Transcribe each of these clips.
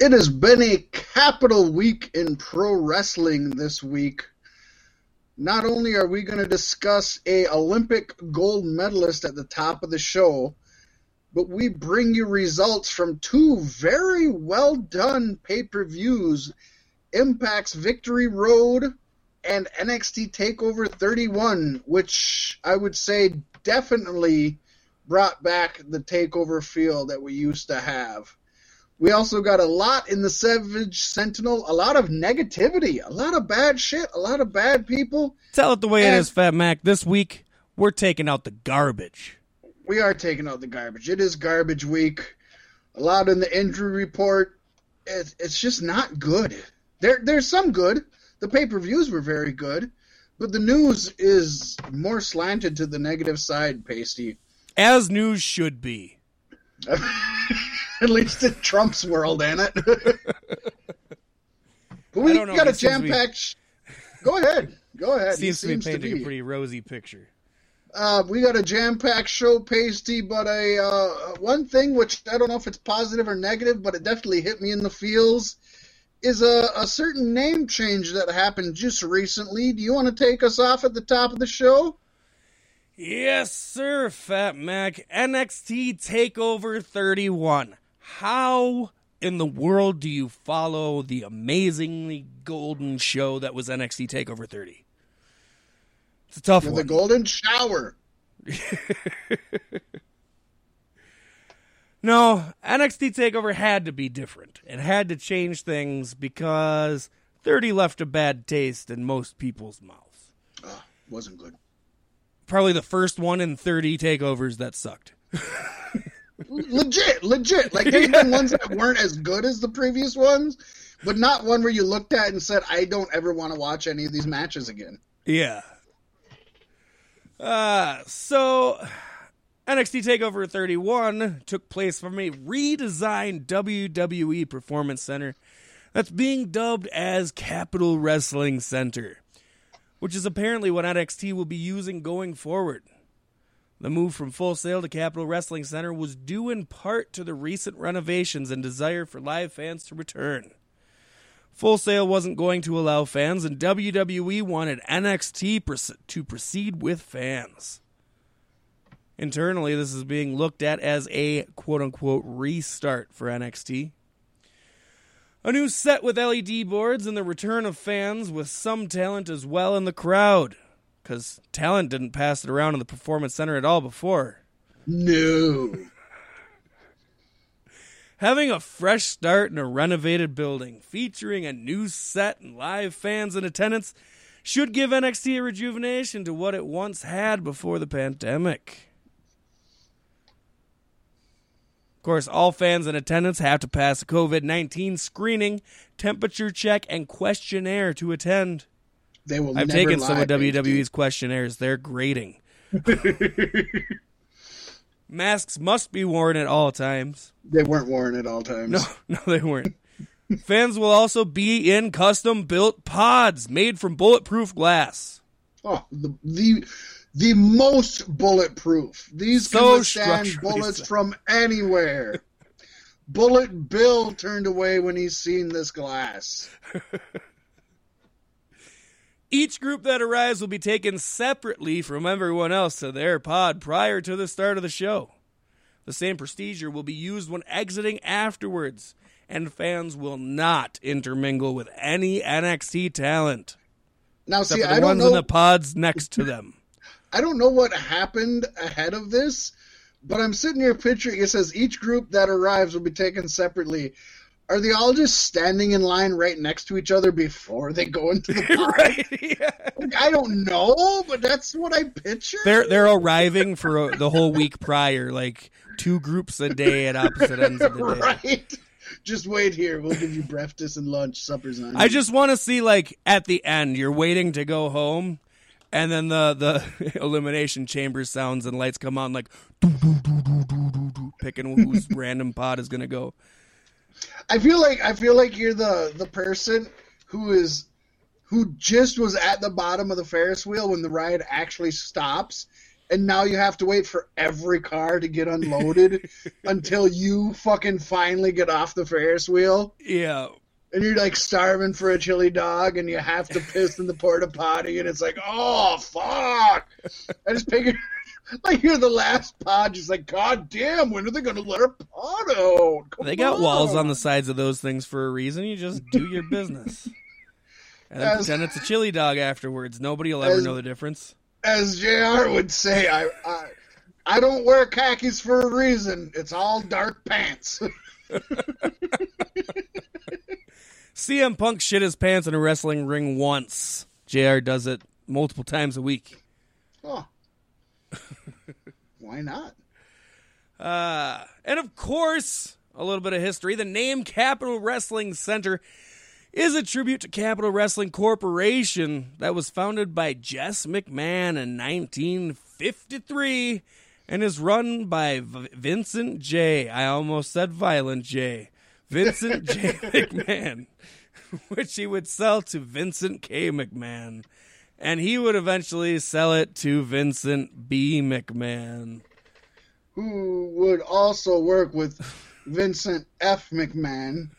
It has been a capital week in pro wrestling this week. Not only are we going to discuss a Olympic gold medalist at the top of the show, but we bring you results from two very well done pay-per-views, Impact's Victory Road and NXT Takeover 31, which I would say definitely brought back the takeover feel that we used to have. We also got a lot in the Savage Sentinel, a lot of negativity, a lot of bad shit, a lot of bad people. Tell it the way And- it is, Fat Mac. This week, we're taking out the garbage. We are taking out the garbage. It is garbage week. A lot in the injury report. It, it's just not good. There, there's some good. The pay per views were very good, but the news is more slanted to the negative side, Pasty. As news should be. At least in Trump's world, ain't it? but we I don't know. got a seems to jam be- packed. Go ahead. Go ahead. He Seems to be seems painting be. a pretty rosy picture. Uh, we got a jam-packed show, Pasty, but a uh, one thing which I don't know if it's positive or negative, but it definitely hit me in the feels, is a, a certain name change that happened just recently. Do you want to take us off at the top of the show? Yes, sir, Fat Mac. NXT TakeOver 31. How in the world do you follow the amazingly golden show that was NXT TakeOver 30? It's a tough The one. The golden Shower. No, NXT TakeOver had to be different. It had to change things because 30 left a bad taste in most people's mouths. Ah, wasn't good. Probably the first one in 30 takeovers that sucked. legit, legit. Like there's been ones that weren't as good as the previous ones, but not one where you looked at and said, "I don't ever want to watch any of these matches again." Yeah. Uh, so NXT TakeOver 31 took place from a redesigned WWE Performance Center that's being dubbed as Capitol Wrestling Center, which is apparently what NXT will be using going forward. The move from Full Sail to Capitol Wrestling Center was due in part to the recent renovations and desire for live fans to return. Full Sail wasn't going to allow fans, and WWE wanted NXT to proceed with fans. Internally, this is being looked at as a quote unquote restart for NXT. A new set with LED boards and the return of fans with some talent as well in the crowd. Because talent didn't pass it around in the Performance Center at all before. No. Having a fresh start in a renovated building featuring a new set and live fans in attendance should give NXT a rejuvenation to what it once had before the pandemic. Of course, all fans in attendance have to pass a COVID 19 screening, temperature check, and questionnaire to attend. They will I've never taken lie, some of. WWE's questionnaires. They're grading. Masks must be worn at all times. They weren't worn at all times. No, no, they weren't. Fans will also be in custom built pods made from bulletproof glass. Oh, the the the most bulletproof. These So can withstand bullets from anywhere. Bullet Bill turned away when he's seen this glass. Each group that arrives will be taken separately from everyone else to their pod prior to the start of the show. The same procedure will be used when exiting afterwards, and fans will not intermingle with any NXT talent. Now, see, I don't ones know. in the pods next to them. I don't know what happened ahead of this, but I'm sitting here picturing. It says each group that arrives will be taken separately. Are they all just standing in line right next to each other before they go into the pod? right? Yeah. I don't know, but that's what I picture. They're they're arriving for uh, the whole week prior, like two groups a day at opposite ends of the day. right. Just wait here. We'll give you breakfast and lunch. Supper's on. I just want to see like at the end, you're waiting to go home, and then the the elimination chamber sounds and lights come on, like doo, doo, doo, picking whose random pod is gonna go. I feel like I feel like you're the the person who is who just was at the bottom of the Ferris wheel when the ride actually stops, and now you have to wait for every car to get unloaded until you fucking finally get off the Ferris wheel. Yeah. And you're like starving for a chili dog, and you have to piss in the porta potty, and it's like, oh fuck! I just picture like you're the last pod, just like, god damn, when are they gonna let our pod out? Come They got walls on on the sides of those things for a reason. You just do your business. And As- pretend it's a chili dog afterwards. Nobody will ever As- know the difference. as Jr. would say, I, I I don't wear khakis for a reason. It's all dark pants. CM Punk shit his pants in a wrestling ring once. JR does it multiple times a week. oh, why not? Uh, and of course, a little bit of history. The name Capitol Wrestling Center is a tribute to Capitol Wrestling Corporation that was founded by Jess McMahon in 1953 and is run by v- Vincent J. I almost said Violent J. Vincent J. McMahon, which he would sell to Vincent K. McMahon. And he would eventually sell it to Vincent B. McMahon. Who would also work with Vincent F. McMahon?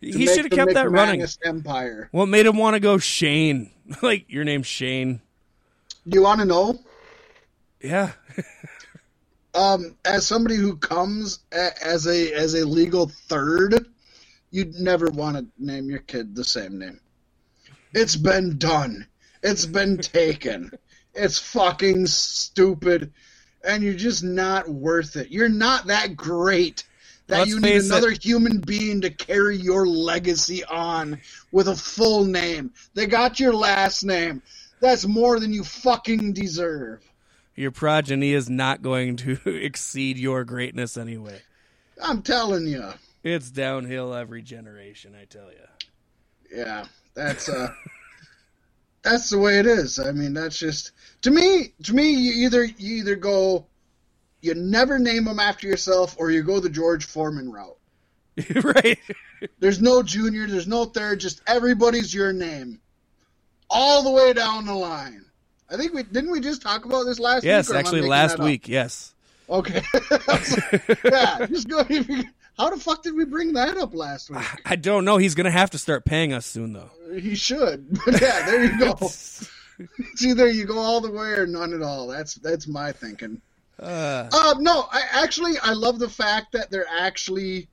He should have kept that running. Empire. What made him want to go Shane? like your name's Shane. Do you want to know? Yeah. Um, as somebody who comes a, as a as a legal third, you'd never want to name your kid the same name. It's been done. It's been taken. It's fucking stupid, and you're just not worth it. You're not that great that Let's you need face it. another human being to carry your legacy on with a full name. They got your last name. That's more than you fucking deserve. Your progeny is not going to exceed your greatness anyway. I'm telling you. It's downhill every generation, I tell you. Yeah, that's uh, that's the way it is. I mean, that's just to me. To me, you either you either go, you never name them after yourself, or you go the George Foreman route. right? There's no junior, there's no third, just everybody's your name, all the way down the line. I think we didn't we just talk about this last Yes, week. Yes, actually, last week. Yes. Okay. Like, yeah, just go. How the fuck did we bring that up last week? I don't know. He's going to have to start paying us soon, though. He should. But yeah, there you go. it's either you go all the way or none at all. That's that's my thinking. Uh, Uh, no, I actually I love the fact that they're actually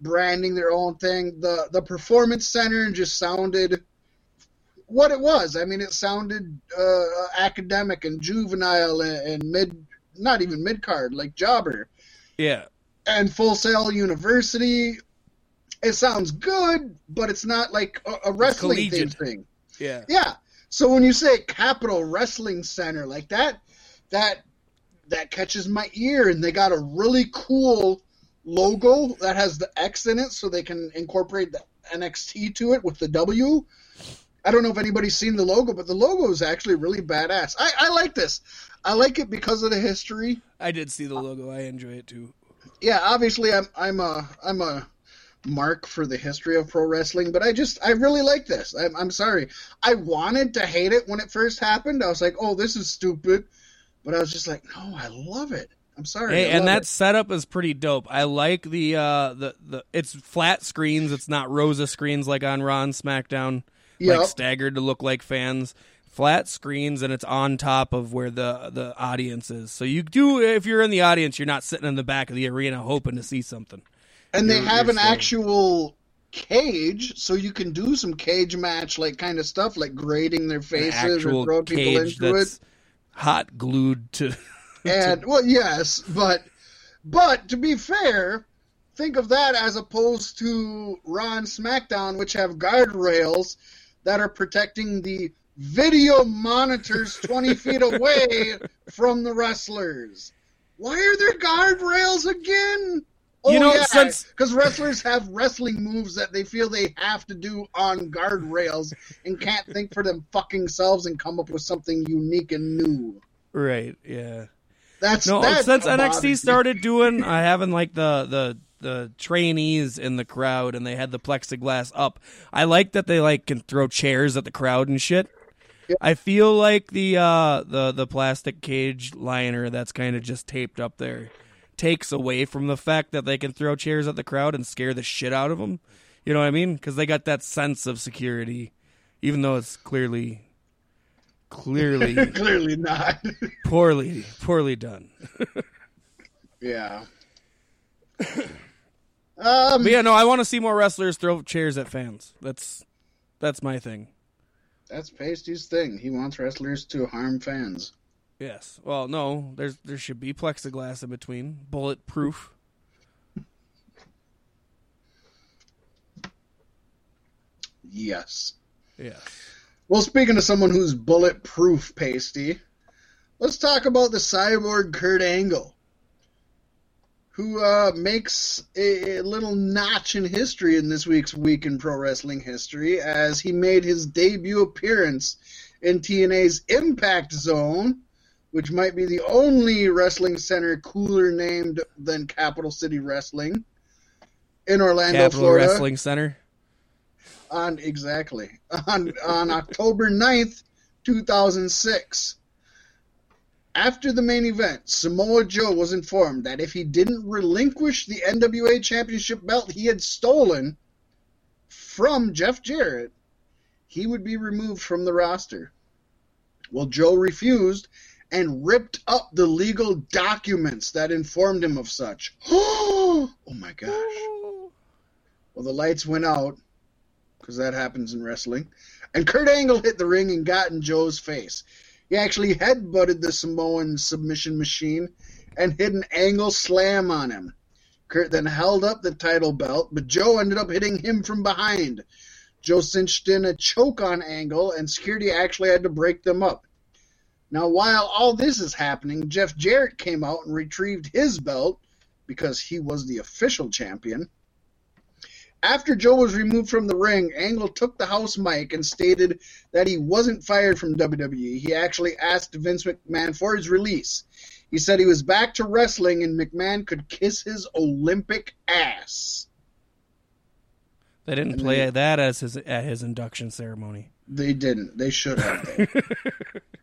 branding their own thing. The the performance center just sounded what it was. I mean, it sounded uh, academic and juvenile and, and mid, not even mid card, like jobber yeah. And Full Sail University. It sounds good, but it's not like a, a wrestling thing. Yeah. Yeah. So when you say Capitol Wrestling Center like that, that that catches my ear, and they got a really cool logo that has the X in it, so they can incorporate the NXT to it with the W. I don't know if anybody's seen the logo, but the logo is actually really badass. I, I like this. I like it because of the history. I did see the logo. I enjoy it too. Yeah, obviously I'm I'm a I'm a mark for the history of pro wrestling, but I just I really like this. I'm I'm sorry. I wanted to hate it when it first happened. I was like, "Oh, this is stupid." But I was just like, "No, I love it." I'm sorry. Hey, and that setup is pretty dope. I like the uh the the it's flat screens. It's not Rosa screens like on Raw and SmackDown, Yep. like staggered to look like fans. Flat screens, and it's on top of where the the audience is. So you do, if you're in the audience, you're not sitting in the back of the arena hoping to see something. and they you're- have an saying. Uh, actual cage, so you can do some cage match like kind of stuff, like grading their faces or throw people cage into it. that's hot glued to. And well, yes, but but to be fair, think of that as opposed to Raw and SmackDown, which have guardrails that are protecting the video monitors twenty feet away from the wrestlers. Why are there guardrails again? Oh, You know, yeah, since- because wrestlers have wrestling moves that they feel they have to do on guardrails and can't think for them fucking selves and come up with something unique and new. right. Yeah. That's No, that since NXT started doing uh, having like the the the trainees in the crowd and they had the plexiglass up. I like that they like can throw chairs at the crowd and shit. I feel like the uh, the the plastic cage liner that's kind of just taped up there takes away from the fact that they can throw chairs at the crowd and scare the shit out of them. You know what I mean? Because they got that sense of security, even though it's clearly, clearly, Clearly not. poorly, poorly done. yeah. um, But yeah, no, I want to see more wrestlers throw chairs at fans. That's that's my thing. That's Pasty's thing. He wants wrestlers to harm fans. Yes. Well, no, there's there should be plexiglass in between, bulletproof. Yes. Yes. Well, speaking of someone who's bulletproof, Pasty, let's talk about the cyborg Kurt Angle, who uh, makes a, a little notch in history in this week's Week in Pro Wrestling History as he made his debut appearance in TNA's Impact Zone, which might be the only wrestling center cooler named than Capital City Wrestling in Orlando, Capital Florida Wrestling Center. on exactly on on October 9th, 2006. After the main event, Samoa Joe was informed that if he didn't relinquish the NWA Championship belt he had stolen from Jeff Jarrett, he would be removed from the roster. Well, Joe refused and ripped up the legal documents that informed him of such. oh my gosh. Well, the lights went out because that happens in wrestling. And Kurt Angle hit the ring and got in Joe's face. He actually headbutted the Samoan submission machine and hit an angle slam on him. Kurt then held up the title belt, but Joe ended up hitting him from behind. Joe cinched in a choke on Angle, and security actually had to break them up. Now, while all this is happening, Jeff Jarrett came out and retrieved his belt because he was the official champion. After Joe was removed from the ring, Angle took the house mic and stated that he wasn't fired from WWE. He actually asked Vince McMahon for his release. He said he was back to wrestling and McMahon could kiss his Olympic ass. They didn't And play then- that as his at his induction ceremony. They didn't. They should have.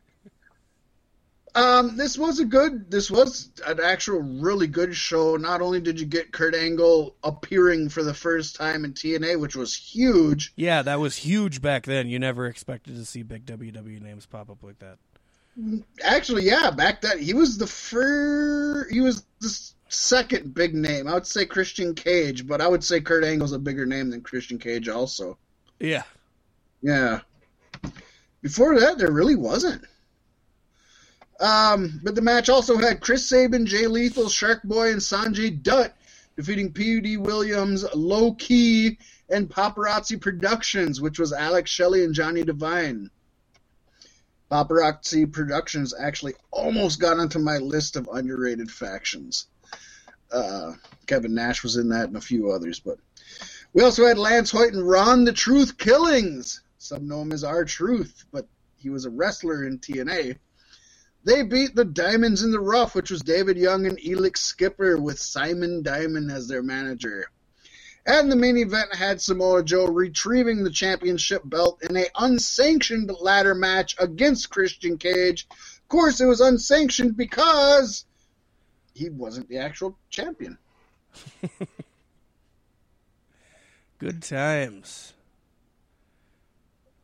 um, this was a good. This was an actual really good show. Not only did you get Kurt Angle appearing for the first time in TNA, which was huge. Yeah, that was huge back then. You never expected to see big WWE names pop up like that. Actually, yeah, back then he was the first. He was the second big name. I would say Christian Cage, but I would say Kurt Angle's a bigger name than Christian Cage. Also, Yeah. yeah. Before that, there really wasn't. Um, but the match also had Chris Sabin, Jay Lethal, Shark Boy, and Sonjay Dutt defeating Petey Williams, Low Ki, and Paparazzi Productions, which was Alex Shelley and Johnny Devine. Paparazzi Productions actually almost got onto my list of underrated factions. Uh, Kevin Nash was in that and a few others, but we also had Lance Hoyt and Ron the Truth Killings. Some know him as R Truth, but he was a wrestler in TNA. They beat the Diamonds in the Rough, which was David Young and Elix Skipper, with Simon Diamond as their manager. And the main event had Samoa Joe retrieving the championship belt in a unsanctioned ladder match against Christian Cage. Of course, it was unsanctioned because he wasn't the actual champion. Good times.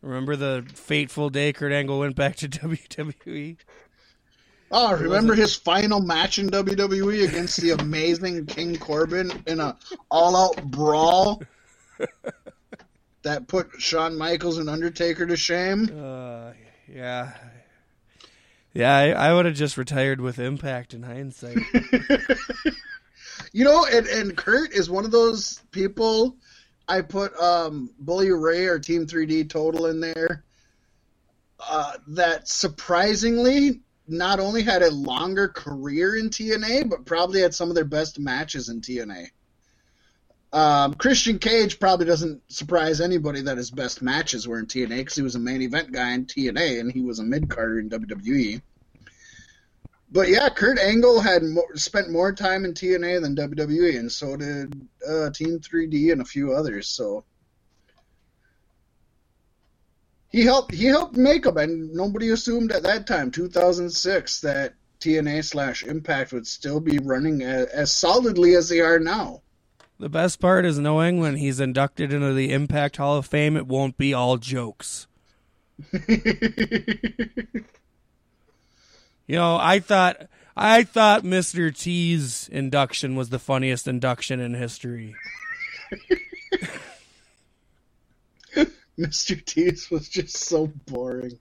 Remember the fateful day Kurt Angle went back to WWE? Oh, remember his final match in WWE against the amazing King Corbin in a all-out brawl that put Shawn Michaels and Undertaker to shame? Uh, yeah. Yeah, I, I would have just retired with Impact in hindsight. You know, and, and Kurt is one of those people. I put um, Bully Ray or Team 3D Total in there. Uh, that surprisingly not only had a longer career in TNA, but probably had some of their best matches in TNA. Um, Christian Cage probably doesn't surprise anybody that his best matches were in TNA because he was a main event guy in TNA and he was a mid carder in WWE. But yeah, Kurt Angle had spent more time in TNA than WWE, and so did uh, Team 3D and a few others. So he helped he helped make them, and nobody assumed at that time, 2006, that TNA slash Impact would still be running as, as solidly as they are now. The best part is knowing when he's inducted into the Impact Hall of Fame, it won't be all jokes. You know, I thought I thought Mr. T's induction was the funniest induction in history. Mr. T's was just so boring.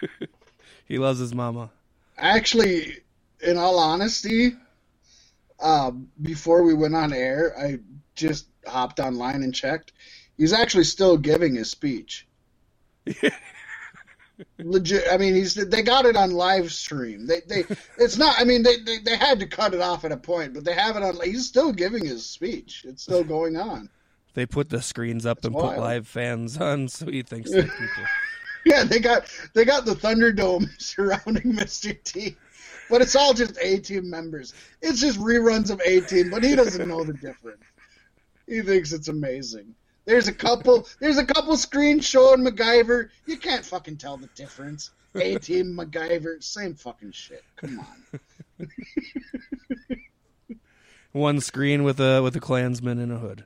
he loves his mama. Actually, in all honesty, uh, before we went on air, I just hopped online and checked. He's actually still giving his speech. Legit. I mean, he's they got it on live stream. They they it's not. I mean, they, they they had to cut it off at a point, but they have it on. He's still giving his speech. It's still going on. They put the screens up That's and wild. put live fans on, so he thinks that people. yeah, they got they got the Thunderdome surrounding Mr. T, but it's all just A Team members. It's just reruns of A Team, but he doesn't know the difference. He thinks it's amazing. There's a couple. There's a couple screens showing MacGyver. You can't fucking tell the difference. A Team MacGyver, same fucking shit. Come on. One screen with a with a Klansman in a hood.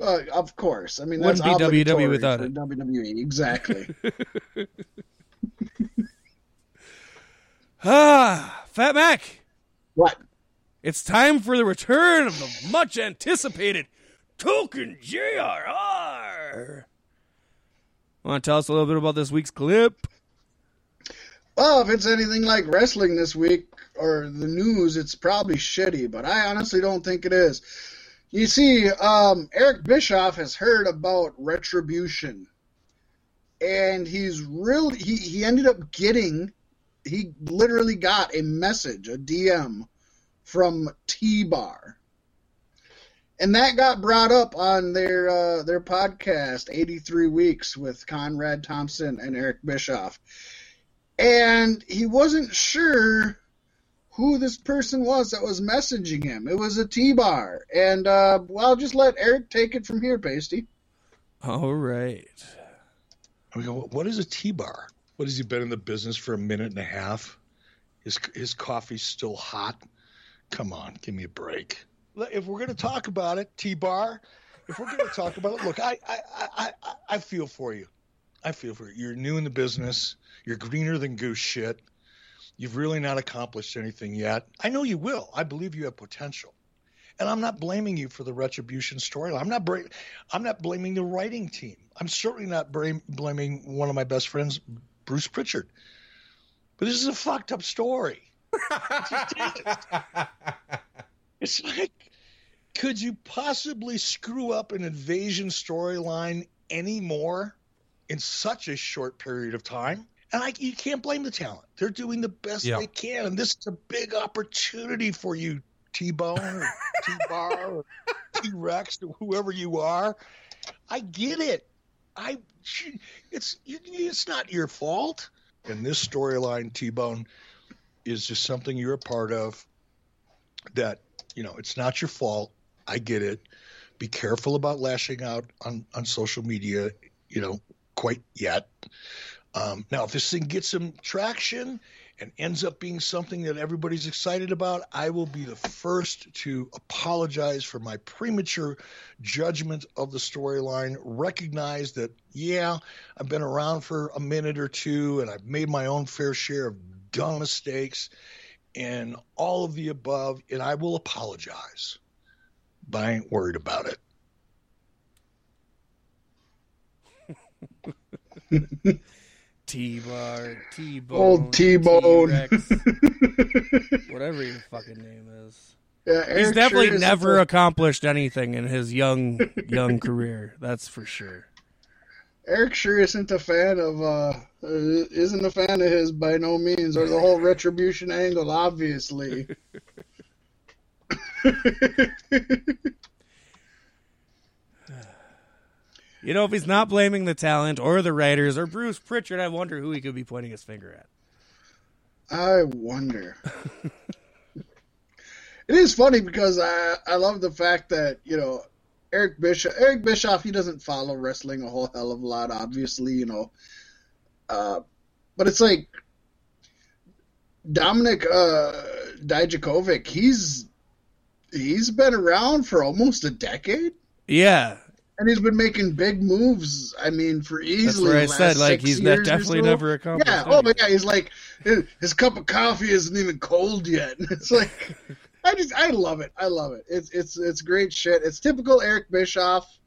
Uh, of course. I mean, that's wouldn't be WWE without it. WWE, exactly. ah, Fat Mac. What? It's time for the return of the much anticipated Token JRR. Want to tell us a little bit about this week's clip? Well, if it's anything like wrestling this week or the news, it's probably shitty, but I honestly don't think it is. You see, um, Eric Bischoff has heard about retribution, and he's really he, he ended up getting he literally got a message, a DM from T Bar and that got brought up on their uh, their podcast, 83 Weeks, with Conrad Thompson and Eric Bischoff. And he wasn't sure who this person was that was messaging him. It was a T bar. And, uh, well, I'll just let Eric take it from here, Pasty. All right. I mean, what is a T bar? What has he been in the business for a minute and a half? His, his coffee's still hot. Come on, give me a break if we're going to talk about it, T Bar, if we're going to talk about it, look, I, I, I, I feel for you. I feel for you. You're new in the business. You're greener than goose shit. You've really not accomplished anything yet. I know you will. I believe you have potential. And I'm not blaming you for the retribution storyline. I'm not bra- I'm not blaming the writing team. I'm certainly not bra- blaming one of my best friends, Bruce Pritchard. But this is a fucked up story. it's like could you possibly screw up an invasion storyline anymore in such a short period of time? And I, you can't blame the talent. They're doing the best yeah. they can, and this is a big opportunity for you, T Bone or T Bar or T Rex whoever you are. I get it. I it's it's not your fault. And this storyline, T Bone, is just something you're a part of. That you know, it's not your fault. I get it. Be careful about lashing out on, on social media, you know, quite yet. Um, now, if this thing gets some traction and ends up being something that everybody's excited about, I will be the first to apologize for my premature judgment of the storyline. Recognize that, yeah, I've been around for a minute or two and I've made my own fair share of dumb mistakes and all of the above, and I will apologize but I ain't worried about it. T bar, T bone, old T bone, whatever your fucking name is. Yeah, He's definitely sure never accomplished anything in his young young career. That's for sure. Eric sure isn't a fan of uh isn't a fan of his by no means, or the whole retribution angle, obviously. You know, if he's not blaming the talent or the writers or Bruce Pritchard, I wonder who he could be pointing his finger at. I wonder. it is funny because I I love the fact that you know Eric Bischoff Eric Bischoff he doesn't follow wrestling a whole hell of a lot. Obviously, you know Uh, but it's like Dominic uh, Dijakovic. He's he's been around for almost a decade, Yeah, and he's been making big moves. I mean, for easily. that's where I said like he's definitely so. never accomplished. Yeah. Oh anything. my god. He's like his, cup of coffee isn't even cold yet. It's like I just I love it. I love it. It's it's it's great shit. It's typical Eric Bischoff.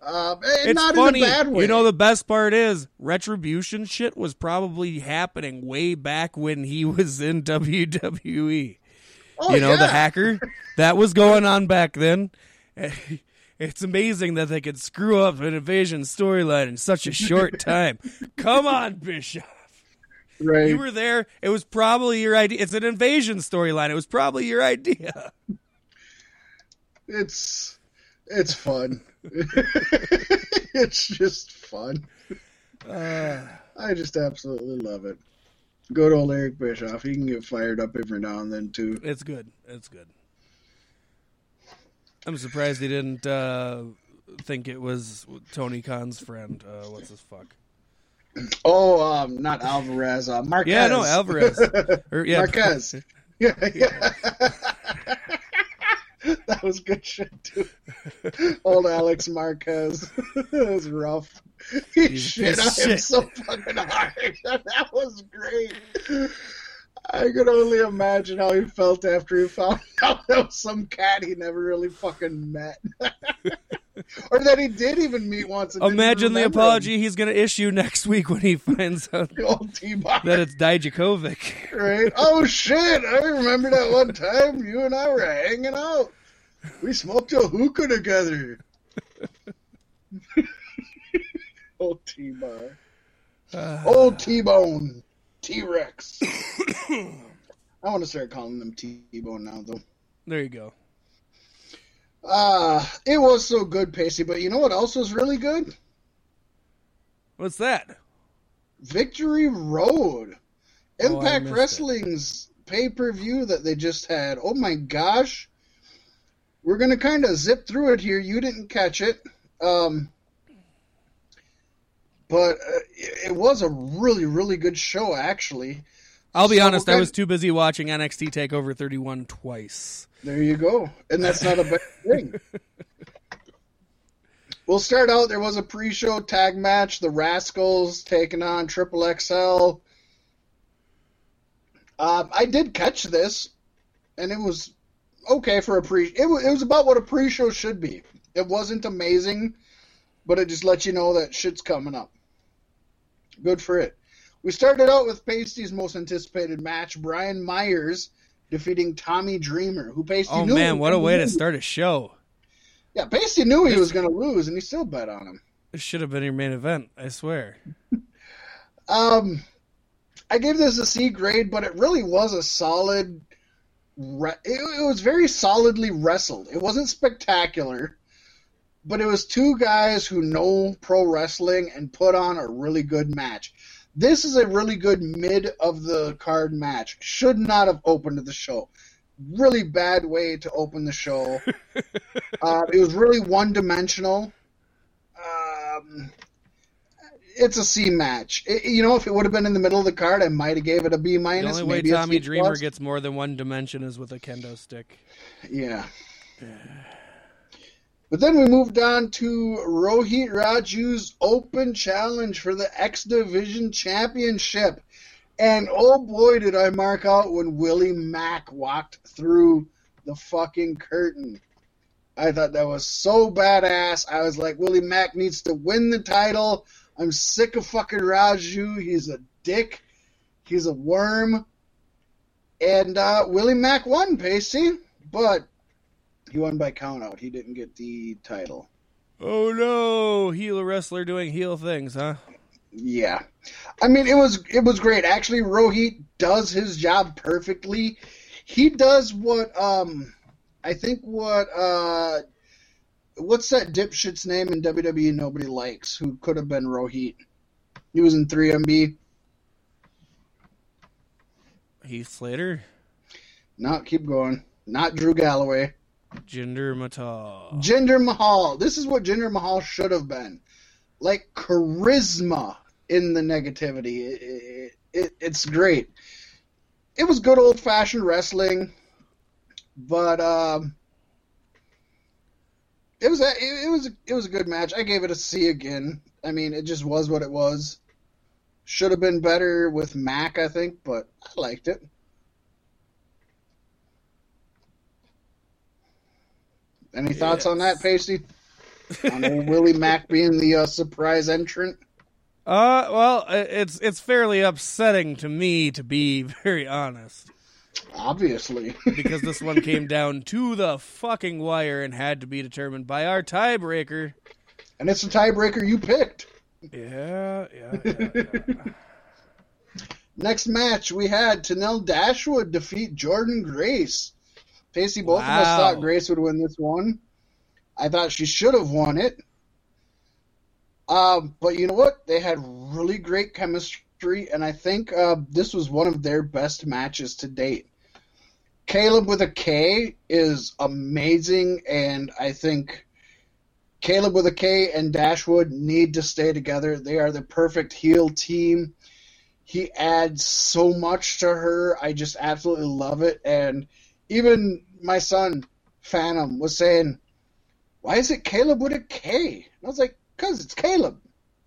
Uh, It's not funny. in a bad way. You know the best part is retribution shit was probably happening way back when he was in WWE. oh, you know the hacker that was going on back then. It's amazing that they could screw up an invasion storyline in such a short time. Come on, Bishop. right? You were there. It was probably your idea. It's an invasion storyline. It was probably your idea. It's it's fun. it's just fun. Uh, I just absolutely love it. Good old Eric Bischoff. He can get fired up every now and then too. it's good. It's good. I'm surprised he didn't uh, think it was Tony Khan's friend. Uh, what's his fuck? Oh, um, not Alvarez. Uh, Marquez. Yeah, no, Alvarez. Or, yeah, Marquez. Yeah, yeah. that was good shit too. Old Alex Marquez. that was rough. He shit on him so fucking hard. that was great. I could only imagine how he felt after he found out that was some cat he never really fucking met. or that he did even meet once. Imagine the remember him. apology he's going to issue next week when he finds out The old T-Bar. that it's Dijakovic. right? Oh shit! I remember that one time you and I were hanging out. We smoked a hookah together. Old T-Bar. Uh, Old T-Bone. T-Rex. I want to start calling them T-Bone now, though. there you go. Uh, it was so good, Pacey, but you know what else was really good? What's that? Victory Road. Oh, Impact it. Wrestling's pay per view that they just had. Oh my gosh. We're going to kind of zip through it here. You didn't catch it. Um, but uh, it was a really, really good show, actually. I'll be So honest, I was too busy watching NXT TakeOver 31 twice. There you go. And that's not a bad thing. We'll start out. There was a pre show tag match. The Rascalz taking on Triple XL. Um, I did catch this, and it was okay for a pre. It was, it was about what a pre show should be. It wasn't amazing, but it just lets you know that shit's coming up. Good for it. We started out with Pasty's most anticipated match Brian Myers defeating Tommy Dreamer, who Pasty Oh knew. man, what a way to start a show. Yeah, Pasty knew he was going to lose, and he still bet on him. This should have been your main event, I swear. Um, I gave this a C grade, but it really was a solid. Re- it, it was very solidly wrestled. It wasn't spectacular, but it was two guys who know pro wrestling and put on a really good match. This is a really good mid of the card match. Should not have opened the show. Really bad way to open the show. uh, it was really one dimensional. Um, it's a C match. It- you know, if it would have been in the middle of the card, I might have gave it a B minus. The only way Tommy Dreamer plus. gets more than one dimension is with a kendo stick. Yeah. But then we moved on to Rohit Raju's open challenge for the X Division Championship. And oh boy, did I mark out when Willie Mack walked through the fucking curtain. I thought that was so badass. I was like, Willie Mack needs to win the title. I'm sick of fucking Raju. He's a dick. He's a worm. And uh, Willie Mack won, Pacey. But he won by countout. He didn't get the title. Oh no, heel wrestler doing heel things, huh? Yeah. I mean it was it was great. Actually Rohit does his job perfectly. He does what um I think what uh what's that dipshit's name in WWE nobody likes who could have been Rohit. He was in 3MB. Heath Slater, No, keep going. Not Drew Galloway. Jinder Mahal. Jinder Mahal. This is what Jinder Mahal should have been. Like charisma. in the negativity. It, it, it, it's great. It was good old fashioned wrestling, but um, it was a, it was it was a good match. I gave it a C again. I mean, it just was what it was. Should have been better with Mac, I think, but I liked it. Any thoughts on that, Pacey? On Willie Mack being the uh, surprise entrant? Uh, well, it's it's fairly upsetting to me to be very honest, Obviously. because this one came down to the fucking wire and had to be determined by our tiebreaker. and it's a tiebreaker you picked. Yeah, yeah, yeah. yeah. Next match, we had Tenille Dashwood defeat Jordynne Grace. Pacey, both of us thought Grace would win this one. I thought she should have won it. Um, but you know what? They had really great chemistry, and I think uh, this was one of their best matches to date. Kaleb with a K is amazing, and I think Kaleb with a K and Dashwood need to stay together. They are the perfect heel team. He adds so much to her. I just absolutely love it. And even my son, Phantom, was saying, Why is it Caleb with a K? And I was like, Because it's Caleb,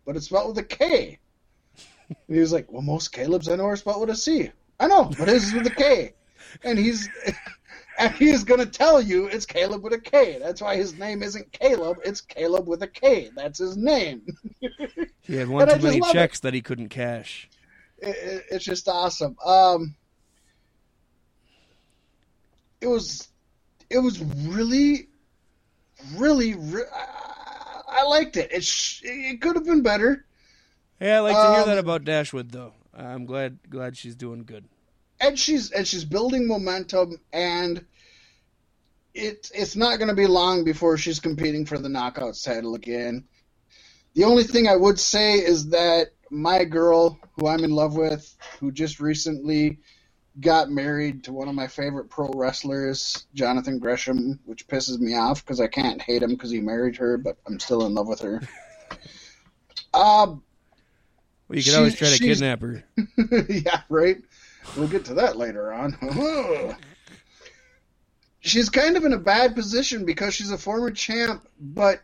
but it's spelled with a K. And he was like, Well, most Calebs I know are spelled with a C. I know, but his is with a K. And he's. And he is going to tell you it's Caleb with a K. That's why his name isn't Caleb. It's Caleb with a K. That's his name. He had one And too many love it. checks that he couldn't cash. it, it- it's just awesome. Um, it was, it was really, really, re- I, I liked it. It sh- it could have been better, Yeah, I like to hear Um, that about Dashwood, though. I'm glad glad she's doing good. and she's and she's building momentum, and it it's not going to be long before she's competing for the knockouts title again. The only thing I would say is that my girl, who I'm in love with, who just recently got married to one of my favorite pro wrestlers, Jonathan Gresham, which pisses me off because I can't hate him because he married her, but I'm still in love with her. Um, Well, you could She- always try to she's- kidnap her. yeah, right. We'll get to that later on. she's kind of in a bad position because she's a former champ, but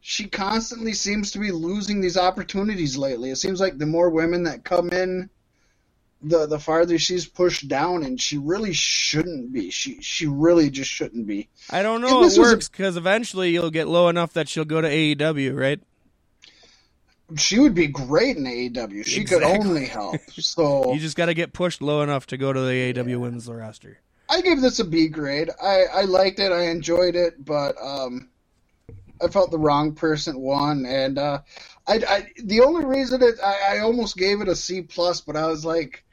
she constantly seems to be losing these opportunities lately. It seems like the more women that come in, the the farther she's pushed down, and she really shouldn't be. She she really just shouldn't be. I don't know. It works because eventually you'll get low enough that she'll go to AEW, right? She would be great in AEW. She could only help. So You just got to get pushed low enough to go to the AEW women's roster. I gave this a B grade. I, I liked it. I enjoyed it, but um, I felt the wrong person won, and uh, I, I the only reason it I, I almost gave it a C plus, but I was like,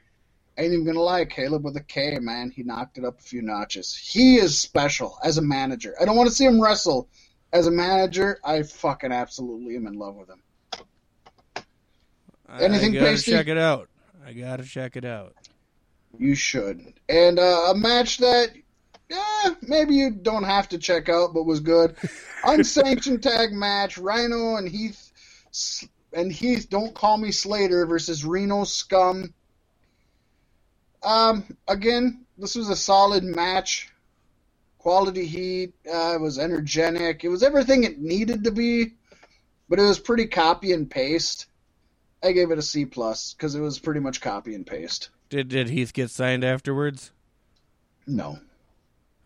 ain't even gonna lie, Kaleb with a K, man, he knocked it up a few notches. He is special as a manager. I don't want to see him wrestle as a manager. I fucking absolutely am in love with him. Anything I gotta pasty? check it out. I gotta check it out. You should. And uh, a match that, yeah, maybe you don't have to check out, but was good. Unsanctioned tag match: Rhino and Heath, and Heath. Don't call me Slater versus Reno Scum. Um, again, this was a solid match. Quality heat. Uh, it was energetic. It was everything it needed to be, but it was pretty copy and paste. I gave it a C plus because it was pretty much copy and paste. Did did Heath get signed afterwards? No.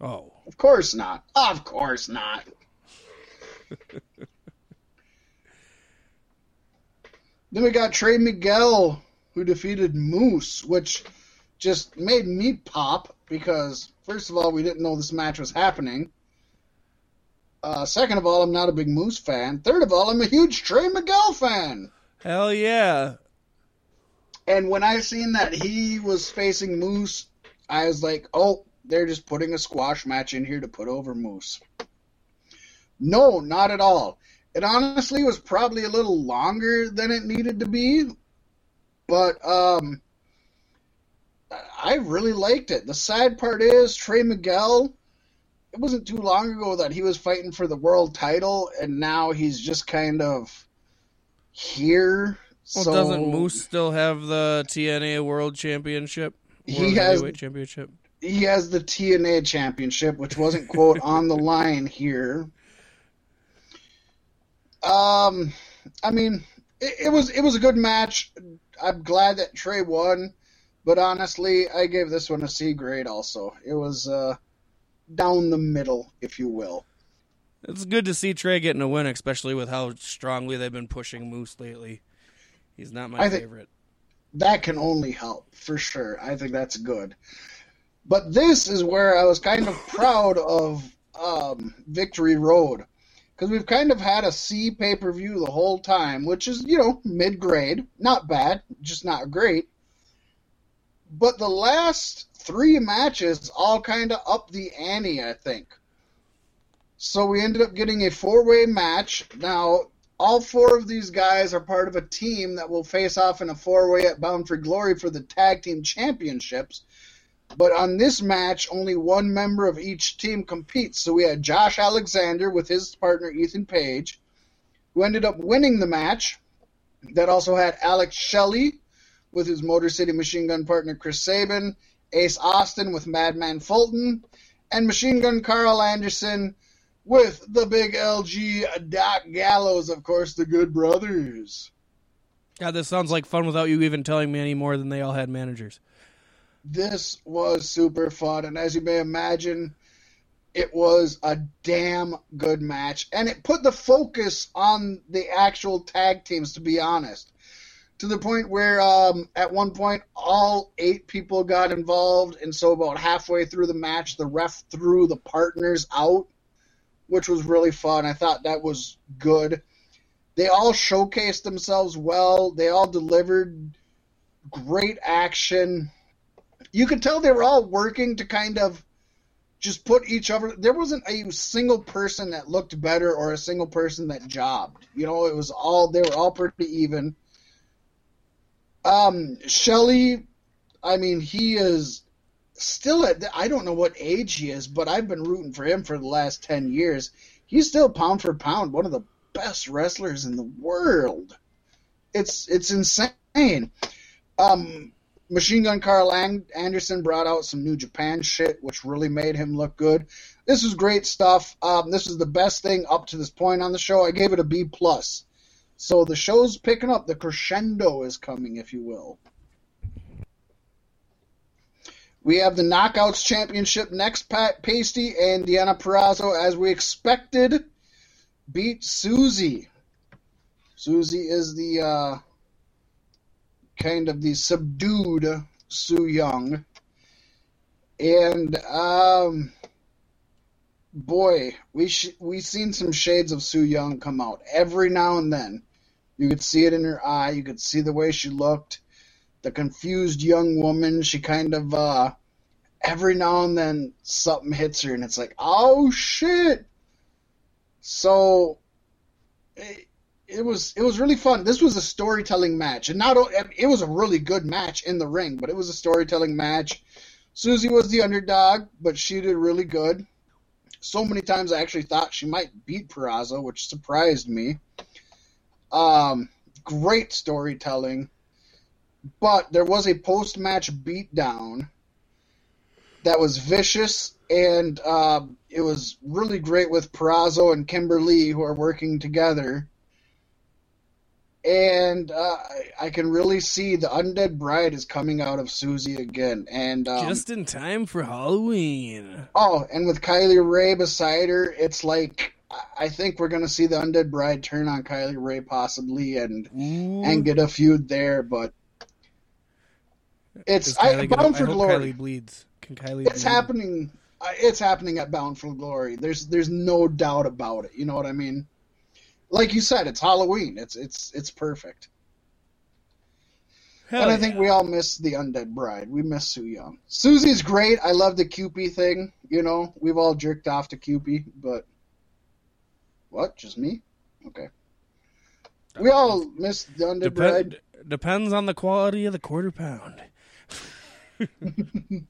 Oh, Of course not. Of course not. then we got Trey Miguel, who defeated Moose, which just made me pop because, first of all, we didn't know this match was happening. Uh, second of all, I'm not a big Moose fan. Third of all, I'm a huge Trey Miguel fan. hell yeah! And when I seen that he was facing Moose, I was like, oh, they're just putting a squash match in here to put over Moose. No, not at all. It honestly was probably a little longer than it needed to be, but um, I really liked it. The sad part is Trey Miguel. It wasn't too long ago that he was fighting for the world title, and now he's just kind of here Well, so doesn't Moose still have the TNA World Championship? He has- Championship. he has the TNA championship, which wasn't quote on the line here. Um, I mean, it, it was it was a good match. I'm glad that Trey won, but honestly, I gave this one a C grade. Also, it was uh, down the middle, if you will. It's good to see Trey getting a win, especially with how strongly they've been pushing Moose lately. He's not my favorite. that can only help for sure. I think that's good. But this is where I was kind of proud of um, Victory Road because we've kind of had a C pay per view the whole time, which is you know mid grade, not bad, just not great. But the last three matches all kind of up the ante, I think. So we ended up getting a four way match. Now all four of these guys are part of a team that will face off in a four way at Bound for Glory for the tag team championships. But on this match, only one member of each team competes. So we had Josh Alexander with his partner Ethan Page, who ended up winning the match. That also had Alex Shelley with his Motor City Machine Gun partner Chris Sabin, Ace Austin with Madman Fulton, and Machine Gun Karl Anderson with the big LG Doc Gallows, of course, the Good Brothers. God, this sounds like fun without you even telling me any more than they all had managers. This was super fun, and as you may imagine, it was a damn good match, and it put the focus on the actual tag teams. To be honest, to the point where um, at one point all eight people got involved, and so about halfway through the match, the ref threw the partners out, which was really fun. I thought that was good. They all showcased themselves well. They all delivered great action you could tell they were all working to kind of just put each other. There wasn't a single person that looked better or a single person that jobbed. You know, it was all they were all pretty even. Um, Shelley, I mean, he is still at. I don't know what age he is, but I've been rooting for him for the last ten years. He's still pound for pound one of the best wrestlers in the world. It's it's insane. Um, Machine Gun Karl Anderson brought out some New Japan shit, which really made him look good. This is great stuff. Um, this is the best thing up to this point on the show. I gave it a B plus. So the show's picking up. The crescendo is coming, if you will. We have the Knockouts Championship next. Pat Pasty and Deonna Purrazzo, as we expected, beat Susie. Susie is the uh, kind of the subdued Su Yung. And um boy, we sh- we seen some shades of Su Yung come out every now and then. You could see it in her eye, you could see the way she looked. The confused young woman, she kind of uh every now and then something hits her and it's like, "Oh shit." So it, it was it was really fun. This was a storytelling match, and not it was a really good match in the ring, but it was a storytelling match. Susie was the underdog, but she did really good. So many times I actually thought she might beat Purrazzo, which surprised me. Um, great storytelling, but there was a post match beatdown that was vicious, and uh, it was really great with Purrazzo and Kimber Lee who are working together and uh, I- I can really see the undead bride is coming out of Susie again, and um, Just in time for Halloween. oh, and with Kylie Rae beside her, it's like I- I think we're gonna see the undead bride turn on Kylie Rae possibly, and Ooh. and get a feud there, but it's I, Bound I for hope Glory. Kylie bleeds. Can Kylie It's bleed? happening. It's happening at Bound for Glory. There's there's no doubt about it. You know what I mean? Like you said, it's Halloween. It's it's it's perfect. Hell and I yeah. think we all miss the Undead Bride. We miss Su Yung. Susie's great. I love the Cupid thing. You know, we've all jerked off to Cupid, but what? Just me? Okay. Uh, we all miss the. Depend, depends on the quality of the quarter pound.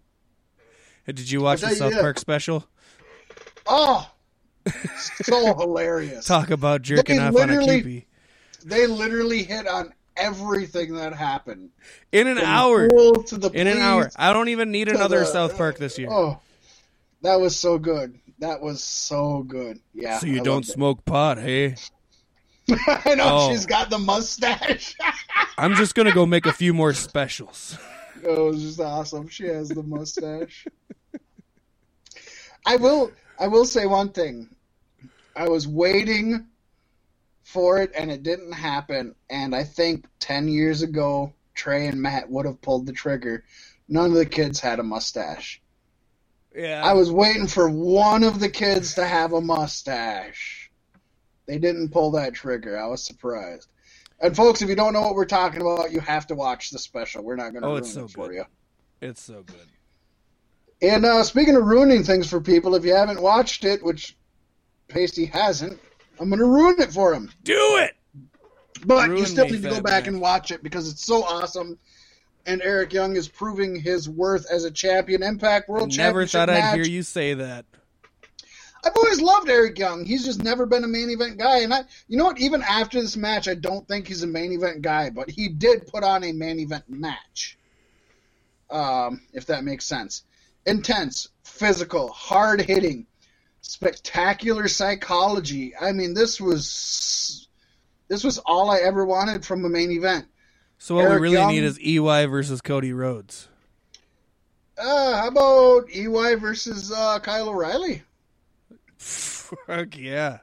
Did you watch the South. Park special? Oh, so hilarious. Talk about jerking They off on a They literally hit on everything that happened. In an From hour. to the In an hour. I don't even need another the- South Park this year. Oh, that was so good. That was so good. Yeah. so you I don't it. smoke pot, hey? I know Oh. she's got the mustache. I'm just gonna go make a few more specials. oh, it's just awesome. She has the mustache. I will. I will say one thing. I was waiting for it, and it didn't happen. And I think ten years ago, Trey and Matt would have pulled the trigger. None of the kids had a mustache. Yeah. I was waiting for one of the kids to have a mustache. They didn't pull that trigger. I was surprised. And folks, if you don't know what we're talking about, you have to watch the special. We're not going to Oh, ruin it's so it for good. you. It's so good. And uh, speaking of ruining things for people, if you haven't watched it, which Pasty hasn't, I'm going to ruin it for him. Do it. But Ruin you still need to go back Man. and watch it because it's so awesome. And Eric Young is proving his worth as a champion. Impact World Champion. Never thought I'd hear you say that. I've always loved Eric Young. He's just never been a main event guy. And I, you know what? Even after this match, I don't think he's a main event guy. But he did put on a main event match. Um, if that makes sense. Intense, physical, hard hitting, spectacular psychology. I mean, this was this was all I ever wanted from a main event. So what Eric we really Young- need is EY versus Cody Rhodes. Uh, how about EY versus uh, Kyle O'Reilly? Fuck yeah.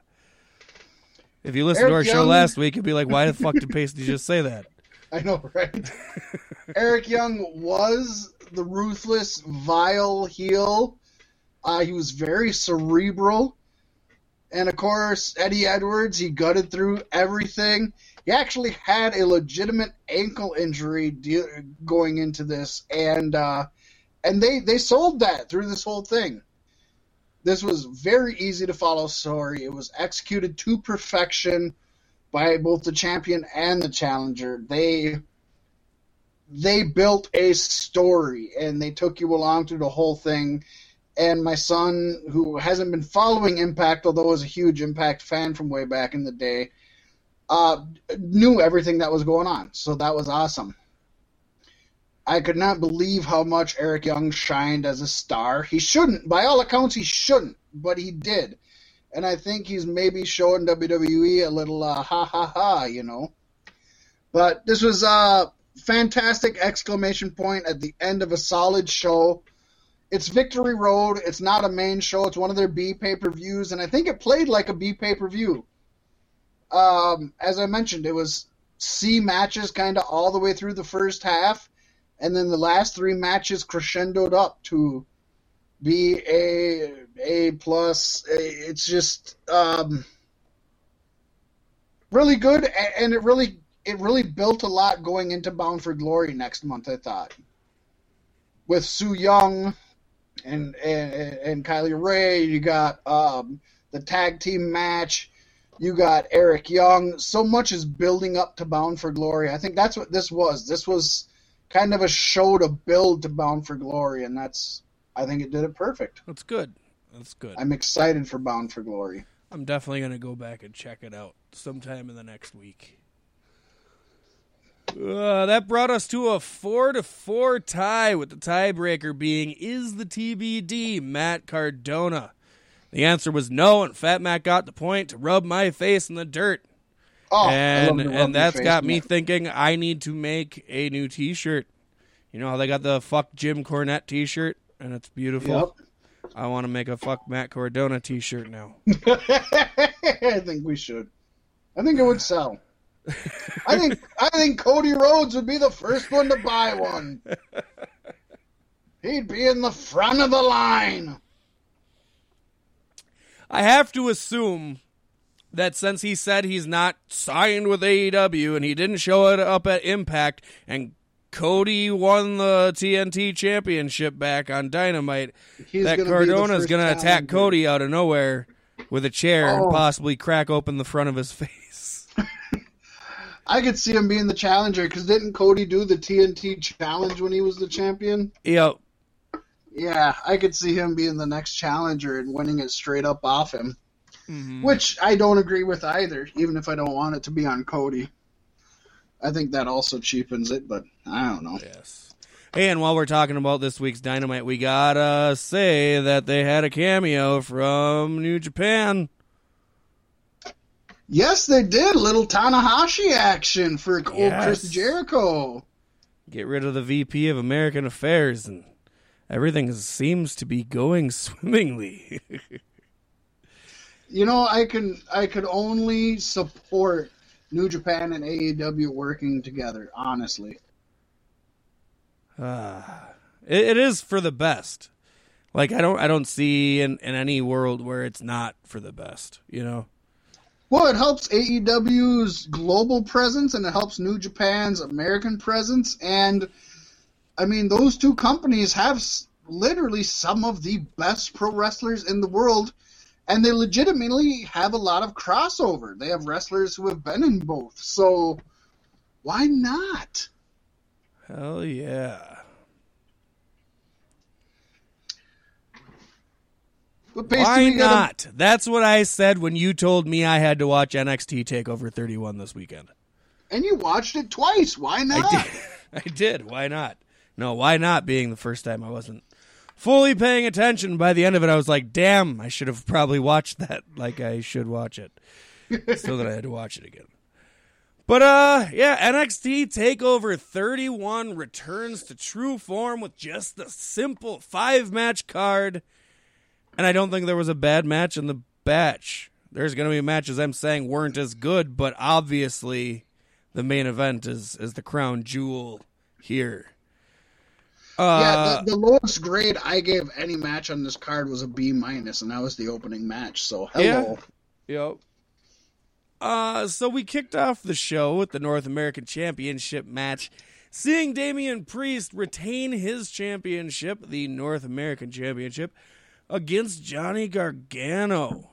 If you listened to our Eric show last week, you'd be like, why the fuck did Pasty just say that? I know, right? Eric Young was the ruthless, vile heel. Uh, he was very cerebral. And of course, Eddie Edwards, he gutted through everything. He actually had a legitimate ankle injury de- going into this, and uh, and they they sold that through this whole thing. This was very easy to follow story. It was executed to perfection by both the champion and the challenger. They they built a story and they took you along through the whole thing. And my son, who hasn't been following Impact, although was a huge Impact fan from way back in the day, uh, knew everything that was going on. So that was awesome. I could not believe how much Eric Young shined as a star. He shouldn't, by all accounts, he shouldn't, but he did. And I think he's maybe showing WWE a little uh, ha ha ha, you know. But this was a fantastic exclamation point at the end of a solid show. It's Victory Road. It's not a main show. It's one of their B pay per views, and I think it played like a B pay per view. Um, as I mentioned, it was C matches kind of all the way through the first half, and then the last three matches crescendoed up to be a A plus. It's just um, really good, and it really it really built a lot going into Bound for Glory next month. I thought with Su Yung and and, and Kylie Rae, you got um, the tag team match. You got Eric Young. So much is building up to Bound for Glory. I think that's what this was. This was kind of a show to build to Bound for Glory, and that's I think it did it perfect. That's good. That's good. I'm excited for Bound for Glory. I'm definitely going to go back and check it out sometime in the next week. Uh, that brought us to a four to four tie, with the tiebreaker being is the TBD Matt Cardona. The answer was no, and Fat Matt got the point to rub my face in the dirt. Oh, and and that's face, got me thinking I need to make a new T-shirt. You know how they got the fuck Jim Cornette T-shirt, and it's beautiful. I want to make a fuck Matt Cardona T-shirt now. I think we should. I think it would sell. I think I think Cody Rhodes would be the first one to buy one. He'd be in the front of the line. I have to assume that since he said he's not signed with AEW and he didn't show it up at Impact and Cody won the TNT championship back on Dynamite, He's that gonna be the Cardona's first going to attack. Cody out of nowhere with a chair Oh. and possibly crack open the front of his face. I could see him being the challenger because didn't Cody do the TNT challenge when he was the champion? Yo, Yeah, I could see him being the next challenger and winning it straight up off him. mhm. Which I don't agree with either, even if I don't want it to be on Cody. I think that also cheapens it, but I don't know. Yes. And while we're talking about this week's Dynamite, we gotta say that they had a cameo from New Japan. Yes, they did. Little Tanahashi action for old Chris Jericho. Get rid of the VP of American Affairs, and everything seems to be going swimmingly. You know, I can I could only support New Japan and AEW working together, honestly. Ah, it, it is for the best. Like I don't, I don't see in, in any world where it's not for the best. You know. Well, it helps AEW's global presence and it helps New Japan's American presence. And I mean, those two companies have literally some of the best pro wrestlers in the world, and they legitimately have a lot of crossover. They have wrestlers who have been in both. So why not? Hell yeah. Why not? That's what I said when you told me I had to watch NXT Takeover 31 this weekend. And you watched it twice. Why not? I did. I did. Why not? No, why not? Being the first time I wasn't fully paying attention. By the end of it, I was like, "Damn, I should have probably watched that like I should watch it." so that I had to watch it again. But uh, yeah, NXT Takeover 31 returns to true form with just the simple five match card, and I don't think there was a bad match in the batch. There's going to be matches I'm saying weren't as good, but obviously the main event is is the crown jewel here. Yeah, Uh, the, the lowest grade I gave any match on this card was a B minus, and that was the opening match. So hello. Yep. Uh, so we kicked off the show with the North American Championship match, seeing Damian Priest retain his championship, the North American Championship, against Johnny Gargano.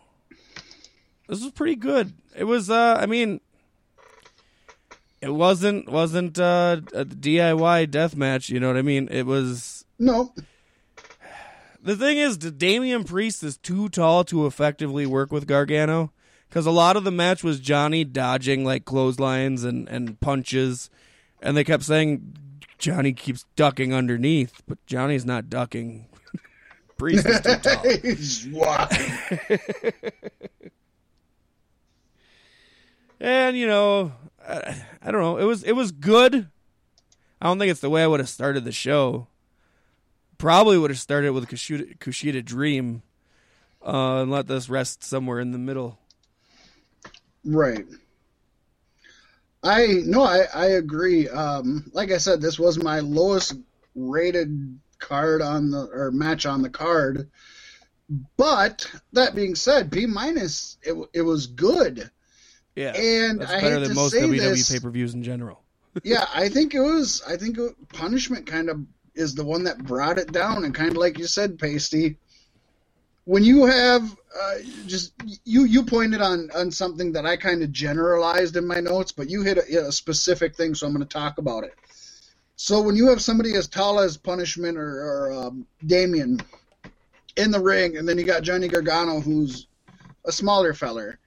This was pretty good. It was, uh, I mean, it wasn't wasn't uh, a DIY death match. You know what I mean? It was No, the thing is, Damian Priest is too tall to effectively work with Gargano because a lot of the match was Johnny dodging like clotheslines and, and punches, and they kept saying Johnny keeps ducking underneath, but Johnny's not ducking. Priest is too tall. He's walking. And you know, I, I don't know. It was it was good. I don't think it's the way I would have started the show. Probably would have started with Kushida, Kushida Dream, uh, and let this rest somewhere in the middle. Right. I no, I I agree. Um, like I said, this was my lowest rated card on the or match on the card. But that being said, B minus it it was good. Yeah, And that's I better than most WWE this- pay per views in general. yeah, I think it was. I think punishment kind of is the one that brought it down, and kind of like you said, Pasty. When you have uh, just you you pointed on on something that I kind of generalized in my notes, but you hit a, a specific thing, so I'm going to talk about it. So when you have somebody as tall as Punishment or, or um, Damian in the ring, and then you got Johnny Gargano, who's a smaller feller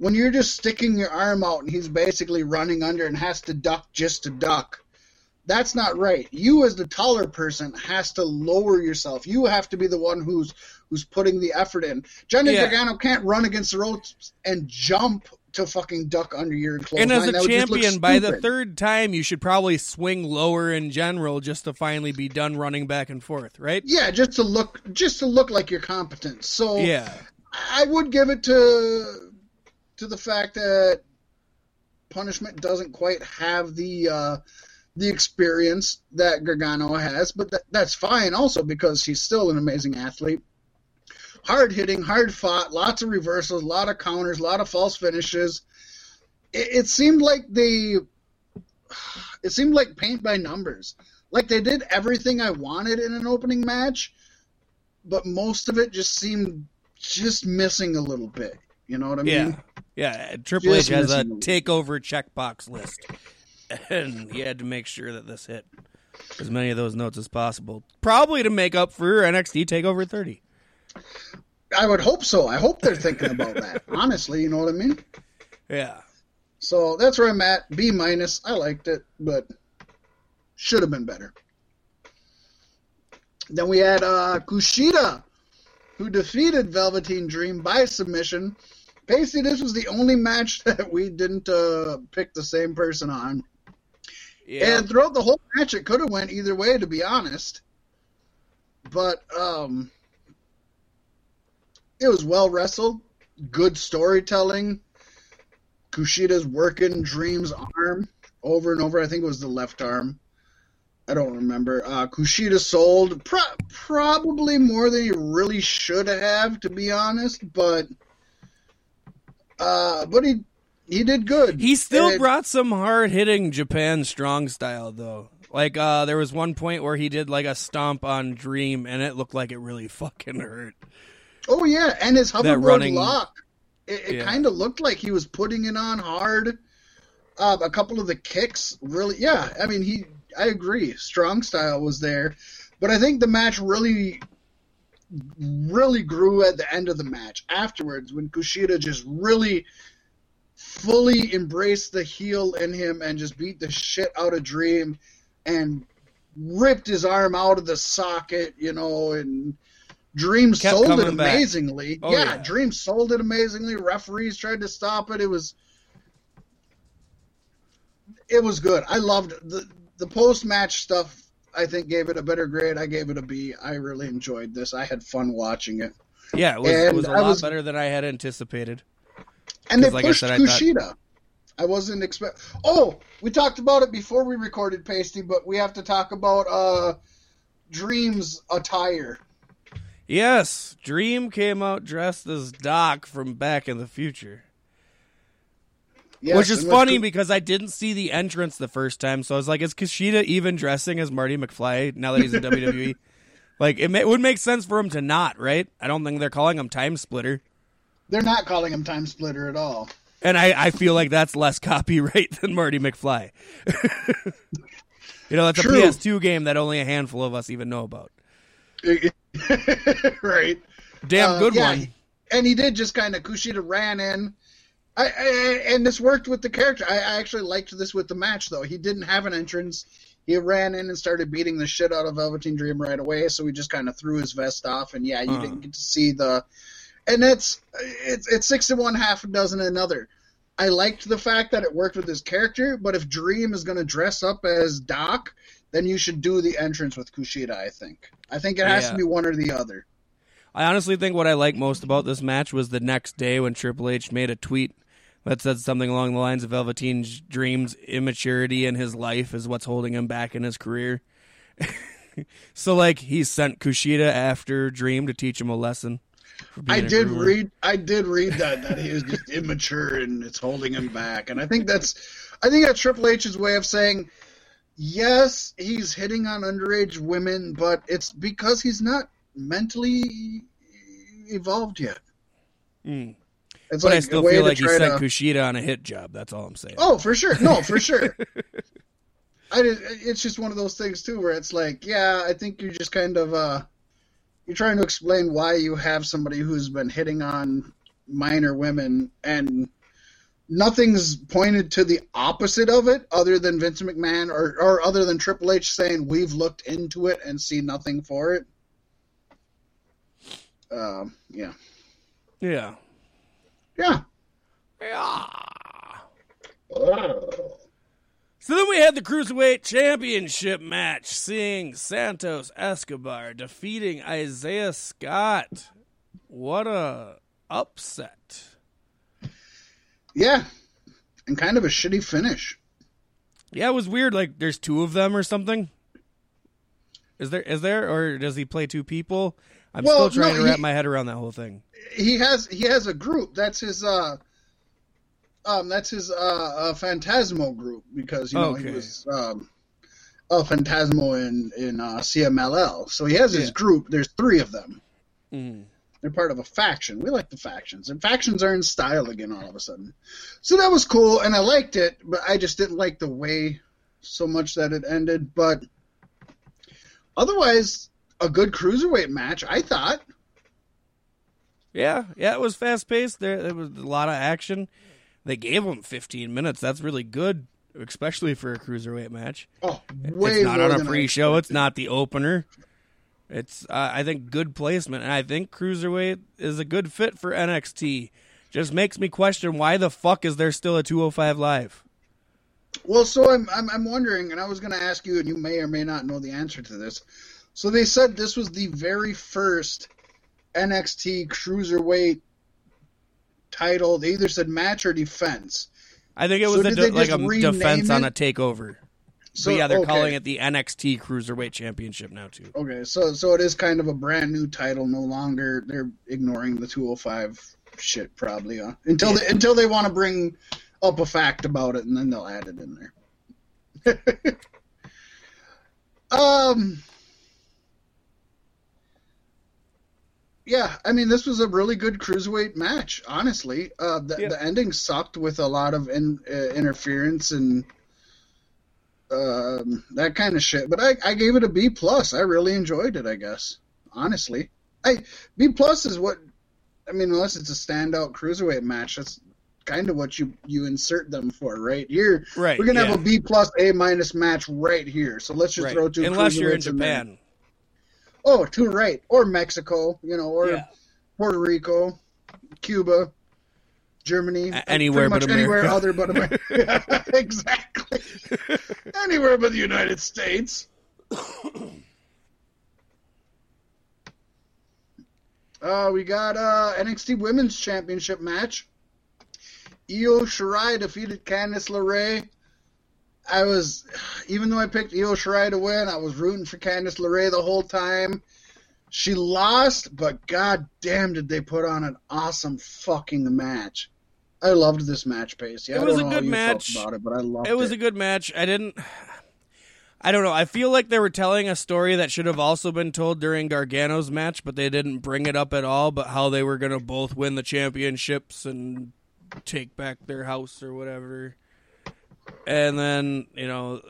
when you're just sticking your arm out and he's basically running under and has to duck just to duck, that's not right. You as the taller person has to lower yourself. You have to be the one who's who's putting the effort in. Johnny Yeah. Gargano can't run against the ropes and jump to fucking duck under your clothes. and as a champion, by the third time, you should probably swing lower in general just to finally be done running back and forth, right? yeah, just to look just to look like you're competent. So Yeah. I would give it to to the fact that punishment doesn't quite have the uh, the experience that Gargano has, but that, that's fine also because he's still an amazing athlete. Hard hitting, hard fought, lots of reversals, a lot of counters, a lot of false finishes. It, it seemed like they it seemed like paint by numbers. Like they did everything I wanted in an opening match, but most of it just seemed just missing a little bit. You know what I mean? Yeah, Triple H has a a- takeover checkbox list, and he had to make sure that this hit as many of those notes as possible, probably to make up for NXT Takeover 30. I would hope so. I hope they're thinking about that. Honestly, you know what I mean? Yeah. So that's where I'm at. B minus. I liked it, but should have been better. Then we had uh, Kushida, who defeated Velveteen Dream by submission. Basically, this was the only match that we didn't uh, pick the same person on. Yeah. And throughout the whole match, it could have went either way, to be honest. But um, it was well wrestled, good storytelling. Kushida's working Dream's arm over and over. I think it was the left arm. I don't remember. Uh, Kushida sold pro- probably more than he really should have, to be honest. But uh, but he he did good. He still And- brought some hard hitting Japan strong style though. Like uh there was one point where he did like a stomp on Dream and it looked like it really fucking hurt. Oh yeah, and his hoverboard running- lock. It, it Yeah. kind of looked like he was putting it on hard. Uh, a couple of the kicks, really, yeah. I mean, he. I agree. Strong style was there, but I think the match really, really grew at the end of the match. Afterwards, when Kushida just really, fully embraced the heel in him and just beat the shit out of Dream, and ripped his arm out of the socket, you know, and Dream Kept sold it amazingly. Oh, yeah, yeah. Dream sold it amazingly. Referees tried to stop it. It was it was good. I loved the the post match stuff. I think gave it a better grade. I gave it a B. I really enjoyed this. I had fun watching it, Yeah, it was, it was a I lot was- better than I had anticipated. and they like I pushed said, I thought- I wasn't expect. Oh, we talked about it before we recorded Pasty, but we have to talk about uh Dream's attire. Yes, Dream came out dressed as Doc from Back in the Future. Yes, Which is funny because I didn't see the entrance the first time, so I was like, is Kushida even dressing as Marty McFly now that he's in WWE? Like, it, ma- it would make sense for him to not, right? I don't think they're calling him Time Splitter. they're not calling him Time Splitter at all. And I, I feel like that's less copyright than Marty McFly. you know, that's a PS2 game that only a handful of us even know about. right. Damn Uh, good yeah, one. And he did just kind of Kushida ran in. I, I and this worked with the character. I, I actually liked this with the match though. He didn't have an entrance. He ran in and started beating the shit out of Velveteen Dream right away. So we just kind of threw his vest off, and yeah, you Uh. didn't get to see the. And that's it's it's six and one, half a dozen another. I liked the fact that it worked with his character, but if Dream is going to dress up as Doc, then you should do the entrance with Kushida. I think. I think it has Yeah. to be one or the other. I honestly think what I like most about this match was the next day when Triple H made a tweet that said something along the lines of Velveteen's Dream's immaturity in his life is what's holding him back in his career. so, like, he sent Kushida after Dream to teach him a lesson. I did read. I did read that that he is just immature and it's holding him back. And I think that's, I think that's Triple H's way of saying, yes, he's hitting on underage women, but it's because he's not mentally evolved yet. Mm. It's But like I still feel like he sent to- Kushida on a hit job. That's all I'm saying. Oh, for sure. No, for sure. I did, it's just one of those things too, where it's like, yeah, I think you're just kind of uh, you're trying to explain why you have somebody who's been hitting on minor women, and nothing's pointed to the opposite of it, other than Vince McMahon or or other than Triple H saying we've looked into it and see nothing for it. Um, yeah, Yeah. Yeah. Yeah. So then we had the Cruiserweight Championship match, seeing Santos Escobar defeating Isaiah Scott. What a upset. Yeah, and kind of a shitty finish. Yeah, it was weird. Like there's two of them or something. Is there is there or does he play two people? I'm Well, still trying no, to wrap he- my head around that whole thing. He has he has a group. That's his uh um that's his uh, uh Phantasmo group because you know he was um a Phantasmo in in uh, CMLL. So he has his Yeah. group. There's three of them. Mm. They're part of a faction. We like the factions, and factions are in style again all of a sudden. So that was cool, and I liked it, but I just didn't like the way so much that it ended. But otherwise, a good cruiserweight match, I thought. Yeah, yeah, it was fast paced. There, there was a lot of action. they gave him 15 minutes. That's really good, especially for a cruiserweight match. Oh, way it's not on a pre-show. It's not the opener. It's uh, I think good placement, and I think cruiserweight is a good fit for NXT. Just makes me question why the fuck is there still a 205 live? Well, so I'm, I'm I'm wondering, and I was going to ask you, and you may or may not know the answer to this. So they said this was the very first NXT cruiserweight title. They either said match or defense. I think it So was a de- like a defense on a takeover. So but yeah, they're okay. calling it the NXT Cruiserweight Championship now too. Okay, so so it is kind of a brand new title. No longer they're ignoring the 205 shit probably huh? until they, until they want to bring up a fact about it, and then they'll add it in there. um. Yeah, I mean, this was a really good cruiserweight match. Honestly, uh, the, Yeah. the ending sucked with a lot of in, uh, interference and um, that kind of shit. But I, I gave it a B plus. I really enjoyed it. I guess honestly, I B plus is what I mean. Unless it's a standout cruiserweight match, that's kind of what you you insert them for, right? Here, Right. we're gonna yeah, have a B plus A minus match right here. So let's just right. throw two. Unless you're in. Japan. Oh, two right, or Mexico, you know, or Yeah. Puerto Rico, Cuba. Germany, A- anywhere pretty but much anywhere other but America. exactly. anywhere but the United States. Uh, we got uh, NXT Women's Championship match. Io Shirai defeated Candice LeRae. I was, even though I picked Io Shirai to win, I was rooting for Candice LeRae the whole time. She lost, but god damn did they put on an awesome fucking match. I loved this match, Pace. Yeah, It I was a good match. about it, but I loved it. It was a good match. I didn't. I don't know. I feel like they were telling a story that should have also been told during Gargano's match, but they didn't bring it up at all. But how they were going to both win the championships and take back their house or whatever. And then you know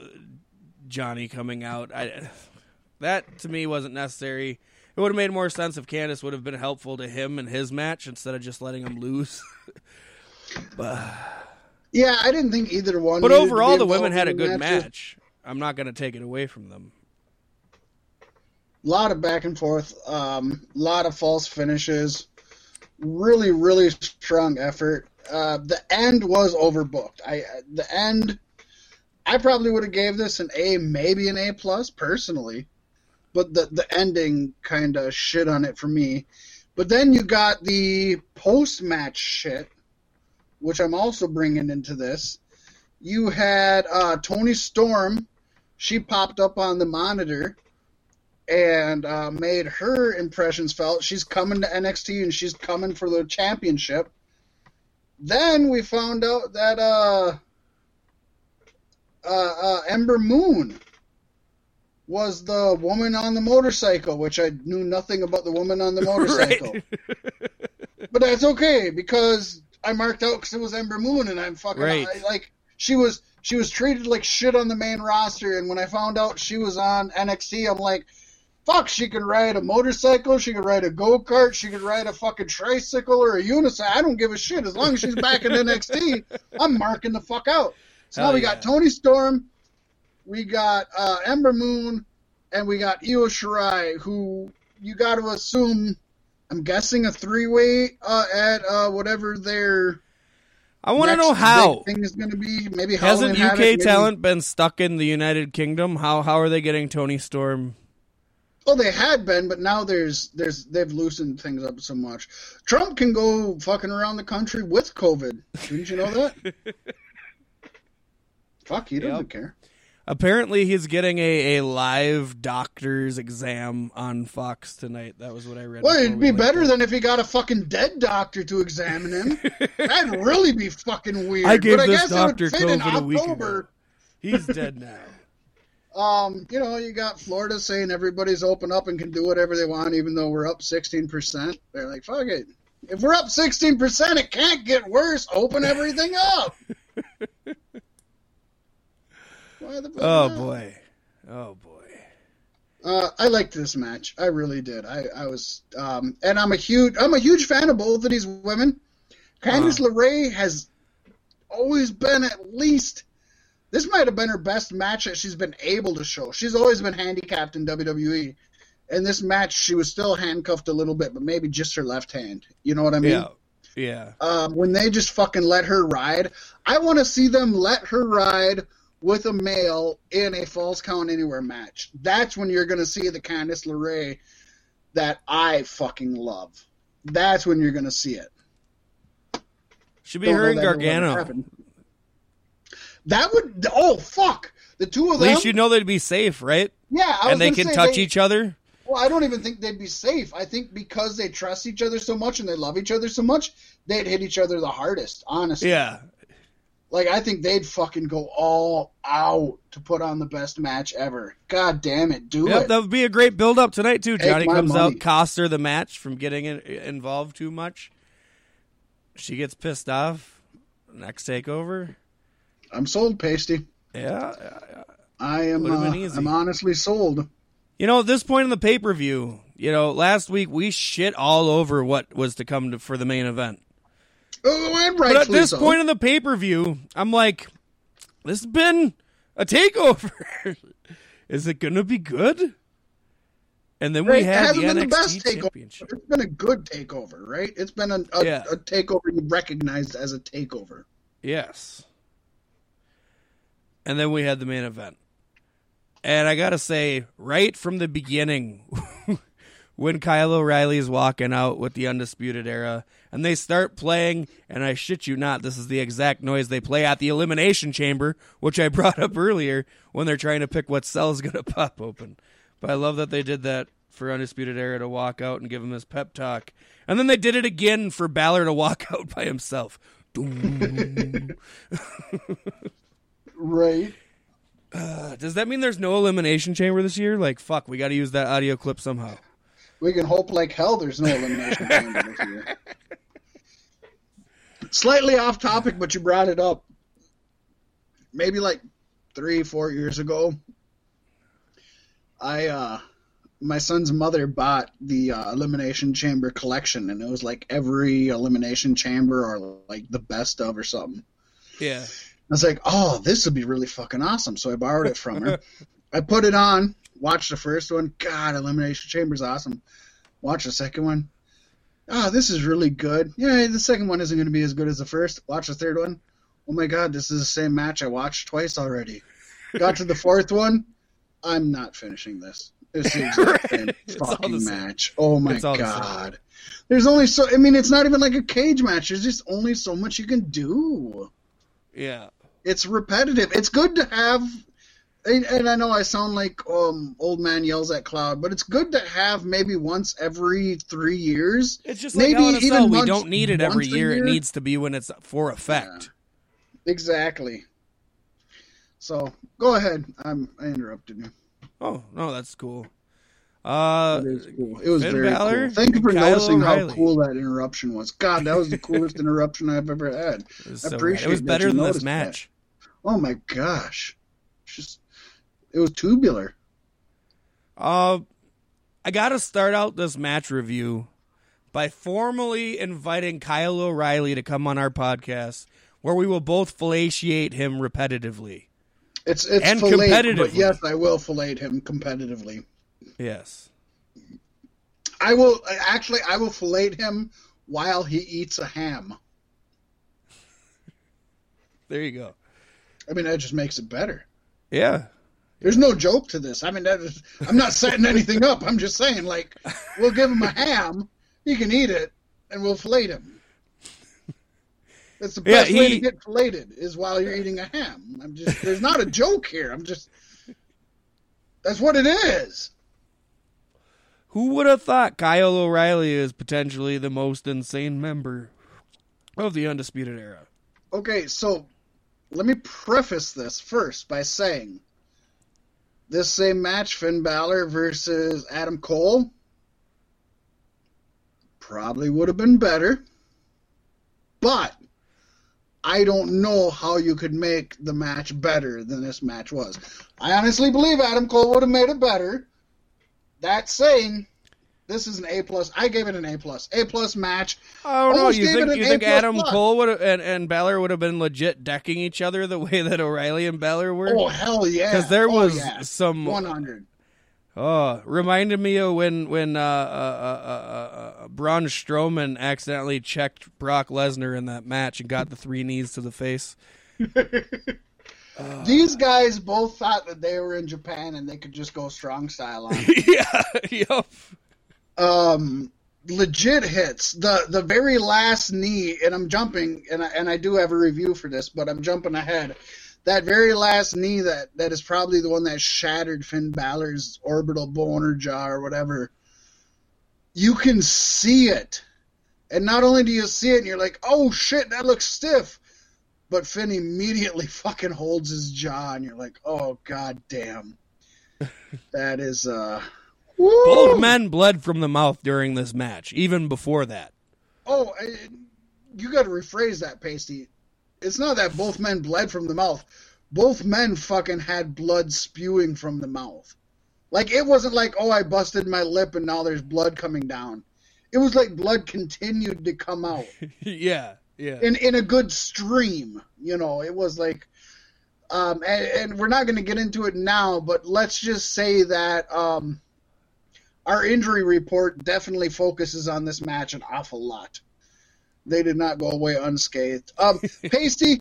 Johnny coming out. I that to me wasn't necessary. It would have made more sense if Candice would have been helpful to him in his match instead of just letting him lose. but Yeah, I didn't think either one. but needed to be overall, the women had a good matches. match. I'm not going to take it away from them. A lot of back and forth, a um, lot of false finishes. Really, really strong effort. Uh, the end was overbooked. I the end. I probably would have gave this an A, maybe an A plus personally, but the the ending kind of shit on it for me. But then you got the post match shit, which I'm also bringing into this. You had uh, Toni Storm. She popped up on the monitor and uh, made her impressions felt. She's coming to NXT and she's coming for the championship. Then we found out that uh, uh, uh, Ember Moon was the woman on the motorcycle, which I knew nothing about the woman on the motorcycle. Right. But that's okay because I marked out because it was Ember Moon, and I'm fucking Right. I, like she was she was treated like shit on the main roster, and when I found out she was on NXT, I'm like, fuck, she can ride a motorcycle, she can ride a go kart, she can ride a fucking tricycle or a unicycle. I don't give a shit as long as she's back in NXT. I'm marking the fuck out. So now we yeah. got Toni Storm, we got uh, Ember Moon, and we got Io Shirai, who you got to assume. I'm guessing a three way uh, at uh, whatever their I want to know how. thing is going to be. Maybe Hasn't Halloween UK Havoc, maybe- talent been stuck in the United Kingdom? How how are they getting Toni Storm? Oh, they had been, but now there's there's they've loosened things up so much. Trump can go fucking around the country with COVID. Didn't you know that? Fuck, he doesn't Yep. care. Apparently, he's getting a, a live doctor's exam on Fox tonight. That was what I read. Well, it'd we be better up. than if he got a fucking dead doctor to examine him. That'd really be fucking weird. I gave but I guess doctor it would fit in COVID a week ago. October. He's dead now. Um, you know, you got Florida saying everybody's open up and can do whatever they want, even though we're up 16%. They're like, fuck it. If we're up 16%, it can't get worse. Open everything up. Why the fuck Oh not? boy, oh boy. Uh, I liked this match. I really did. I, I was, um, and I'm a huge, I'm a huge fan of both of these women. Candice Uh-huh. LeRae has always been at least. This might have been her best match that she's been able to show. She's always been handicapped in WWE. In this match, she was still handcuffed a little bit, but maybe just her left hand. You know what I mean? Yeah. Yeah. Um, when they just fucking let her ride, I want to see them let her ride with a male in a Falls Count Anywhere match. That's when you're going to see the Candice LeRae that I fucking love. That's when you're going to see it. Should be Don't her and that it'll ever Gargano. That would Oh fuck! The two of them. At least you know they'd be safe, right? yeah, I was and they can touch they- each other. Well, I don't even think they'd be safe. I think because they trust each other so much and they love each other so much, they'd hit each other the hardest. Honestly, Yeah. like I think they'd fucking go all out to put on the best match ever. God damn it, do Yep, it! that would be a great build up tonight too. Take Johnny comes money. out, costs her the match from getting involved too much. She gets pissed off. Next takeover. I'm sold, Pasty. Yeah, yeah, yeah. I am. Uh. I'm honestly sold. You know, at this point in the pay per view, you know, last week we shit all over what was to come to, for the main event. Oh, and But at this so. point in the pay per view, I'm like, this has been a takeover. Is it going to be good? And then we Right, it had the been the NXT best takeover. championship. It's been a good takeover, right? It's been a, a, Yeah. a takeover you recognized as a takeover. Yes. And then we had the main event. And I got to say, right from the beginning, when Kyle O'Reilly is walking out with the Undisputed Era, and they start playing, and I shit you not, this is the exact noise they play at the Elimination Chamber, which I brought up earlier when they're trying to pick what cell's going to pop open. But I love that they did that for Undisputed Era to walk out and give him his pep talk. And then they did it again for Balor to walk out by himself. Right. Uh, does that mean there's no elimination chamber this year? Like, fuck, we got to use that audio clip somehow. We can hope like hell there's no elimination chamber this year. Slightly off topic, but you brought it up. Maybe like three, four years ago, I uh my son's mother bought the uh, elimination chamber collection, and it was like every elimination chamber or like the best of or something. Yeah. I was like, oh, this would be really fucking awesome. So I borrowed it from her. I put it on, watched the first one. God, Elimination Chamber's awesome. Watch the second one. Ah, this is really good. Yeah, the second one isn't going to be as good as the first. Watch the third one. Oh my god, this is the same match I watched twice already. Got to the fourth one. I'm not finishing this. It's the exact same It's all the fucking same. match. Oh my all the god. There's only so. I mean, it's not even like a cage match. There's just only so much you can do Yeah. It's repetitive. It's good to have, and, and I know I sound like um old man yells at cloud, but it's good to have maybe once every three years. It's just Maybe in even We once- don't need it every a year. It needs to be when it's for effect. Exactly. So go ahead. I'm I interrupted you. Oh, no, that's cool. Uh, It cool. It was Finn very Balor, cool. Thank you for Kyle noticing O'Reilly. how cool that interruption was. God, that was the coolest interruption I've ever had. it was, I so appreciate it It was better than this noticed that. match. Oh my gosh, It's just it was tubular. Uh, I got to start out this match review by formally inviting Kyle O'Reilly to come on our podcast, where we will both fellatiate him repetitively. It's it's And filleted, but competitively. yes, I will fillet him competitively. Yes. I will actually I will fillet him while he eats a ham. There you go. I mean that just makes it better. Yeah. There's no joke to this. I mean that is, I'm not setting anything up. I'm just saying like we'll give him a ham, he can eat it, and we'll fillet him. That's the Yeah, best way to get filleted is while you're eating a ham. I'm just there's not a joke here. I'm just that's what it is. Who would have thought Kyle O'Reilly is potentially the most insane member of the Undisputed Era? Okay, so let me preface this first by saying this same match, Finn Balor versus Adam Cole, probably would have been better, but I don't know how you could make the match better than this match was. I honestly believe Adam Cole would have made it better. That saying, This is an A plus. I gave it an A plus. A plus match. Oh no, you think you think Adam plus. Cole would and and Balor would have been legit decking each other the way that O'Reilly and Balor were? Oh hell yeah! Because there Oh, was yeah. some 100. Oh, reminded me of when when uh, uh, uh, uh, uh, Braun Strowman accidentally checked Brock Lesnar in that match and got the three knees to the face. These guys both thought that they were in Japan and they could just go strong style on. yeah, yep. um legit hits. The the very last knee and i'm jumping and I, and I do have a review for this but i'm jumping ahead. That very last knee that that is probably the one that shattered finn Balor's orbital bone or jaw or whatever you can see it. And not only do you see it and you're like oh shit that looks stiff but finn immediately fucking holds his jaw and you're like oh god damn that is uh woo! Both men bled from the mouth during this match, even before that. Oh, I- you got to rephrase that, Pasty. It's not that both men bled from the mouth. Both men fucking had blood spewing from the mouth. Like it wasn't like, oh, I busted my lip and now there's blood coming down. It was like blood continued to come out yeah, yeah. in in a good stream. You know, it was like, um, and, and we're not going to get into it now, but let's just say that um, our injury report definitely focuses on this match an awful lot. They did not go away unscathed. Um, Pasty,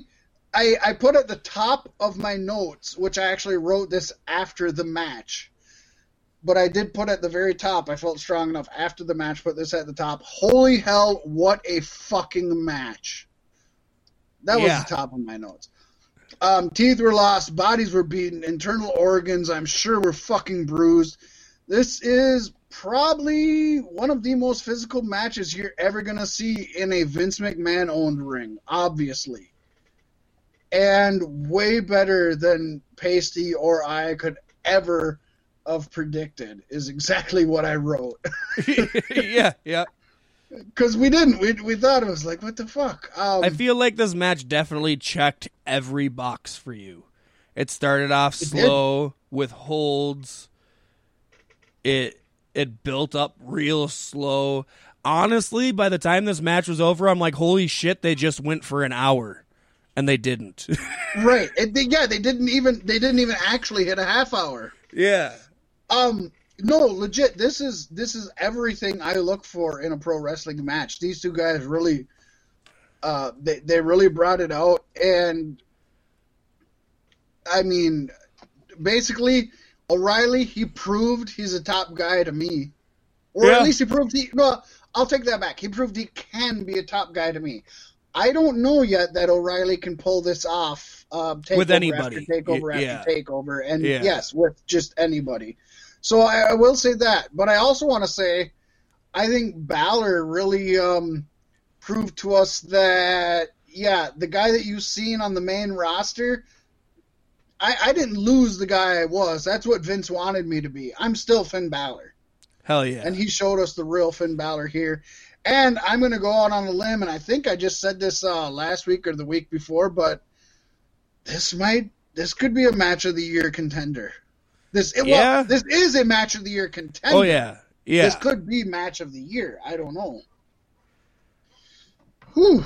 I, I put at the top of my notes, which I actually wrote this after the match, but I did put at the very top. I felt strong enough after the match, put this at the top. Holy hell, what a fucking match! That was the top of my notes. Um, teeth were lost, bodies were beaten, internal organs, I'm sure, were fucking bruised. This is probably one of the most physical matches you're ever going to see in a Vince McMahon owned ring, obviously. And way better than Pasty or I could ever have predicted, is exactly what I wrote. yeah, yeah. Because we didn't. We, we thought it was like, what the fuck? Um, I feel like this match definitely checked every box for you. It started off It slow with holds. It it built up real slow. Honestly, by the time this match was over, I'm like, holy shit, they just went for an hour. And they didn't. right. It, they, yeah, they didn't even they didn't even actually hit a half hour. yeah. Um, no, legit. This is this is everything I look for in a pro wrestling match. These two guys really, uh, they they really brought it out, and I mean, basically, O'Reilly he proved he's a top guy to me, or Yeah. at least he proved he. No, I'll take that back. He proved he can be a top guy to me. I don't know yet that O'Reilly can pull this off. Uh, With anybody. after takeover Y- after takeover, and Yeah. yes, with just anybody. So I, I will say that, but I also want to say, I think Balor really um, proved to us that yeah, the guy that you've seen on the main roster, I, I didn't lose the guy I was. That's what Vince wanted me to be. I'm still Finn Balor, Hell yeah. and he showed us the real Finn Balor here. And I'm going to go out on a limb, and I think I just said this uh, last week or the week before, but this might this could be a match of the year contender. This it, Yeah. well, this is a match of the year contender. oh yeah. Yeah. This could be match of the year. I don't know. Whew.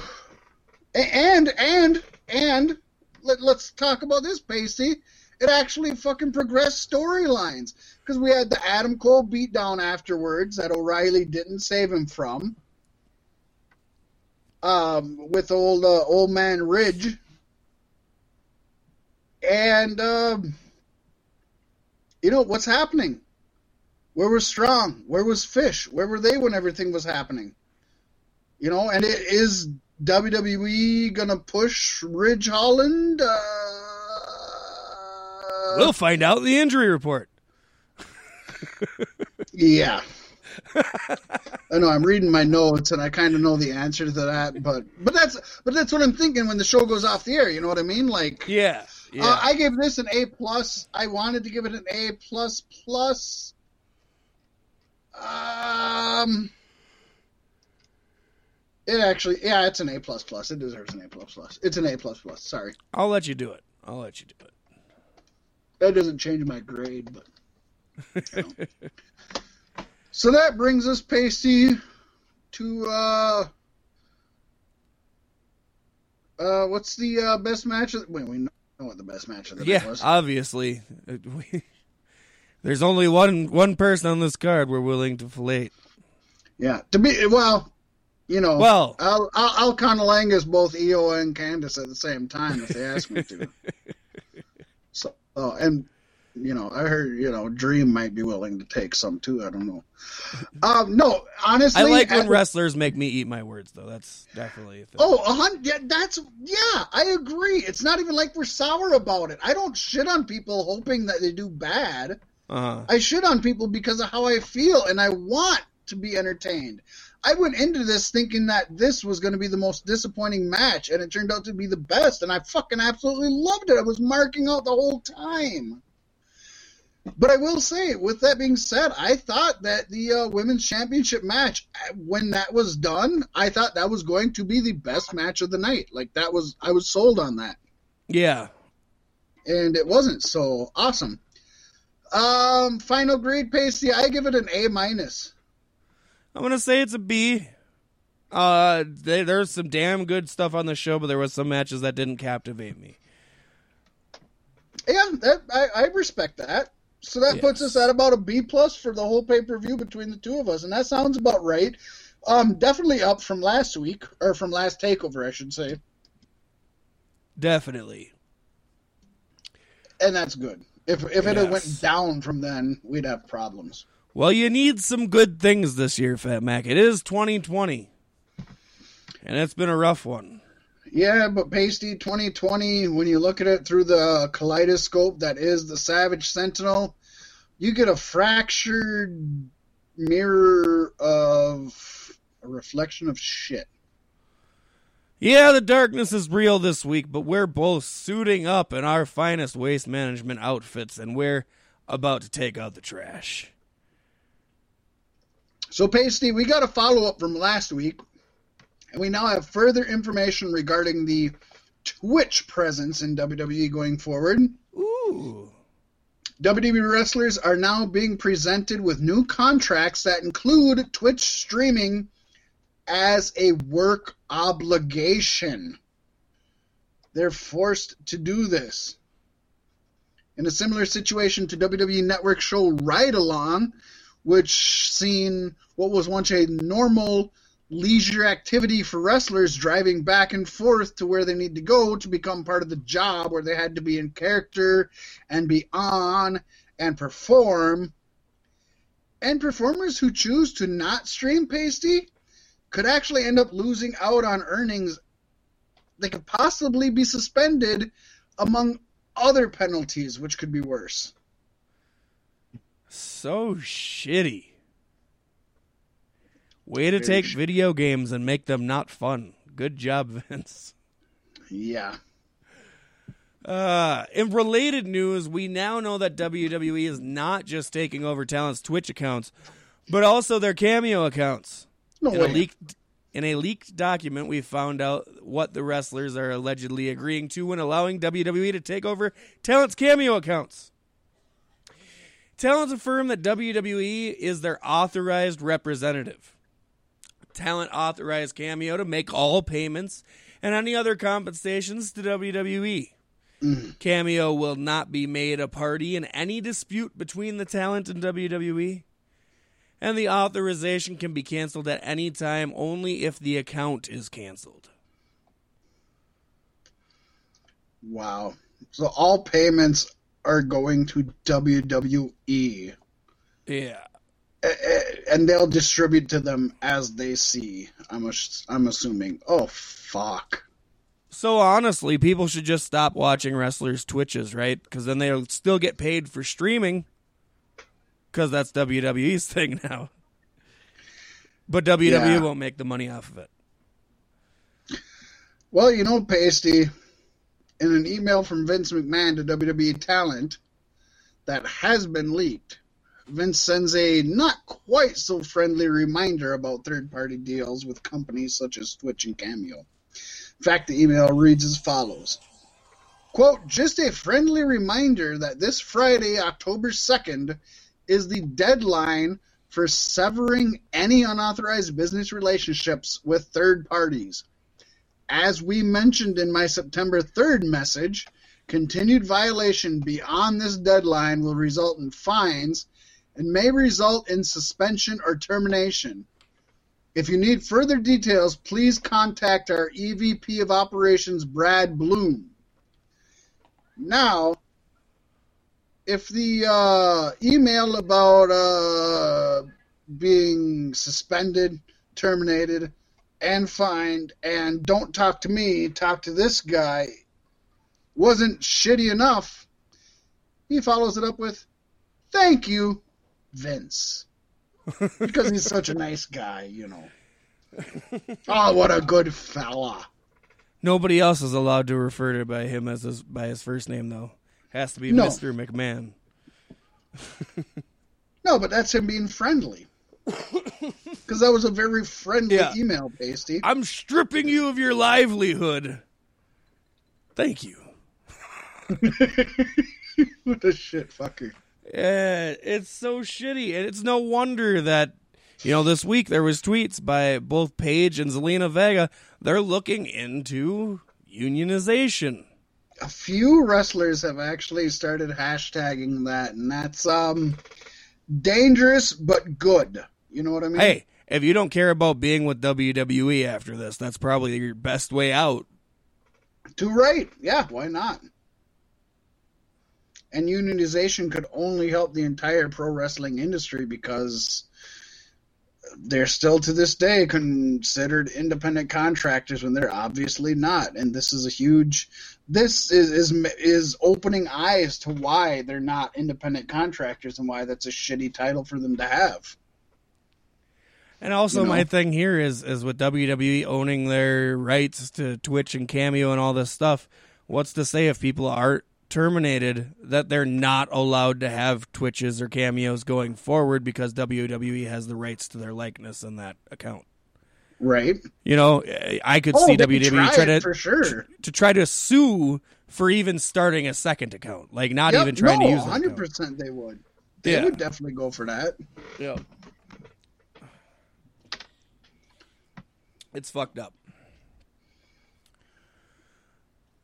And and and let, let's talk about this, Pacey. It actually fucking progressed storylines because we had the Adam Cole beatdown afterwards that O'Reilly didn't save him from. Um, with old uh, old man Ridge, and um, you know what's happening. Where was Strong? Where was Fish? Where were they when everything was happening? You know, and it is WWE gonna push Ridge Holland? Uh, we'll find out in the injury report. yeah. I know I'm reading my notes and I kind of know the answer to that, but but that's but that's what I'm thinking when the show goes off the air. You know what I mean? Like, Yeah. Yeah. uh, I gave this an A plus. I wanted to give it an A plus plus. Um, it actually, yeah, it's an A plus plus. It deserves an A plus plus. It's an A plus plus. Sorry, I'll let you do it. I'll let you do it. that doesn't change my grade, but. you know. So that brings us, Pasty, to uh, uh, what's the uh, best match? Of, wait, we know what the best match of the yeah, night was. obviously. We- There's only one one person on this card we're willing to fillet. Yeah, to be well, you know. Well- I'll I'll, I'll cunnilingus both Io and Candice at the same time if they ask me to. so, oh, and you know, I heard you know Dream might be willing to take some too. I don't know. Um, no, honestly, I like when at- wrestlers make me eat my words, though. That's definitely a thing. Oh, a hun- yeah, that's yeah, I agree. It's not even like we're sour about it. I don't shit on people hoping that they do bad. Uh-huh. I shit on people because of how I feel and I want to be entertained. I went into this thinking that this was going to be the most disappointing match and it turned out to be the best and I fucking absolutely loved it. I was marking out the whole time. But I will say, with that being said, I thought that the uh, women's championship match, uh, when that was done, I thought that was going to be the best match of the night. Like that was, I was sold on that Yeah. and it wasn't so awesome. Um, final grade, Pasty. I give it an A minus. I'm gonna say it's a B. Uh, they, there's some damn good stuff on the show, but there was some matches that didn't captivate me. Yeah, that, I, I respect that. So that puts us at about a B plus for the whole pay per view between the two of us, and that sounds about right. Um, definitely up from last week or from last takeover, I should say, Definitely. and that's good. If if it had went down from then, we'd have problems. Well, you need some good things this year, Fat Mac. It is 2020, and it's been a rough one. Yeah, but Pasty 2020, when you look at it through the kaleidoscope that is the Savage Sentinel, you get a fractured mirror of a reflection of shit. Yeah, the darkness is real this week, but we're both suiting up in our finest waste management outfits, and we're about to take out the trash. So, Pasty, we got a follow up from last week, and we now have further information regarding the Twitch presence in WWE going forward. Ooh. WWE wrestlers are now being presented with new contracts that include Twitch streaming as a work obligation. They're forced to do this. In a similar situation to WWE Network show Ride Along, which seen what was once a normal leisure activity for wrestlers driving back and forth to where they need to go to become part of the job where they had to be in character and be on and perform. And performers who choose to not stream Pasty could actually end up losing out on earnings. They could possibly be suspended among other penalties, which could be worse. So shitty. Way to Very take sh- video games and make them not fun. Good job, Vince. Yeah. Uh, in related news, we now know that WWE is not just taking over talent's Twitch accounts, but also their Cameo accounts. No In a leaked in a leaked document, we found out what the wrestlers are allegedly agreeing to when allowing WWE to take over talent's Cameo accounts. Talents affirm that WWE is their authorized representative. Talent authorized Cameo to make all payments and any other compensations to WWE. Mm. Cameo will not be made a party in any dispute between the talent and WWE. And the authorization can be canceled at any time only if the account is canceled. Wow. So all payments are going to WWE. Yeah. And they'll distribute to them as they see. I'm, I'm assuming. Oh, fuck. So honestly, people should just stop watching wrestlers' Twitches, right? Because then they'll still get paid for streaming. Because that's WWE's thing now. But WWE Yeah. won't make the money off of it. Well, you know, Pasty, in an email from Vince McMahon to WWE Talent that has been leaked, Vince sends a not quite so friendly reminder about third party deals with companies such as Twitch and Cameo. In fact, the email reads as follows Quote, just a friendly reminder that this Friday, October 2nd, is the deadline for severing any unauthorized business relationships with third parties. As we mentioned in my September 3rd message, continued violation beyond this deadline will result in fines and may result in suspension or termination. If you need further details, please contact our EVP of Operations, Brad Blum. Now, if the uh, email about uh, being suspended, terminated, and fined, and don't talk to me, talk to this guy, wasn't shitty enough, he follows it up with, Thank you, Vince. because he's such a nice guy, you know. Oh, what a good fella. Nobody else is allowed to refer to by him as his, by his first name though. Has to be No. Mr. McMahon. No, but that's him being friendly. Because that was a very friendly Yeah. email, Pasty. I'm stripping you of your livelihood. Thank you. what a shit fucker. Yeah, it's so shitty, and it's no wonder that you know this week there was tweets by both Paige and Zelina Vega. They're looking into unionization. A few wrestlers have actually started hashtagging that, and that's um dangerous but good. You know what I mean? Hey, if you don't care about being with WWE after this, that's probably your best way out. Too right. Yeah, why not? And unionization could only help the entire pro wrestling industry because they're still to this day considered independent contractors when they're obviously not. And this is a huge this is is is opening eyes to why they're not independent contractors and why that's a shitty title for them to have. And also, You know? my thing here is is with WWE owning their rights to Twitch and Cameo and all this stuff. What's to say if people are terminated that they're not allowed to have Twitches or cameos going forward because WWE has the rights to their likeness in that account? Right? You know, I could Oh, see WWE try try to for sure. to try to sue for even starting a second account, like not Yep, even trying no, to use hundred percent they would. They Yeah. would definitely go for that. Yeah. It's fucked up.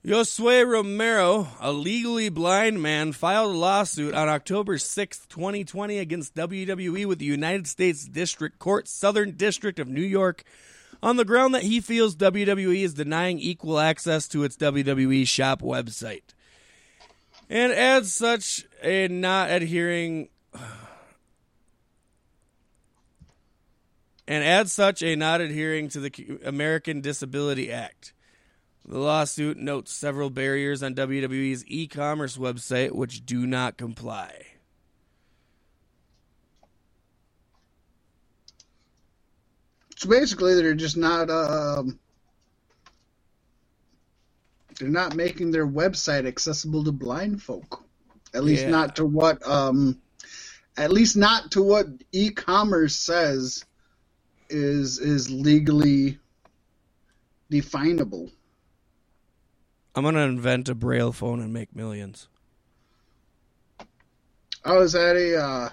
Josue Romero, a legally blind man, filed a lawsuit on October 6th, 2020 against WWE with the United States District Court, Southern District of New York, on the ground that he feels WWE is denying equal access to its WWE shop website. And as such, a not adhering and as such a not adhering to the American Disability Act. The lawsuit notes several barriers on WWE's e-commerce website which do not comply. So basically, they're just not. Um, they're not making their website accessible to blind folk. At least Yeah. not to what. Um, at least not to what e-commerce says is is legally definable. I'm gonna invent a braille phone and make millions. I was at a. Uh,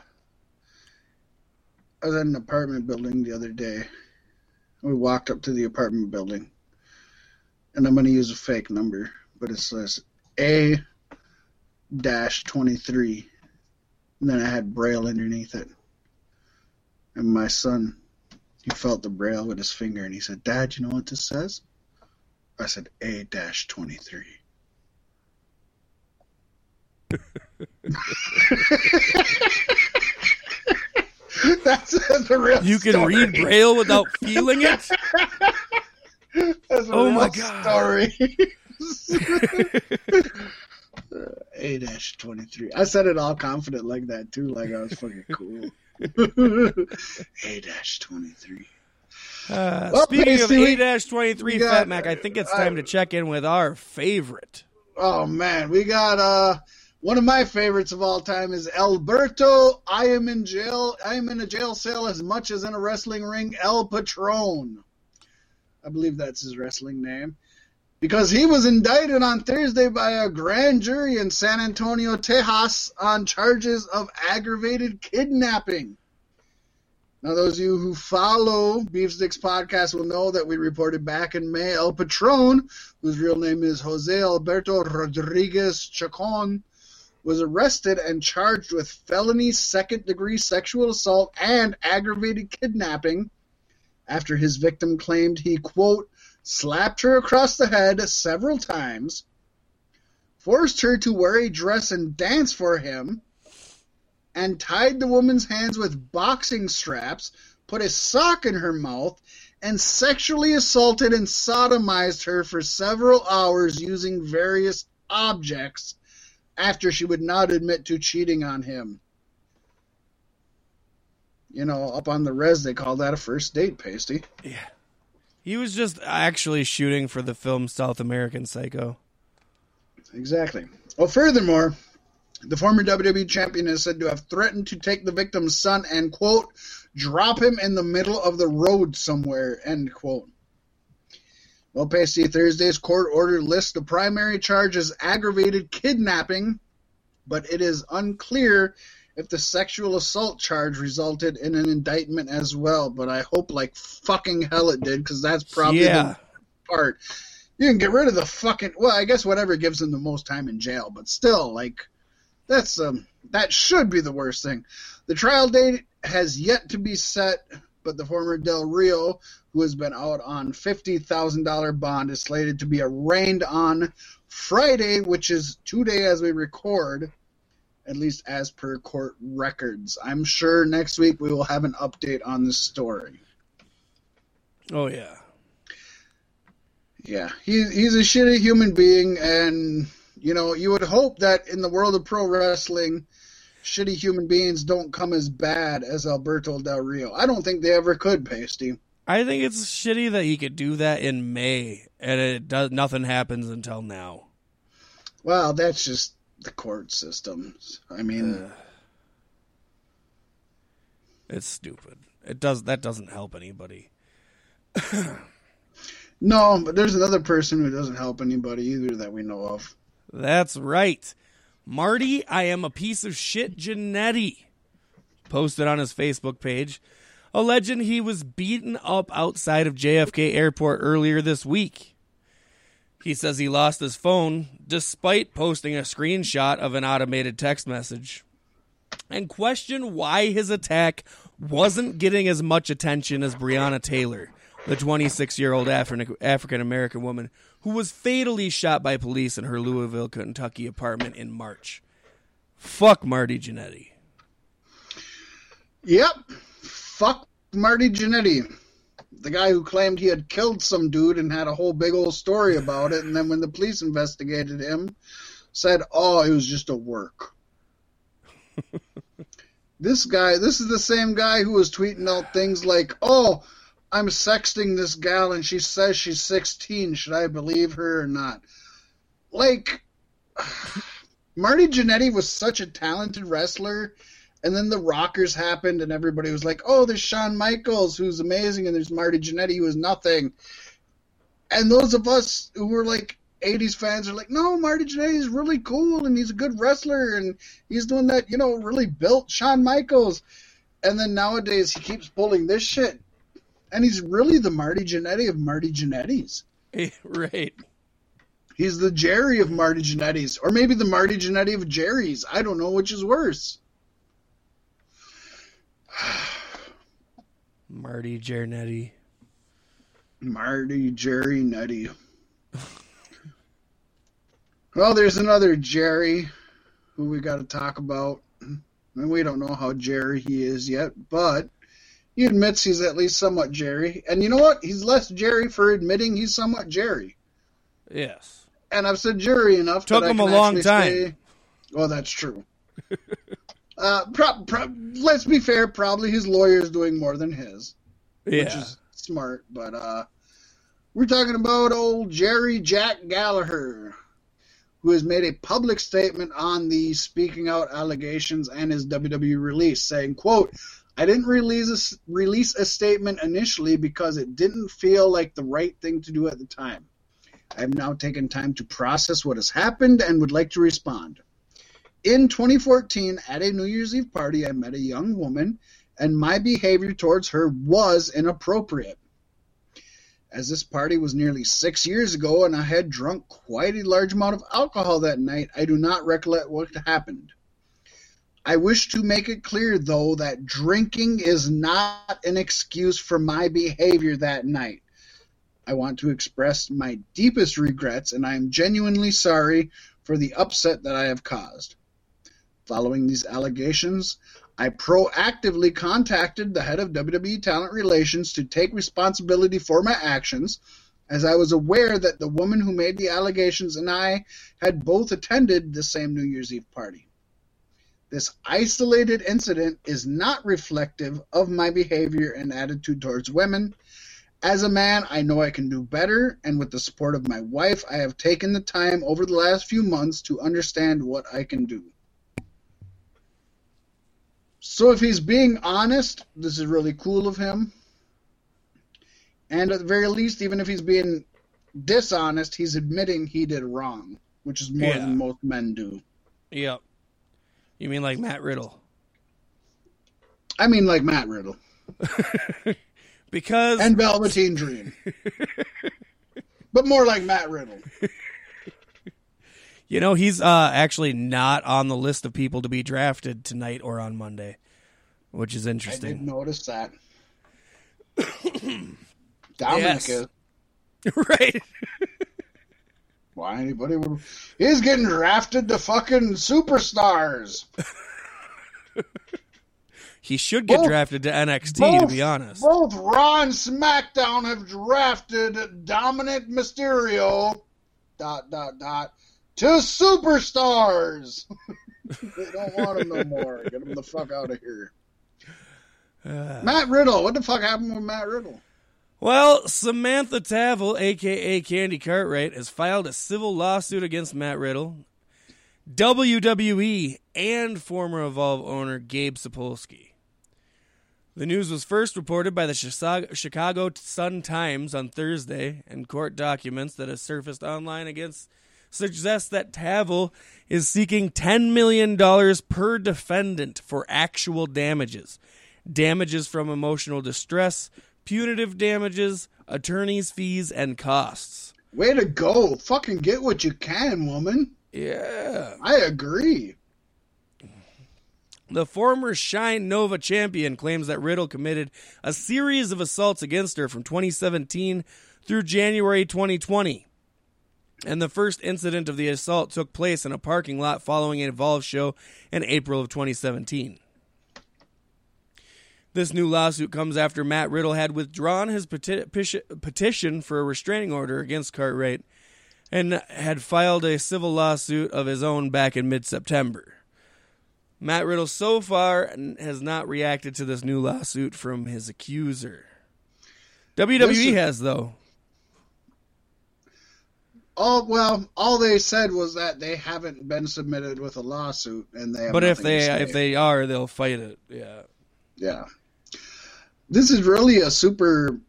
I was at an apartment building the other day. We walked up to the apartment building, and I'm to use a fake number, but it says A dash twenty three, and then I had braille underneath it. And my son, he felt the braille with his finger, and he said, "Dad, you know what this says?" I said A dash twenty three. That's, that's a real You can story. read braille without feeling it? That's a Oh real my God. story. A dash twenty three. I said it all confident like that too, like I was fucking cool. A dash twenty three. Uh, Well, speaking of basically, A-23 Fat Mac, I think it's uh, time to check in with our favorite. Oh man, we got uh one of my favorites of all time is Alberto. I am in jail. I am in a jail cell as much as in a wrestling ring. El Patron. I believe that's his wrestling name. Because he was indicted on Thursday by a grand jury in San Antonio, Tejas, on charges of aggravated kidnapping. Now, those of you who follow Beefsticks podcast will know that we reported back in May El Patron, whose real name is Jose Alberto Rodriguez Chacon, was arrested and charged with felony second degree sexual assault and aggravated kidnapping after his victim claimed he, quote, slapped her across the head several times, forced her to wear a dress and dance for him, and tied the woman's hands with boxing straps, put a sock in her mouth, and sexually assaulted and sodomized her for several hours using various objects after she would not admit to cheating on him. You know, up on the res, they call that a first date, Pasty. Yeah. He was just actually shooting for the film South American Psycho. Exactly. Well, furthermore, the former WWE champion is said to have threatened to take the victim's son and, quote, drop him in the middle of the road somewhere, end quote. Well, Pasty, Thursday's court order lists the primary charge as aggravated kidnapping, but it is unclear if the sexual assault charge resulted in an indictment as well. But I hope like fucking hell it did, because that's probably Yeah. the part. You can get rid of the fucking. Well, I guess whatever gives them the most time in jail, but still, like, that's um, that should be the worst thing. The trial date has yet to be set, but the former Del Rio, who has been out on fifty thousand dollar bond, is slated to be arraigned on Friday, which is today as we record, at least as per court records. I'm sure next week we will have an update on the story. Oh yeah. Yeah, he, he's a shitty human being, and you know you would hope that in the world of pro wrestling, shitty human beings don't come as bad as Alberto Del Rio. I don't think they ever could, Pasty. I think it's shitty that he could do that in May and it does nothing happens until now. Well, that's just the court systems. I mean, Uh, it's stupid. It does that doesn't help anybody. no, but there's another person who doesn't help anybody either that we know of. That's right. Marty, I am a piece of shit Jannetty posted on his Facebook page, alleging he was beaten up outside of JFK Airport earlier this week. He says he lost his phone despite posting a screenshot of an automated text message and questioned why his attack wasn't getting as much attention as Breonna Taylor, the 26 year old African American woman who was fatally shot by police in her Louisville, Kentucky apartment in March. Fuck Marty Jannetty. Yep, fuck Marty Jannetty, the guy who claimed he had killed some dude and had a whole big old story about it, and then when the police investigated him, said, "Oh, it was just a work." this guy, this is the same guy who was tweeting out things like, "Oh, I'm sexting this gal and she says she's 16. Should I believe her or not?" Like, Marty Jannetty was such a talented wrestler, and then the Rockers happened, and everybody was like, "Oh, there's Shawn Michaels, who's amazing, and there's Marty Jannetty, who is nothing." And those of us who were like '80s fans are like, "No, Marty Jannetty is really cool, and he's a good wrestler, and he's doing that, you know, really built Shawn Michaels." And then nowadays he keeps pulling this shit, and he's really the Marty Jannetty of Marty Jannetty's. right. He's the Jerry of Marty Jannetty's, or maybe the Marty Jannetty of Jerry's. I don't know which is worse. Marty Jarnetti. Marty Jerry Nutty. well, there's another Jerry who we got to talk about. And we don't know how Jerry he is yet, but he admits he's at least somewhat Jerry. And you know what? He's less Jerry for admitting he's somewhat Jerry. Yes. And I've said Jerry enough. Took him a long time. Say, well, that's true. uh, pro- pro- let's be fair. Probably his lawyer is doing more than his. Yeah. which is smart. But uh, we're talking about old Jerry Jack Gallagher, who has made a public statement on the speaking out allegations and his WWE release, saying, "quote I didn't release a, release a statement initially because it didn't feel like the right thing to do at the time. I've now taken time to process what has happened and would like to respond." In 2014, at a New Year's Eve party, I met a young woman and my behavior towards her was inappropriate. As this party was nearly six years ago and I had drunk quite a large amount of alcohol that night, I do not recollect what happened. I wish to make it clear, though, that drinking is not an excuse for my behavior that night. I want to express my deepest regrets, and I am genuinely sorry for the upset that I have caused. Following these allegations, I proactively contacted the head of WWE Talent Relations to take responsibility for my actions, as I was aware that the woman who made the allegations and I had both attended the same New Year's Eve party. This isolated incident is not reflective of my behavior and attitude towards women. As a man, I know I can do better, and with the support of my wife, I have taken the time over the last few months to understand what I can do. So, if he's being honest, this is really cool of him. And at the very least, even if he's being dishonest, he's admitting he did wrong, which is more Yeah. than most men do. Yep. You mean like Matt Riddle? I mean, like Matt Riddle Because and Velveteen Dream, but more like Matt Riddle. you know he's uh, actually not on the list of people to be drafted tonight or on Monday, which is interesting. I did notice that. Dominic Yes. right? Why anybody would? He's getting drafted to fucking superstars. He should get Both- drafted to NXT, to be honest. Both Raw and SmackDown have drafted Dominic Mysterio, dot dot dot, to superstars. they don't want him no more. Get him the fuck out of here. Uh, Matt Riddle. What the fuck happened with Matt Riddle? Well, Samantha Tavel, aka Candy Cartwright, has filed a civil lawsuit against Matt Riddle, WWE, and former Evolve owner Gabe Sapolsky. The news was first reported by the Chicago Sun Times on Thursday, and court documents that have surfaced online against suggest that Tavel is seeking $10 million per defendant for actual damages damages from emotional distress, punitive damages, attorney's fees, and costs. Way to go! Fucking get what you can, woman. Yeah. I agree. The former Shine Nova champion claims that Riddle committed a series of assaults against her from 2017 through January 2020. And the first incident of the assault took place in a parking lot following an Evolve show in April of 2017. This new lawsuit comes after Matt Riddle had withdrawn his peti- peti- petition for a restraining order against Cartwright and had filed a civil lawsuit of his own back in mid September. Matt Riddle so far has not reacted to this new lawsuit from his accuser. WWE Listen- has, though. All well, all they said was that they haven't been submitted with a lawsuit, and they. Have But if they if they are, they'll fight it. Yeah. yeah, this is really a super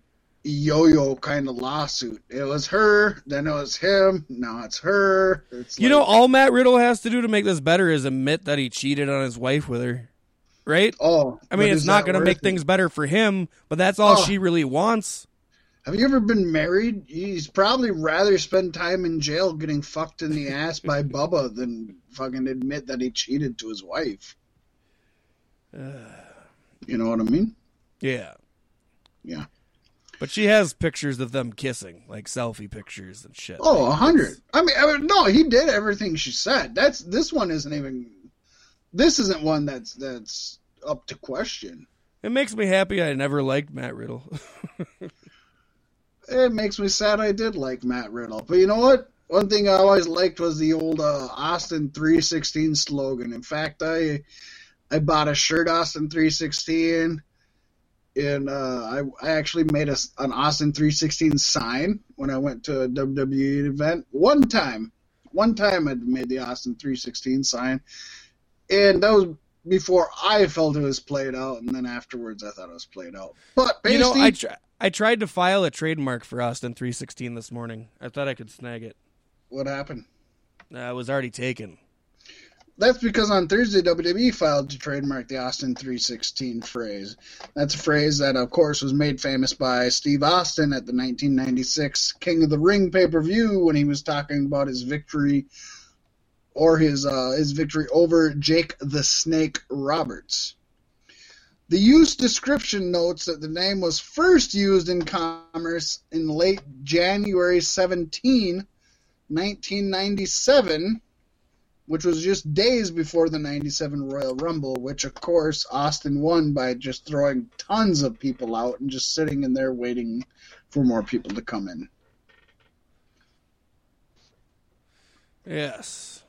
yo-yo kind of lawsuit. It was her, then it was him, now it's her. It's You like, know, all Matt Riddle has to do to make this better is admit that he cheated on his wife with her. Right? oh, I mean, it's not going to make it? things better for him, but that's all Oh. she really wants. Have you ever been married? He's probably rather spend time in jail getting fucked in the ass by Bubba than fucking admit that he cheated to his wife. Uh. You know what I mean? Yeah. Yeah. But she has pictures of them kissing, like selfie pictures and shit. Oh, a Like, hundred. I mean, I mean, no, he did everything she said. That's this one isn't even. This isn't one that's that's up to question. It makes me happy I never liked Matt Riddle. It makes me sad. I did like Matt Riddle, but you know what? One thing I always liked was the old uh, Austin three sixteen slogan. In fact, I I bought a shirt Austin three sixteen, and uh, I I actually made a, an Austin three sixteen sign when I went to a WWE event one time. One time I made the Austin three sixteen sign, and that was before I felt it was played out, and then afterwards I thought it was played out. But you know, I tr- I tried to file a trademark for Austin 316 this morning. I thought I could snag it. what happened? Uh, it was already taken. That's because on Thursday WWE filed to trademark the Austin 316 phrase. That's a phrase that, of course, was made famous by Steve Austin at the 1996 King of the Ring pay-per-view when he was talking about his victory or his uh, his victory over Jake the Snake Roberts. The use description notes that the name was first used in commerce in late January 17, 1997, which was just days before the 97 Royal Rumble, which of course Austin won by just throwing tons of people out and just sitting in there waiting for more people to come in. Yes.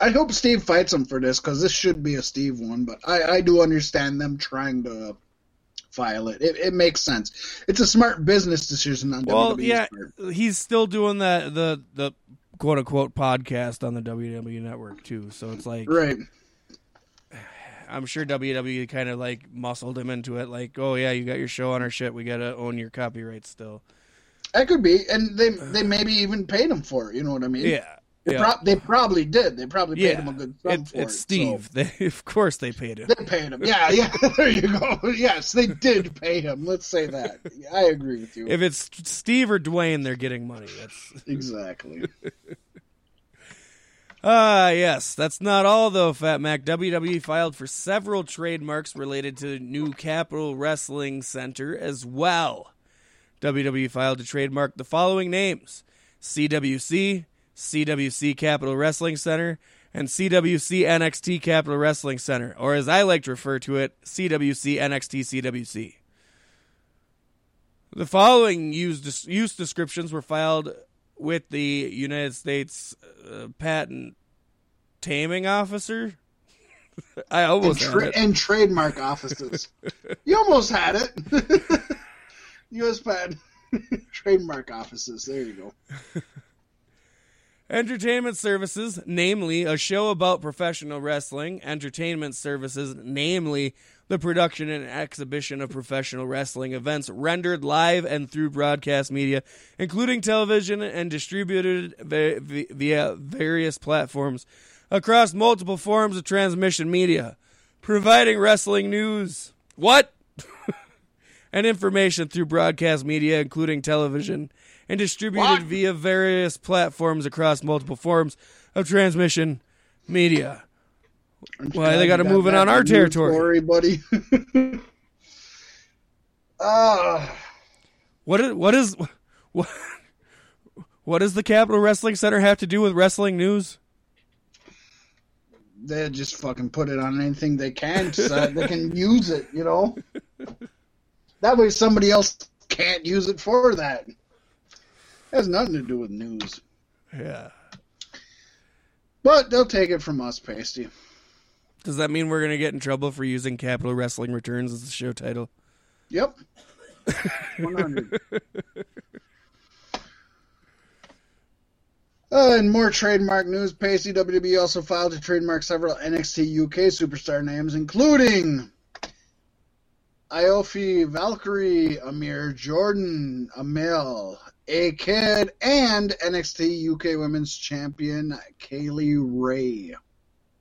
I hope Steve fights him for this because this should be a Steve one, but I, I do understand them trying to file it. it. It makes sense. It's a smart business decision on Well, WWE's yeah, part. he's still doing that the the quote unquote podcast on the WWE network too. So it's like Right. I'm sure WWE kind of like muscled him into it. Like, oh yeah, you got your show on our shit. We gotta own your copyright still. That could be, and they they maybe even paid him for it. You know what I mean? Yeah. They, yeah. prob- they probably did. They probably paid Yeah. him a good sum It, for it's it. Steve. They, of course they paid him. So they paid him. Yeah, yeah. there you go. Yes, they did pay him. Let's say that. I agree with you. If it's Steve or Dwayne, they're getting money. That's exactly. Ah, yes. That's not all, though, Fat Mac. WWE filed for several trademarks related to new Capitol Wrestling Center as well. WWE filed to trademark the following names CWC, CWC Capitol Wrestling Center, and CWC NXT Capitol Wrestling Center, or as I like to refer to it, CWC NXT CWC. The following use, use descriptions were filed with the United States uh, Patent Taming Officer. I and, almost had tra- it. and trademark offices. you almost had it. U.S. patent trademark offices. There you go. Entertainment services, namely a show about professional wrestling. Entertainment services, namely the production and exhibition of professional wrestling events rendered live and through broadcast media, including television and distributed via various platforms across multiple forms of transmission media, providing wrestling news. What? and information through broadcast media, including television, and distributed What? via various platforms across multiple forms of transmission media. Why, they gotta move it on our territory. Story, buddy. Ah. What is what is what, what does the Capitol Wrestling Center have to do with wrestling news? they just fucking put it on anything they can so they can use it, you know? That way somebody else can't use it for that. Has nothing to do with news. Yeah. But they'll take it from us, Pasty. Does that mean we're gonna get in trouble for using Capitol Wrestling Returns as the show title? Yep. 100. Uh, and more trademark news. Pasty WWE also filed to trademark several NXT UK superstar names, including Aoife Valkyrie, Amir Jordan, Amale, A Kid, and NXT UK Women's Champion Kay Lee Ray.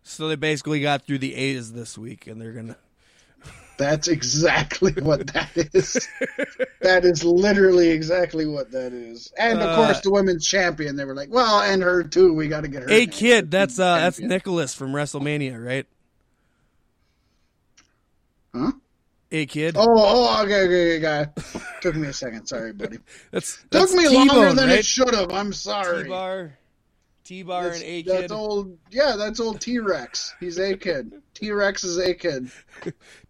So they basically got through the A's this week, and they're gonna. That's exactly what that is. that is literally exactly what that is. And of Uh, course, the women's champion. They were like, "Well, and her too. We got to get her." A kid, that's uh, that's Nicholas from WrestleMania, right? Huh? A kid. Oh, oh, okay, okay, okay, guy. Took me a second. Sorry, buddy. that's Took that's me T-Bone, longer than right? it should have. I'm sorry. T bar, T bar, That's, and A that's old. Yeah, that's old T Rex. He's a kid. T Rex is a kid.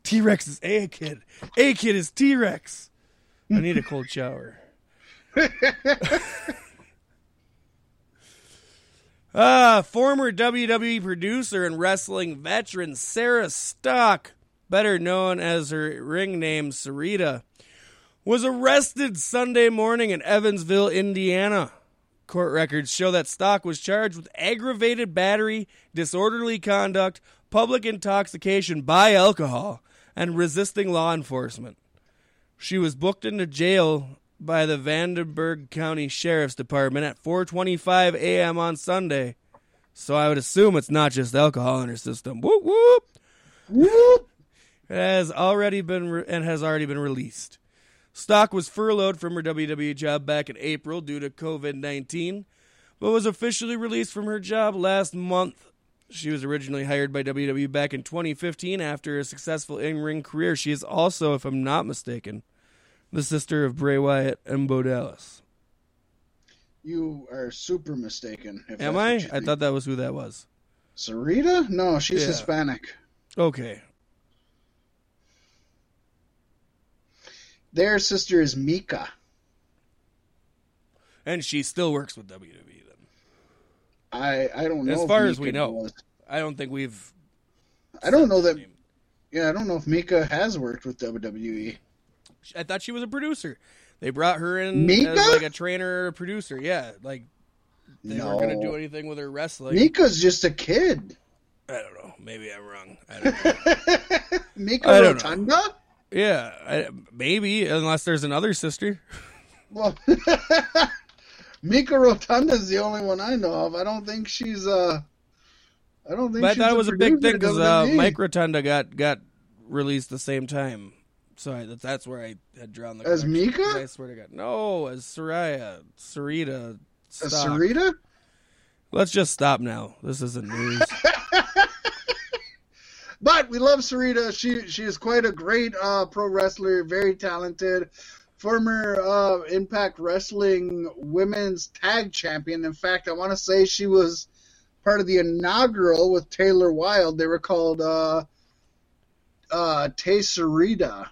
T Rex is A kid. A kid is T Rex. I need a cold shower. Ah, former WWE producer and wrestling veteran Sarah Stock, better known as her ring name Sarita, was arrested Sunday morning in Evansville, Indiana. Court records show that Stock was charged with aggravated battery, disorderly conduct, public intoxication by alcohol, and resisting law enforcement. She was booked into jail by the Vanderburgh County Sheriff's Department at 4:25 a.m. on Sunday. So I would assume it's not just alcohol in her system. Whoop whoop. Whoop. It has already been re- and has already been released. Stock was furloughed from her WWE job back in April due to COVID 19, but was officially released from her job last month. She was originally hired by WWE back in 2015 after a successful in ring career. She is also, if I'm not mistaken, the sister of Bray Wyatt and Bo Dallas. You are super mistaken. if Am I? I thought that was who that was. Sarita? No, she's Yeah. Hispanic. Okay. Their sister is Mika. And she still works with WWE then. I I don't know. As far as we know. was- I don't think we've. I don't know that. name. Yeah, I don't know if Mika has worked with. WWE. I thought she was a producer. They brought her in Mika? as like a trainer or a producer. Yeah, like they no. weren't gonna do anything with her wrestling. Mika's just a kid. I don't know. Maybe I'm wrong. I don't know. Mika I don't know. Yeah, I, maybe unless there's another sister. Well, Mika Rotunda is the only one I know of. I don't think she's uh I don't think But I thought it was a big thing because uh, Mike Rotunda got got released the same time. So I, that, that's where I had drawn the As Mika, I swear to God, no, as Soraya, Sarita. Stock. Sarita? Let's just stop now. This isn't news. But we love Sarita. She she is quite a great uh, pro wrestler, very talented. Former uh, Impact Wrestling Women's Tag Champion. In fact, I want to say she was part of the inaugural with Taylor Wilde. They were called uh, uh, Tay Sarita.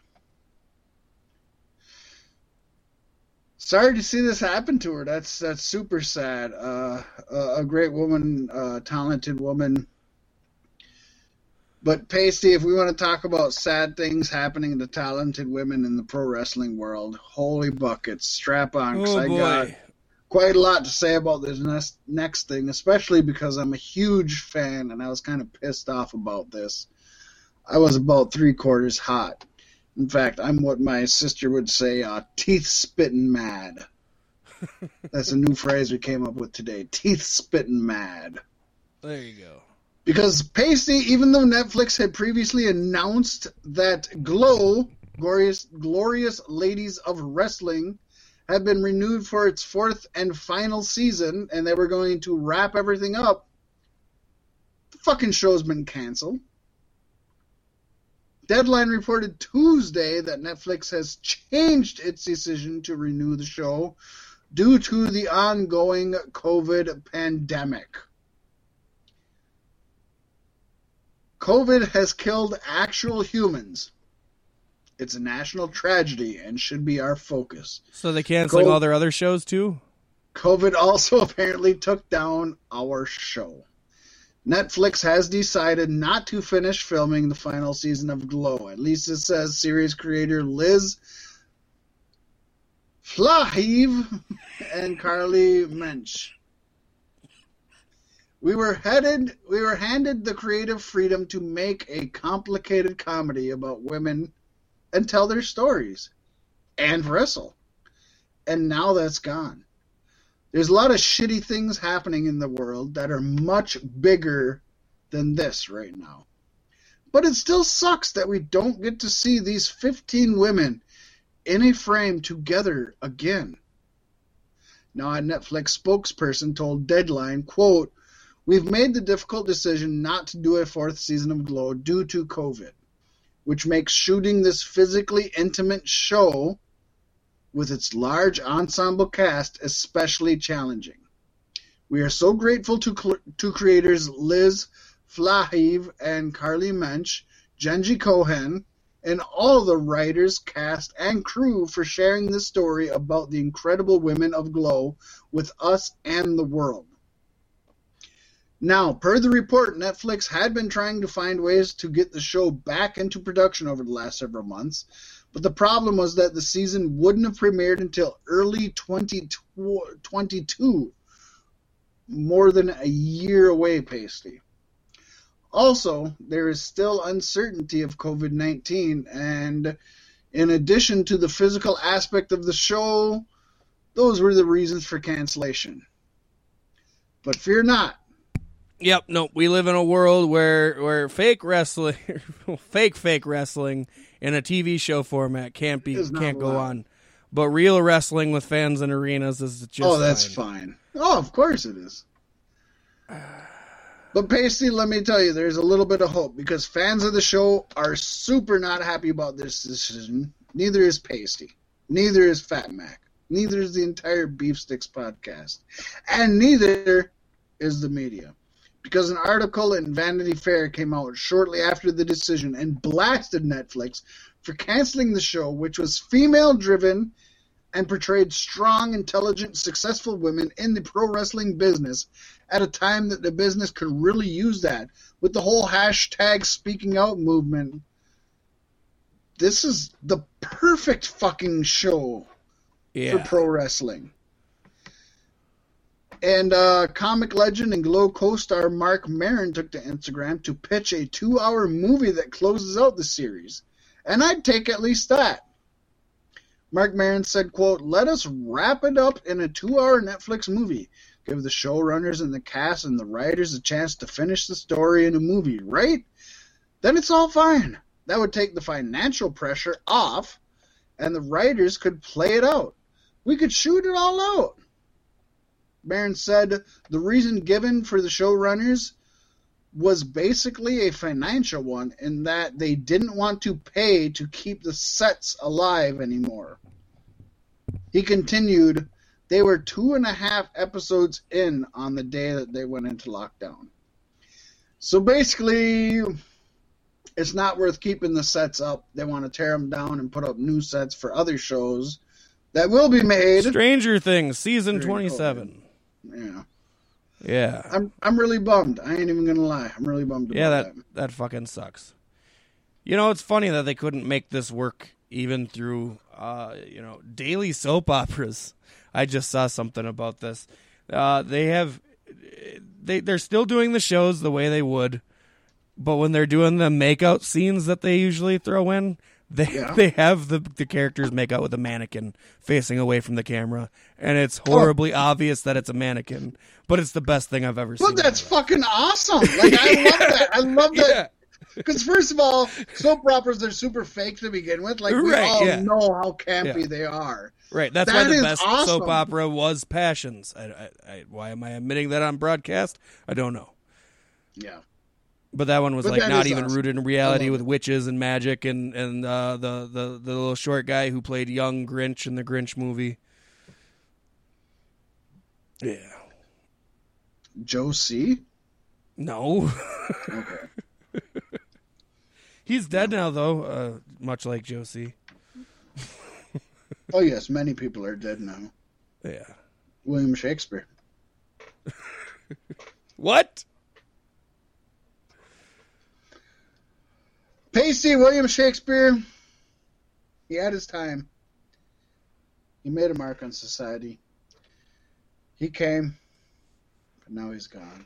Sorry to see this happen to her. That's that's super sad. Uh, a, a great woman, uh, talented woman. But Pasty, if we want to talk about sad things happening to talented women in the pro wrestling world, holy buckets, strap on, 'cause oh I got quite a lot to say about this next next thing, especially because I'm a huge fan and I was kind of pissed off about this. I was about three quarters hot. In fact, I'm what my sister would say, uh, teeth spitting mad. That's a new phrase we came up with today. Teeth spitting mad. There you go. Because Pasty, even though Netflix had previously announced that Glow, Glorious, Glorious Ladies of Wrestling, had been renewed for its fourth and final season, and they were going to wrap everything up, the fucking show's been canceled. Deadline reported Tuesday that Netflix has changed its decision to renew the show due to the ongoing COVID pandemic. COVID has killed actual humans. It's a national tragedy and should be our focus. So they canceling Go- all their other shows too? COVID also apparently took down our show. Netflix has decided not to finish filming the final season of Glow. At least it says series creator Liz Flahive and Carly Mensch. We were headed we were handed the creative freedom to make a complicated comedy about women and tell their stories and wrestle. And now that's gone. There's a lot of shitty things happening in the world that are much bigger than this right now. But it still sucks that we don't get to see these 15 women in a frame together again. Now, a Netflix spokesperson told Deadline, quote, We've made the difficult decision not to do a fourth season of Glow due to COVID, which makes shooting this physically intimate show with its large ensemble cast especially challenging. We are so grateful to, to creators Liz Flahive and Carly Mensch, Jenji Kohan, and all the writers, cast, and crew for sharing this story about the incredible women of Glow with us and the world. Now, per the report, Netflix had been trying to find ways to get the show back into production over the last several months, but the problem was that the season wouldn't have premiered until early 2022, more than a year away, Pasty. Also, there is still uncertainty of COVID 19, and in addition to the physical aspect of the show, those were the reasons for cancellation. But fear not, Yep, no, we live in a world where where fake wrestling, fake fake wrestling in a TV show format can't be can't go allowed. on, but real wrestling with fans in arenas is just oh, that's fine. fine. Oh, of course it is. But Pasty, let me tell you, there's a little bit of hope because fans of the show are super not happy about this decision. Neither is Pasty. Neither is Fat Mac. Neither is the entire Beef Sticks podcast. And neither is the media. Because an article in Vanity Fair came out shortly after the decision and blasted Netflix for canceling the show, which was female driven and portrayed strong, intelligent, successful women in the pro wrestling business at a time that the business could really use that with the whole hashtag speaking out movement. This is the perfect fucking show for pro wrestling. And uh, comic legend and Glow co-star Marc Maron took to Instagram to pitch a two-hour movie that closes out the series, and I'd take at least that. Marc Maron said, "quote Let us wrap it up in a two-hour Netflix movie. Give the showrunners and the cast and the writers a chance to finish the story in a movie, right? Then it's all fine. That would take the financial pressure off, and the writers could play it out. We could shoot it all out." Barron said the reason given for the showrunners was basically a financial one in that they didn't want to pay to keep the sets alive anymore. He continued, they were two and a half episodes in on the day that they went into lockdown. So basically, it's not worth keeping the sets up. They want to tear them down and put up new sets for other shows that will be made. Stranger Things season During twenty seven. Yeah. Yeah, I'm I'm really bummed. I ain't even gonna lie. I'm really bummed about yeah, that that. that fucking sucks. You know, it's funny that they couldn't make this work even through, uh, you know, daily soap operas. I just saw something about this. Uh, they have, they they're still doing the shows the way they would, but when they're doing the makeout scenes that they usually throw in, they Yeah. they have the the characters make out with a mannequin facing away from the camera, and it's horribly oh. obvious that it's a mannequin. But it's the best thing I've ever seen. But that's in my life. fucking awesome. Like I love that. I love yeah. that. Because first of all, soap operas are super fake to begin with. Like we Right, all yeah. know how campy Yeah. they are. Right. That's That why the best awesome. soap opera was Passions. I, I, I, why am I admitting that on broadcast? I don't know. Yeah. But that one was But like not even awesome. rooted in reality with witches and magic and and uh, the the the little short guy who played young Grinch in the Grinch movie. Yeah. Joe C. No. Okay. He's dead now though, uh, much like Josie. Oh yes, many people are dead now. Yeah. William Shakespeare. What? Pasty William Shakespeare. He had his time. He made a mark on society. He came, but now he's gone.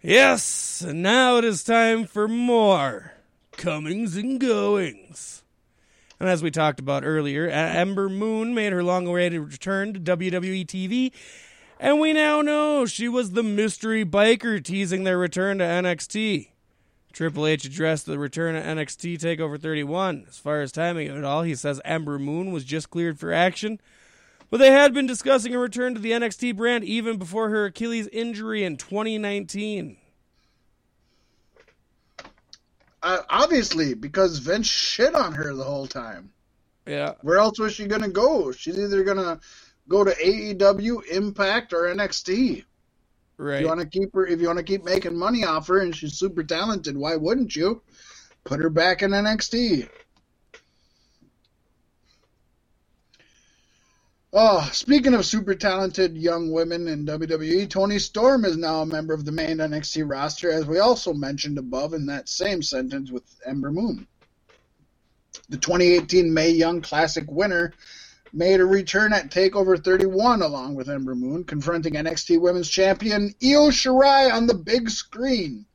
Yes, and now it is time for more comings and goings. And as we talked about earlier, Ember Moon made her long awaited return to WWE TV, and we now know she was the mystery biker teasing their return to NXT. Triple H addressed the return of NXT TakeOver 31. As far as timing at all, he says Ember Moon was just cleared for action, but they had been discussing a return to the NXT brand even before her Achilles injury in 2019. Uh, obviously, because Vince shit on her the whole time. Yeah. Where else was she gonna go? She's either gonna go to AEW, Impact, or NXT. If you want to keep her, if you want to keep making money off her, and she's super talented, why wouldn't you put her back in NXT? Oh, speaking of super talented young women in WWE, Toni Storm is now a member of the main NXT roster, as we also mentioned above in that same sentence with Ember Moon. The 2018 May Young Classic winner made a return at TakeOver 31 along with Ember Moon, confronting NXT Women's Champion Io Shirai on the big screen.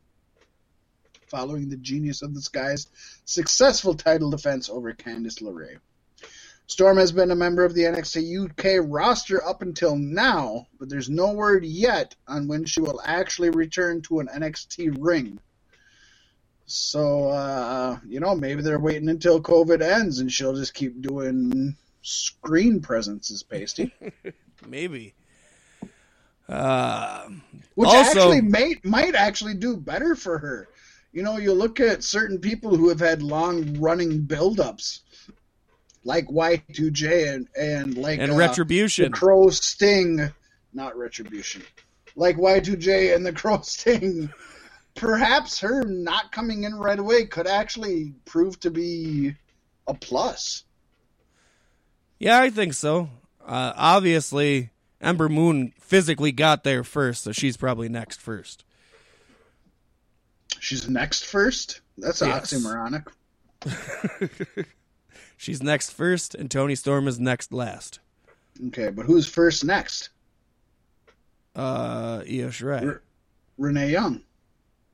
Following the Genius of the Sky's successful title defense over Candice LeRae. Storm has been a member of the NXT UK roster up until now, but there's no word yet on when she will actually return to an NXT ring. So, uh, you know, maybe they're waiting until COVID ends and she'll just keep doing screen presence is Pasty. Maybe. Uh, Which Also- actually might might actually do better for her. You know, you look at certain people who have had long running build-ups, like Y2J and, and like and uh, retribution. the Crow Sting, not Retribution, like Y2J and the Crow Sting. Perhaps her not coming in right away could actually prove to be a plus. Yeah, I think so. Uh, obviously, Ember Moon physically got there first, so she's probably next first. She's next first. That's Yes. oxymoronic. She's next first, and Toni Storm is next last. Okay, but who's first next? Uh, Io Shirai. R- Renee Young.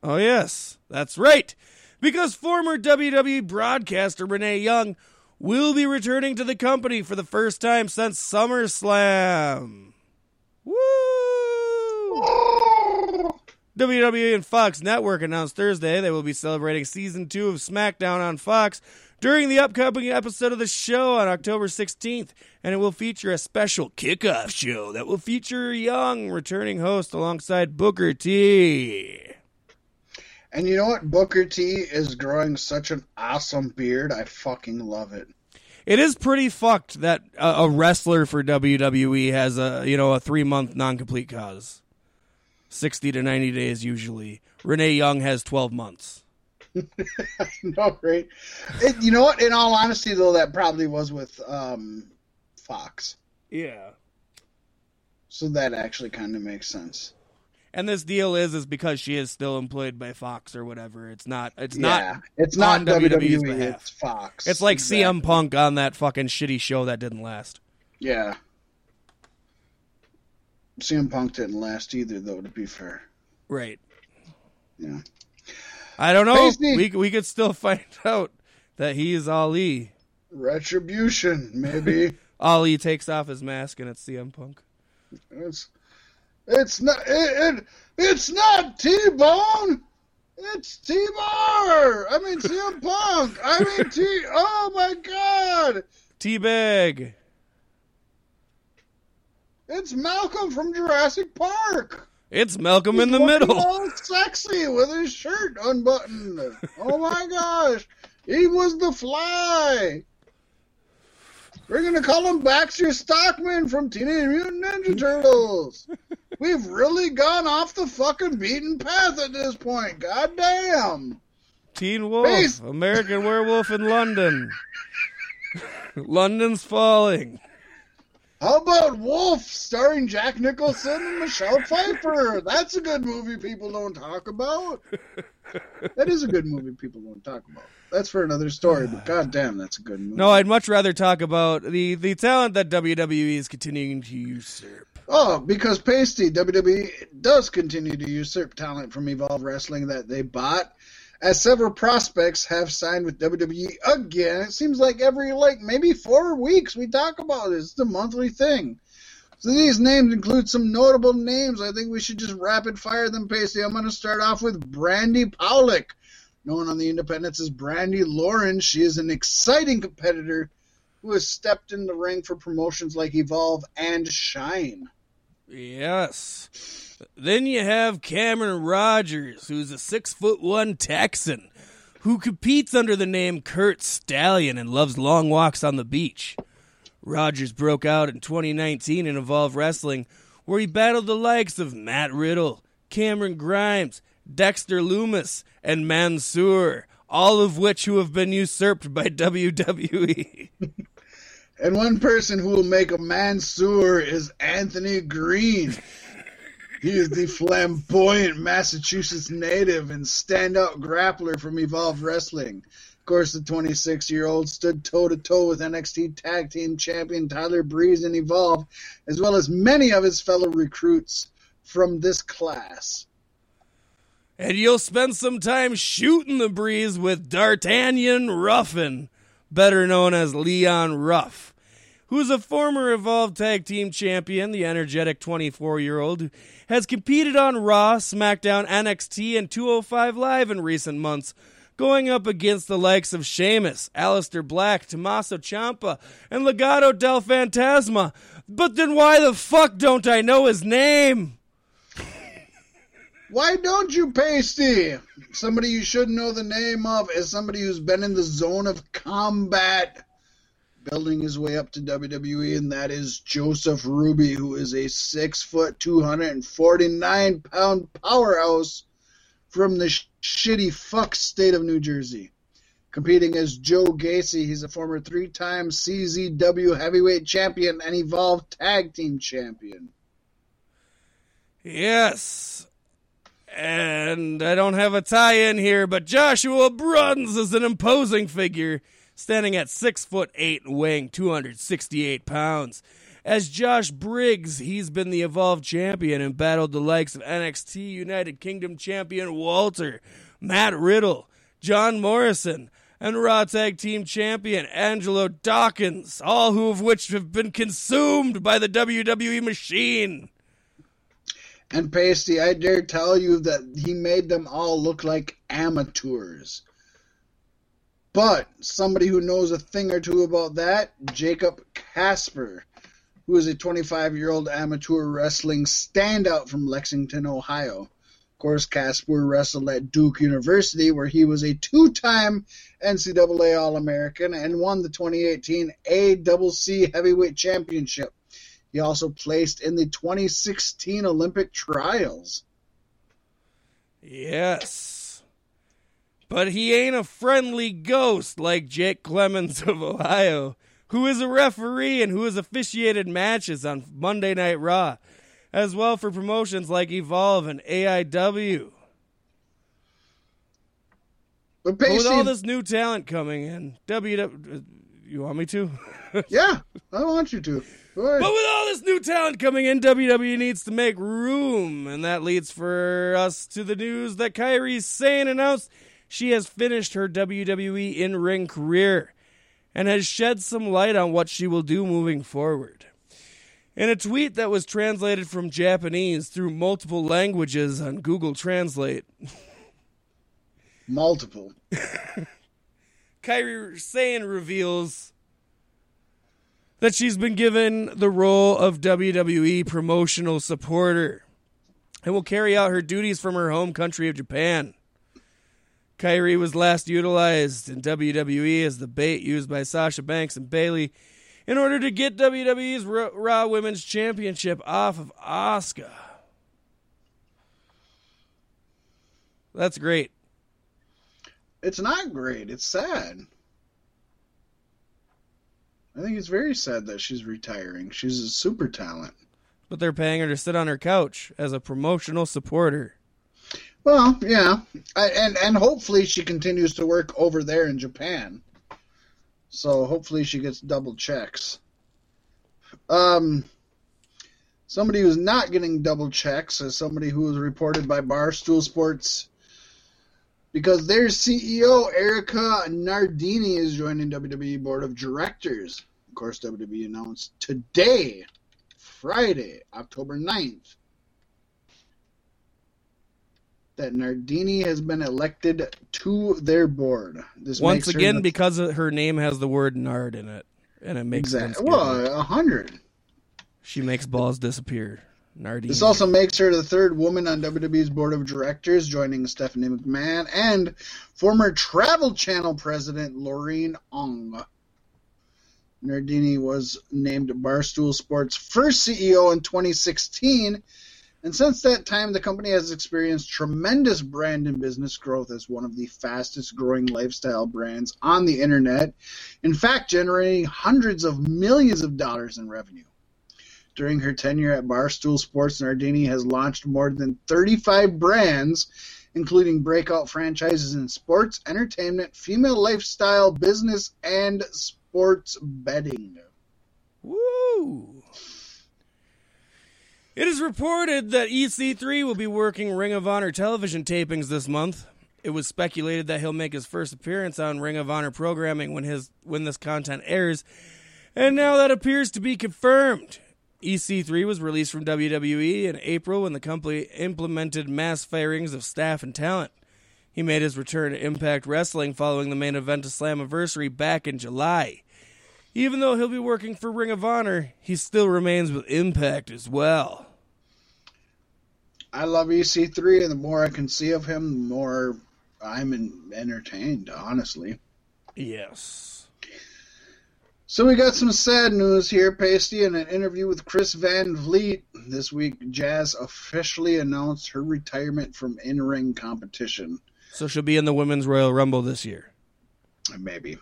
Oh, yes, that's right. Because former WWE broadcaster Renee Young will be returning to the company for the first time since SummerSlam. Woo! WWE and Fox Network announced Thursday they will be celebrating season two of SmackDown on Fox during the upcoming episode of the show on October 16th, and it will feature a special kickoff show that will feature young returning host alongside Booker T. And you know what? Booker T is growing such an awesome beard. I fucking love it. It is pretty fucked that a, wrestler for WWE has a you know a three month non complete cause, sixty to ninety days usually. Renee Young has twelve months. no, right? It, you know what? In all honesty, though, that probably was with um, Fox. Yeah. So that actually kind of makes sense. And this deal is is because she is still employed by Fox or whatever. It's not. It's yeah, not. it's not WWE's WWE. behalf. It's Fox. It's like Exactly. CM Punk on that fucking shitty show that didn't last. Yeah. CM Punk didn't last either, though. To be fair, Right. yeah. I don't know. We we could still find out that he is Ali. Retribution, maybe. Ali takes off his mask and it's CM Punk. it's it's not it, it it's not T Bone. It's T Bar. I mean CM Punk. I mean T. Oh my God! Teabag. It's Malcolm from Jurassic Park. It's Malcolm in the middle. All sexy with his shirt unbuttoned. Oh my gosh, he was the Fly. We're gonna call him Baxter Stockman from Teenage Mutant Ninja Turtles. We've really gone off the fucking beaten path at this point. God damn. Teen Wolf, American Werewolf in London. London's falling. How about Wolf starring Jack Nicholson and Michelle Pfeiffer? That's a good movie people don't talk about. That is a good movie people don't talk about. That's for another story, but goddamn, that's a good movie. No, I'd much rather talk about the, the talent that WWE is continuing to usurp. Oh, because Pasty, WWE does continue to usurp talent from Evolve Wrestling that they bought, as several prospects have signed with WWE again. It seems like every, like, maybe four weeks we talk about it. It's a monthly thing. So these names include some notable names. I think we should just rapid fire them, Pasty. I'm going to start off with Brandy Powlick, known on the independents as Brandy Lauren. She is an exciting competitor who has stepped in the ring for promotions like Evolve and Shine. Yes. Then you have Cameron Rogers, who's a six foot one Texan who competes under the name Kurt Stallion and loves long walks on the beach. Rogers broke out in 2019 in Evolve Wrestling, where he battled the likes of Matt Riddle, Cameron Grimes, Dexter Loomis, and Mansoor, all of which who have been usurped by WWE. And one person who will make a Mansoor is Anthony Green. He is the flamboyant Massachusetts native and standout grappler from Evolve Wrestling. Of course, the 26 year old stood toe to toe with NXT Tag Team Champion Tyler Breeze in Evolve, as well as many of his fellow recruits from this class. and you'll spend some time shooting the breeze with D'Artagnan Ruffin, better known as Leon Ruff. Who's a former Evolve Tag Team Champion, the energetic 24 year old, has competed on Raw, SmackDown, NXT, and 205 Live in recent months, going up against the likes of Sheamus, Aleister Black, Tommaso Ciampa, and Legado del Fantasma. But then why the fuck don't I know his name? Why don't you, Pasty? Somebody you should know the name of is somebody who's been in the zone of combat, building his way up to WWE, and that is Joseph Ruby, who is a six foot, 249 pound powerhouse from the sh- shitty fuck state of New Jersey. Competing as Joe Gacy, he's a former three time CZW heavyweight champion and Evolve Tag Team champion. Yes. And I don't have a tie in here, but Joshua Bruns is an imposing figure, standing at six foot eight and weighing 268 pounds. As Josh Briggs, he's been the Evolved champion and battled the likes of NXT United Kingdom champion Walter, Matt Riddle, John Morrison, and Raw Tag Team champion Angelo Dawkins, all who of which have been consumed by the WWE machine. And Pasty, I dare tell you that he made them all look like amateurs. But somebody who knows a thing or two about that, Jacob Casper, who is a 25 year old amateur wrestling standout from Lexington, Ohio. Of course, Casper wrestled at Duke University, where he was a two time NCAA All American and won the 2018 ACC Heavyweight Championship. He also placed in the 2016 Olympic trials. Yes. But he ain't a friendly ghost like Jake Clemens of Ohio, who is a referee and who has officiated matches on Monday Night Raw, as well for promotions like Evolve and AIW. But But with all this new talent coming in, WW, you want me to? yeah, I want you to. But with all this new talent coming in, WWE needs to make room. And that leads for us to the news that Kairi Sane announced she has finished her WWE in ring career and has shed some light on what she will do moving forward. In a tweet that was translated from Japanese through multiple languages on Google Translate, Multiple. Kairi Sane reveals that she's been given the role of WWE promotional supporter and will carry out her duties from her home country of Japan. Kairi was last utilized in WWE as the bait used by Sasha Banks and Bayley in order to get WWE's Raw Women's Championship off of Asuka. That's great. It's not great. It's sad. I think it's very sad that she's retiring. She's a super talent. But they're paying her to sit on her couch as a promotional supporter. Well, yeah, I, and and hopefully she continues to work over there in Japan. So hopefully she gets double checks. Um, somebody who's not getting double checks is somebody who was reported by Barstool Sports because their CEO Erika Nardini is joining WWE board of directors. Of course, WWE announced today, Friday, October 9th, that Nardini has been elected to their board. This Once again, because her name has the word Nard in it, and it makes sense. exactly well, a hundred. She makes balls disappear. Nardini. This also makes her the third woman on WWE's board of directors, joining Stephanie McMahon and former Travel Channel president Laureen Ong. Nardini was named Barstool Sports' first CEO in 2016, and since that time, the company has experienced tremendous brand and business growth as one of the fastest growing lifestyle brands on the internet, in fact, generating hundreds of millions of dollars in revenue. During her tenure at Barstool Sports, Nardini has launched more than 35 brands, including breakout franchises in sports, entertainment, female lifestyle, business, and sports betting. Woo! It is reported that EC3 will be working Ring of Honor television tapings this month. It was speculated that he'll make his first appearance on Ring of Honor programming when his when this content airs, And now that appears to be confirmed. EC3 was released from WWE in April when the company implemented mass firings of staff and talent. He made his return to Impact Wrestling following the main event of Slammiversary back in July. Even though he'll be working for Ring of Honor, he still remains with Impact as well. I love EC3, and the more I can see of him, the more I'm in, entertained, honestly. Yes. So we got some sad news here, Pasty. In an interview with Chris Van Vliet this week, Jazz officially announced her retirement from in-ring competition. So she'll be in the Women's Royal Rumble this year. Maybe.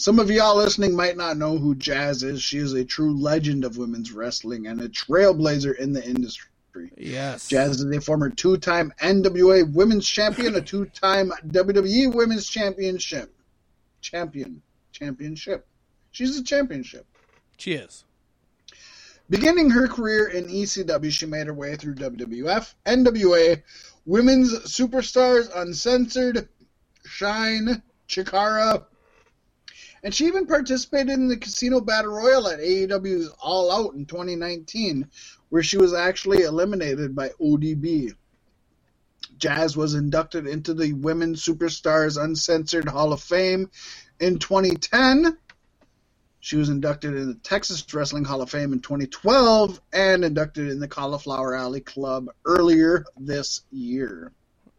Some of y'all listening might not know who Jazz is. She is a true legend of women's wrestling and a trailblazer in the industry. Yes. Jazz is a former two time NWA Women's Champion, a two time WWE Women's Championship. Champion. Championship. She's a championship. She is. Beginning her career in ECW, she made her way through WWF, NWA, Women's Superstars, Uncensored, Shine, Chikara, and she even participated in the Casino Battle Royal at AEW's All Out in 2019, where she was actually eliminated by ODB. Jazz was inducted into the Women Superstars Uncensored Hall of Fame in 2010. She was inducted in the Texas Wrestling Hall of Fame in 2012 and inducted in the Cauliflower Alley Club earlier this year.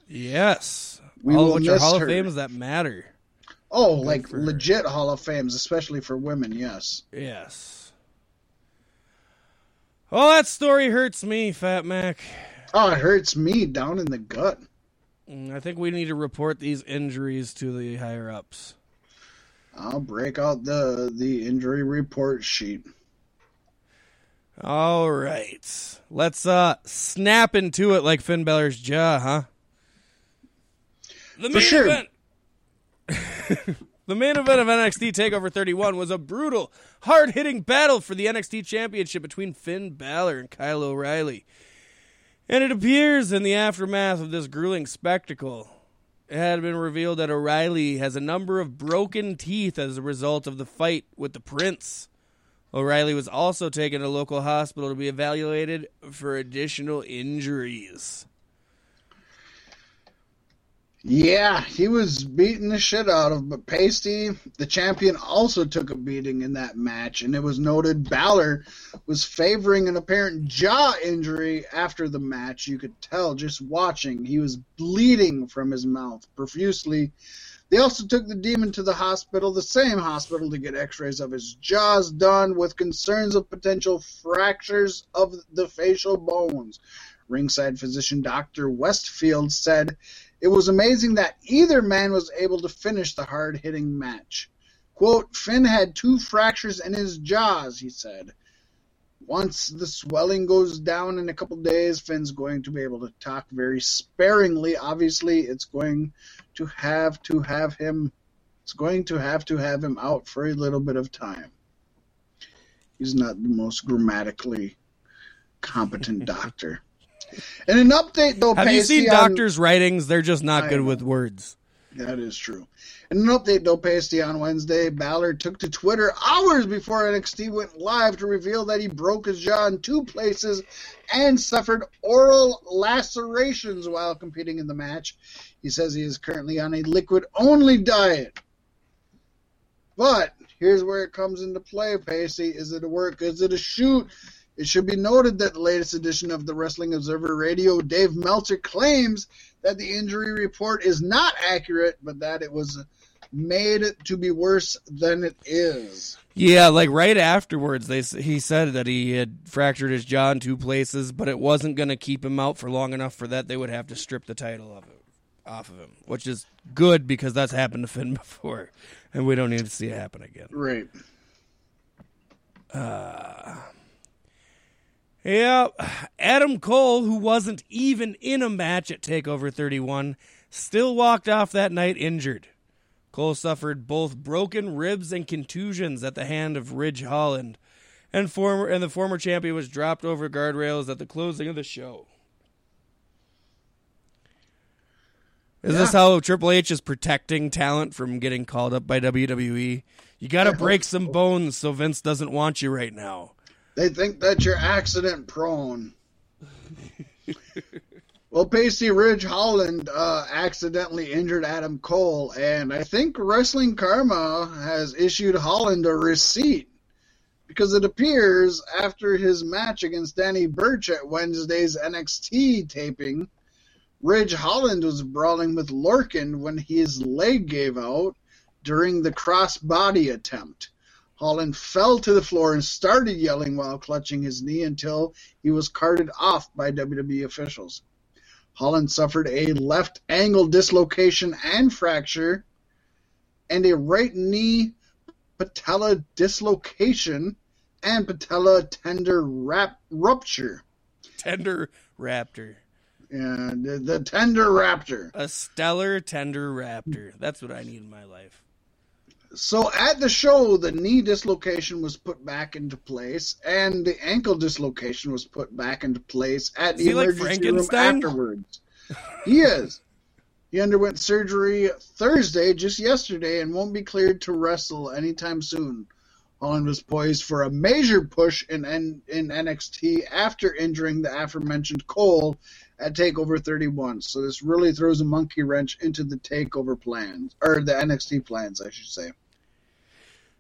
Yes. We All will of which are Hall her. of Fames that matter. Oh, Good like for legit Hall of Fames, especially for women, yes. Yes. Oh, that story hurts me, Fat Mac. Oh, it hurts me down in the gut. Mm, I think we need to report these injuries to the higher ups. I'll break out the the injury report sheet. All right. Let's uh snap into it like Finn Balor's jaw, huh? The For main sure. event. the main event of NXT Takeover 31 was a brutal, hard-hitting battle for the NXT Championship between Finn Balor and Kyle O'Reilly. And it appears in the aftermath of this grueling spectacle, it had been revealed that O'Reilly has a number of broken teeth as a result of the fight with the Prince. O'Reilly was also taken to a local hospital to be evaluated for additional injuries. Yeah, he was beating the shit out of, but Pasty, the champion, also took a beating in that match, and it was noted Balor was favoring an apparent jaw injury after the match. You could tell just watching, he was bleeding from his mouth profusely. They also took the demon to the hospital, the same hospital, to get x rays of his jaws done with concerns of potential fractures of the facial bones. Ringside physician Dr. Westfield said it was amazing that either man was able to finish the hard hitting match. Quote, Finn had two fractures in his jaws, he said. Once the swelling goes down in a couple days, Finn's going to be able to talk very sparingly. Obviously, it's going to have to have him it's going to have to have him out for a little bit of time. He's not the most grammatically competent doctor. And an update though, Have you seen on- doctors' writings? They're just not I good know. with words. That is true. In an update, though, Pasty on Wednesday, Ballard took to Twitter hours before NXT went live to reveal that he broke his jaw in two places and suffered oral lacerations while competing in the match. He says he is currently on a liquid only diet. But here's where it comes into play, Pacey. Is it a work? Is it a shoot? It should be noted that the latest edition of the Wrestling Observer Radio, Dave Meltzer, claims that the injury report is not accurate, but that it was made to be worse than it is. Yeah, like right afterwards, they he said that he had fractured his jaw in two places, but it wasn't going to keep him out for long enough for that. They would have to strip the title of it off of him, which is good because that's happened to Finn before, and we don't need to see it happen again. Right. Uh, Yeah, Adam Cole, who wasn't even in a match at Takeover 31, still walked off that night injured. Cole suffered both broken ribs and contusions at the hand of Ridge Holland, and former and the former champion was dropped over guardrails at the closing of the show. Is this how Triple H is protecting talent from getting called up by WWE? You got to break some bones so Vince doesn't want you right now. They think that you're accident prone. well, Pasty Ridge Holland uh, accidentally injured Adam Cole, and I think Wrestling Karma has issued Holland a receipt because it appears after his match against Danny Burch at Wednesday's NXT taping, Ridge Holland was brawling with Lorcan when his leg gave out during the crossbody attempt. Holland fell to the floor and started yelling while clutching his knee until he was carted off by WWE officials. Holland suffered a left angle dislocation and fracture and a right knee patella dislocation and patella tender rap- rupture. Tender Raptor. Yeah, the, the tender raptor. A stellar tender raptor. That's what I need in my life. So at the show, the knee dislocation was put back into place, and the ankle dislocation was put back into place at the Is he like emergency room afterwards. he is. He underwent surgery Thursday, just yesterday, and won't be cleared to wrestle anytime soon. Holland was poised for a major push in, N- in NXT after injuring the aforementioned Cole at Takeover 31. So this really throws a monkey wrench into the Takeover plans, or the NXT plans, I should say.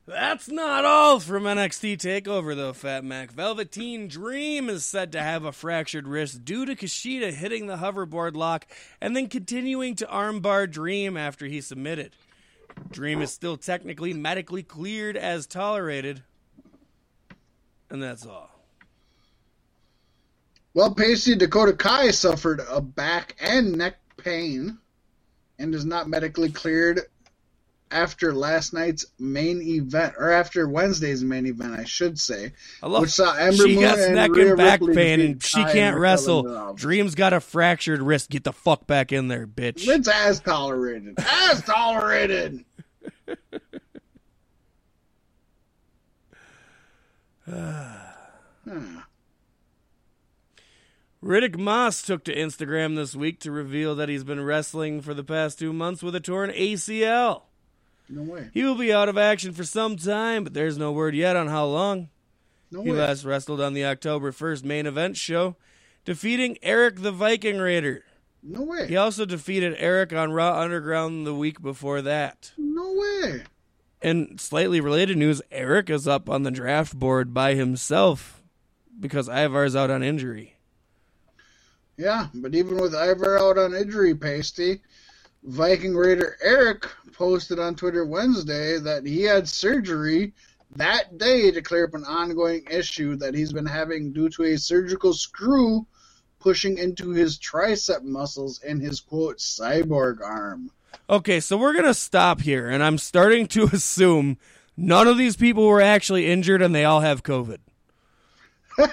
That's not all from NXT TakeOver, though, Fat Mac. Velveteen Dream is said to have a fractured wrist due to Kushida hitting the hoverboard lock and then continuing to armbar Dream after he submitted. Dream is still technically medically cleared as tolerated. And that's all. Well, Pacey Dakota Kai suffered a back and neck pain and is not medically cleared after last night's main event, or after Wednesday's main event, I should say. I love Which saw Ember she Moon got and neck Rhea and back Ripley pain and she can't wrestle. Dream's got a fractured wrist. Get the fuck back in there, bitch. It's as tolerated. As tolerated. Hmm. Riddick Moss took to Instagram this week to reveal that he's been wrestling for the past two months with a torn ACL. No way. He will be out of action for some time, but there's no word yet on how long. No He way. last wrestled on the October 1st main event show, defeating Eric the Viking Raider. No way. He also defeated Eric on Raw Underground the week before that. No way. And slightly related news Eric is up on the draft board by himself because Ivar's out on injury. Yeah, but even with Ivar out on injury, Pasty, Viking Raider Eric posted on Twitter Wednesday that he had surgery that day to clear up an ongoing issue that he's been having due to a surgical screw pushing into his tricep muscles in his quote cyborg arm. Okay, so we're going to stop here, and I'm starting to assume none of these people were actually injured and they all have COVID.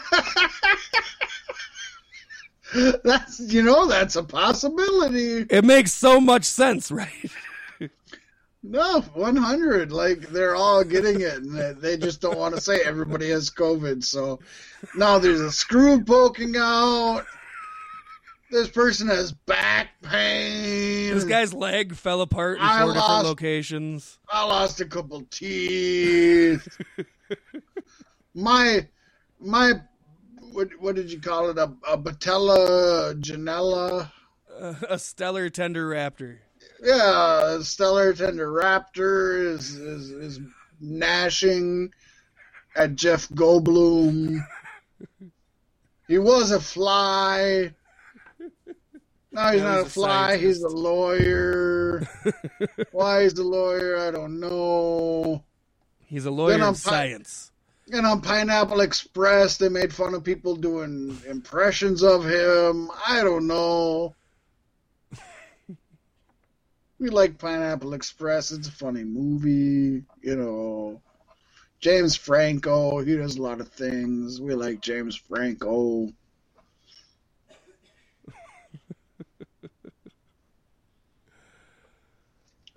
That's you know that's a possibility. It makes so much sense, right? No, 100. Like they're all getting it, and they- just don't want to say everybody has COVID. So now there's a screw poking out. This person has back pain. This guy's leg fell apart in I four different locations. I lost a couple teeth. my my what what did you call it? A, a patella janella. Uh, a stellar tender raptor. Yeah, Stellar Tender Raptor is, is is gnashing at Jeff Goldblum. he was a fly. No, he's Now not he's a a fly. He's a lawyer. Why he's a lawyer, I don't know. He's a lawyer Then I'm science. And on Pineapple Express, they made fun of people doing impressions of him. I don't know. we like Pineapple Express. It's a funny movie, you know. James Franco, he does a lot of things. We like James Franco.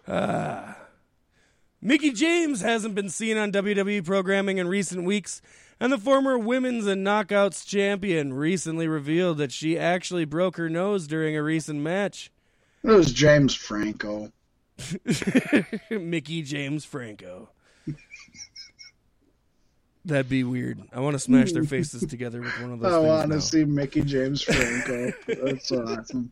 Ah. Mickie James hasn't been seen on WWE programming in recent weeks, and the former women's and knockouts champion recently revealed that she actually broke her nose during a recent match. It was James Franco. Mickie James Franco. That'd be weird. I want to smash their faces together with one of those. I want to see Mickie James Franco. That's awesome.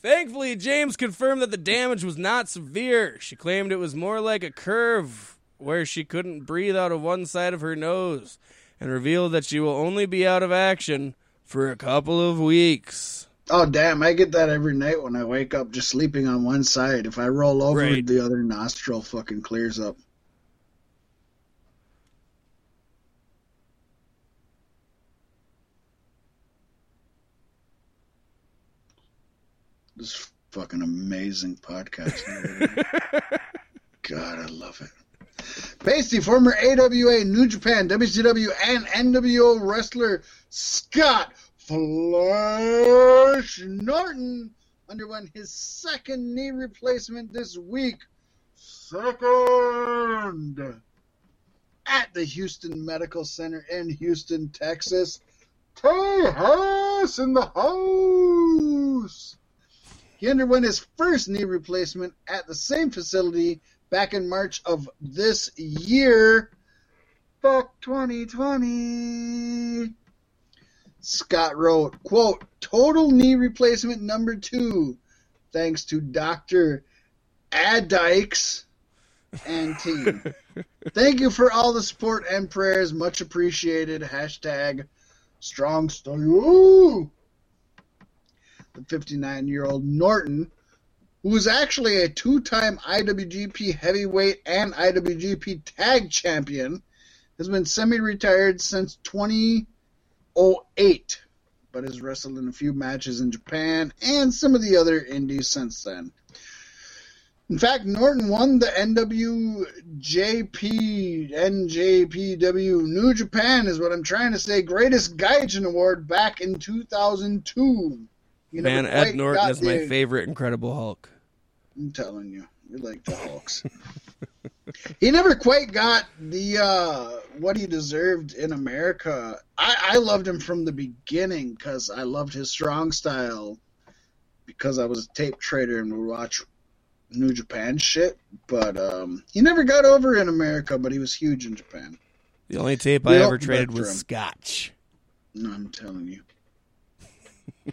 Thankfully, James confirmed that the damage was not severe. She claimed it was more like a curve where she couldn't breathe out of one side of her nose and revealed that she will only be out of action for a couple of weeks. Oh damn! I get that every night when I wake up, just sleeping on one side. If I roll over, Right. the other nostril fucking clears up. This fucking amazing podcast. God, I love it. Pasty, former AWA, New Japan, WCW, and NWO wrestler Scott Flash Norton underwent his second knee replacement this week. Second! At the Houston Medical Center in Houston, Texas. Tejas in the house! He underwent his first knee replacement at the same facility back in March of this year. Fuck 2020. Scott wrote, quote, total knee replacement number two, thanks to Dr. Adikes and team. Thank you for all the support and prayers. Much appreciated. Hashtag strong story. The 59 year old Norton, who was actually a two time IWGP heavyweight and IWGP tag champion, has been semi retired since 2008, but has wrestled in a few matches in Japan and some of the other indies since then. In fact, Norton won the NWJP, NJPW New Japan is what I'm trying to say, Greatest Gaijin Award back in 2002. You Man, Ed Norton is my favorite Incredible Hulk. I'm telling you, you're like the Hawks. he never quite got the uh, what he deserved in America. I, I loved him from the beginning because I loved his strong style. Because I was a tape trader and would watch New Japan shit, but um, he never got over in America. But he was huge in Japan. The only tape We I ever traded was. Scotch. No, I'm telling you.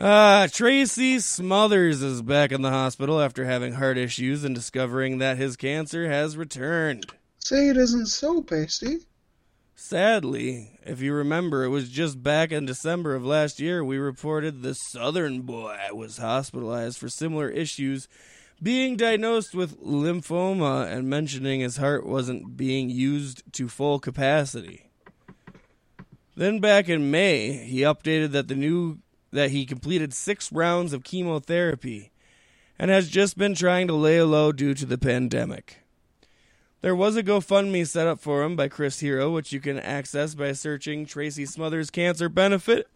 Uh, Tracy Smothers is back in the hospital after having heart issues and discovering that his cancer has returned. Say it isn't so, Pasty. Sadly, if you remember, it was just back in December of last year we reported the Southern boy was hospitalized for similar issues, being diagnosed with lymphoma and mentioning his heart wasn't being used to full capacity. Then back in May, he updated that the new that he completed 6 rounds of chemotherapy and has just been trying to lay low due to the pandemic. There was a GoFundMe set up for him by Chris Hero, which you can access by searching Tracy Smothers Cancer Benefit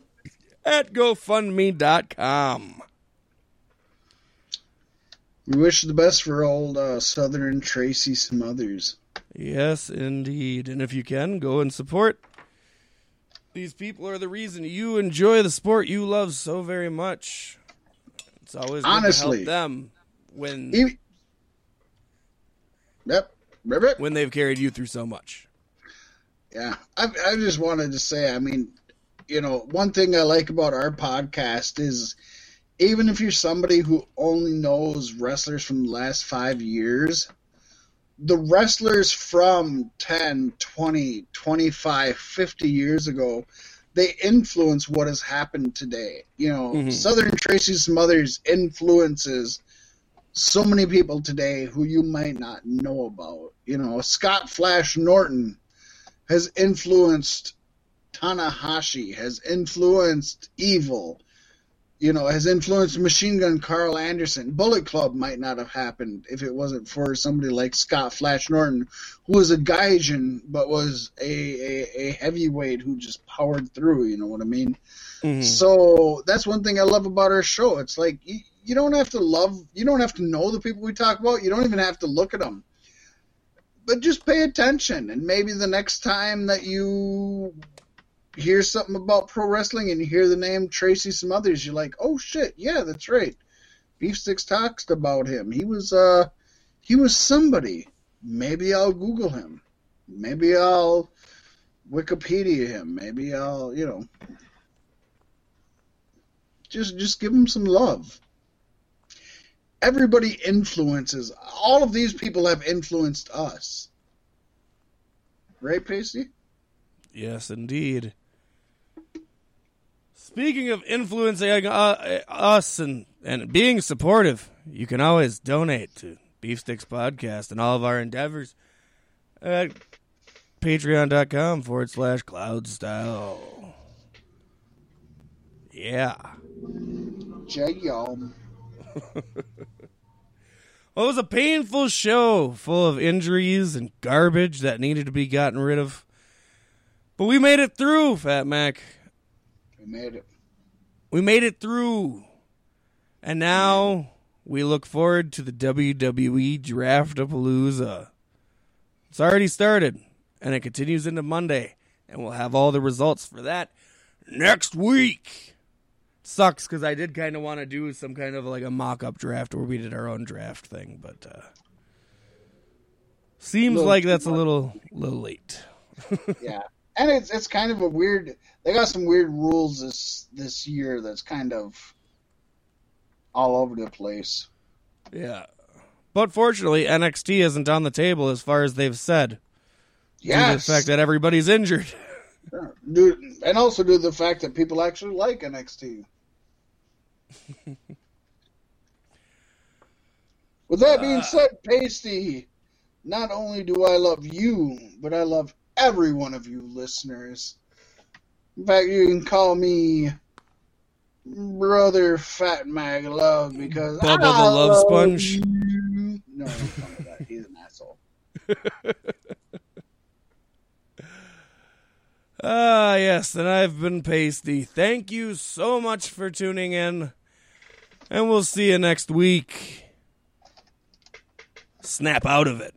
at GoFundMe.com. We wish the best for old uh, Southern Tracy Smothers. Yes, indeed. And if you can, go and support. These people are the reason you enjoy the sport you love so very much. It's always Honestly. them when He, yep, rip it. when they've carried you through so much. Yeah, I, I just wanted to say, I mean, you know, one thing I like about our podcast is even if you're somebody who only knows wrestlers from the last five years, the wrestlers from 10, 20, 25, 50 years ago, they influence what has happened today. You know, Mhm. Southern Tracy Smothers' influences so many people today who you might not know about. You know, Scott Flash Norton has influenced Tanahashi, has influenced Evil, you know, has influenced Machine Gun Karl Anderson. Bullet Club might not have happened if it wasn't for somebody like Scott Flash Norton, who was a Gaijin but was a, a, a heavyweight who just powered through, you know what I mean? Mhm. So that's one thing I love about our show. It's like you, you don't have to love, you don't have to know the people we talk about. You don't even have to look at them. But just pay attention, and maybe the next time that you hear something about pro wrestling and you hear the name Tracy Smothers, you're like, oh shit, yeah, that's right. Beef Sticks talked about him. He was uh he was somebody. Maybe I'll Google him. Maybe I'll Wikipedia him. Maybe I'll, you know, just just give him some love. Everybody influences. All of these people have influenced us. Right, Pasty? Yes, indeed. Speaking of influencing uh, us and, and being supportive, you can always donate to Beefsticks Podcast and all of our endeavors at patreon.com forward slash cloud style. Yeah. J y'all. Well, it was a painful show full of injuries and garbage that needed to be gotten rid of. But we made it through, Fat Mac. We made it. We made it through. And now we look forward to the WWE Draft Palooza. It's already started, and it continues into Monday, and we'll have all the results for that next week. Sucks because I did kind of want to do some kind of like a mock-up draft where we did our own draft thing, but uh, seems like that's a little little late. Yeah. And it's it's kind of a weird they got some weird rules this this year that's kind of all over the place. Yeah. But fortunately, NXT isn't on the table as far as they've said. Due to the fact that everybody's injured. Due- and also due to the fact that people actually like NXT. With that being Uh, said, Pasty, not only do I love you, but I love every one of you listeners. In fact, you can call me Brother Fat Mac Love because Bubba the I Love Sponge. you. No, don't call me that. He's an asshole. Ah, yes, and I've been Pasty. Thank you so much for tuning in, and we'll see you next week. Snap out of it.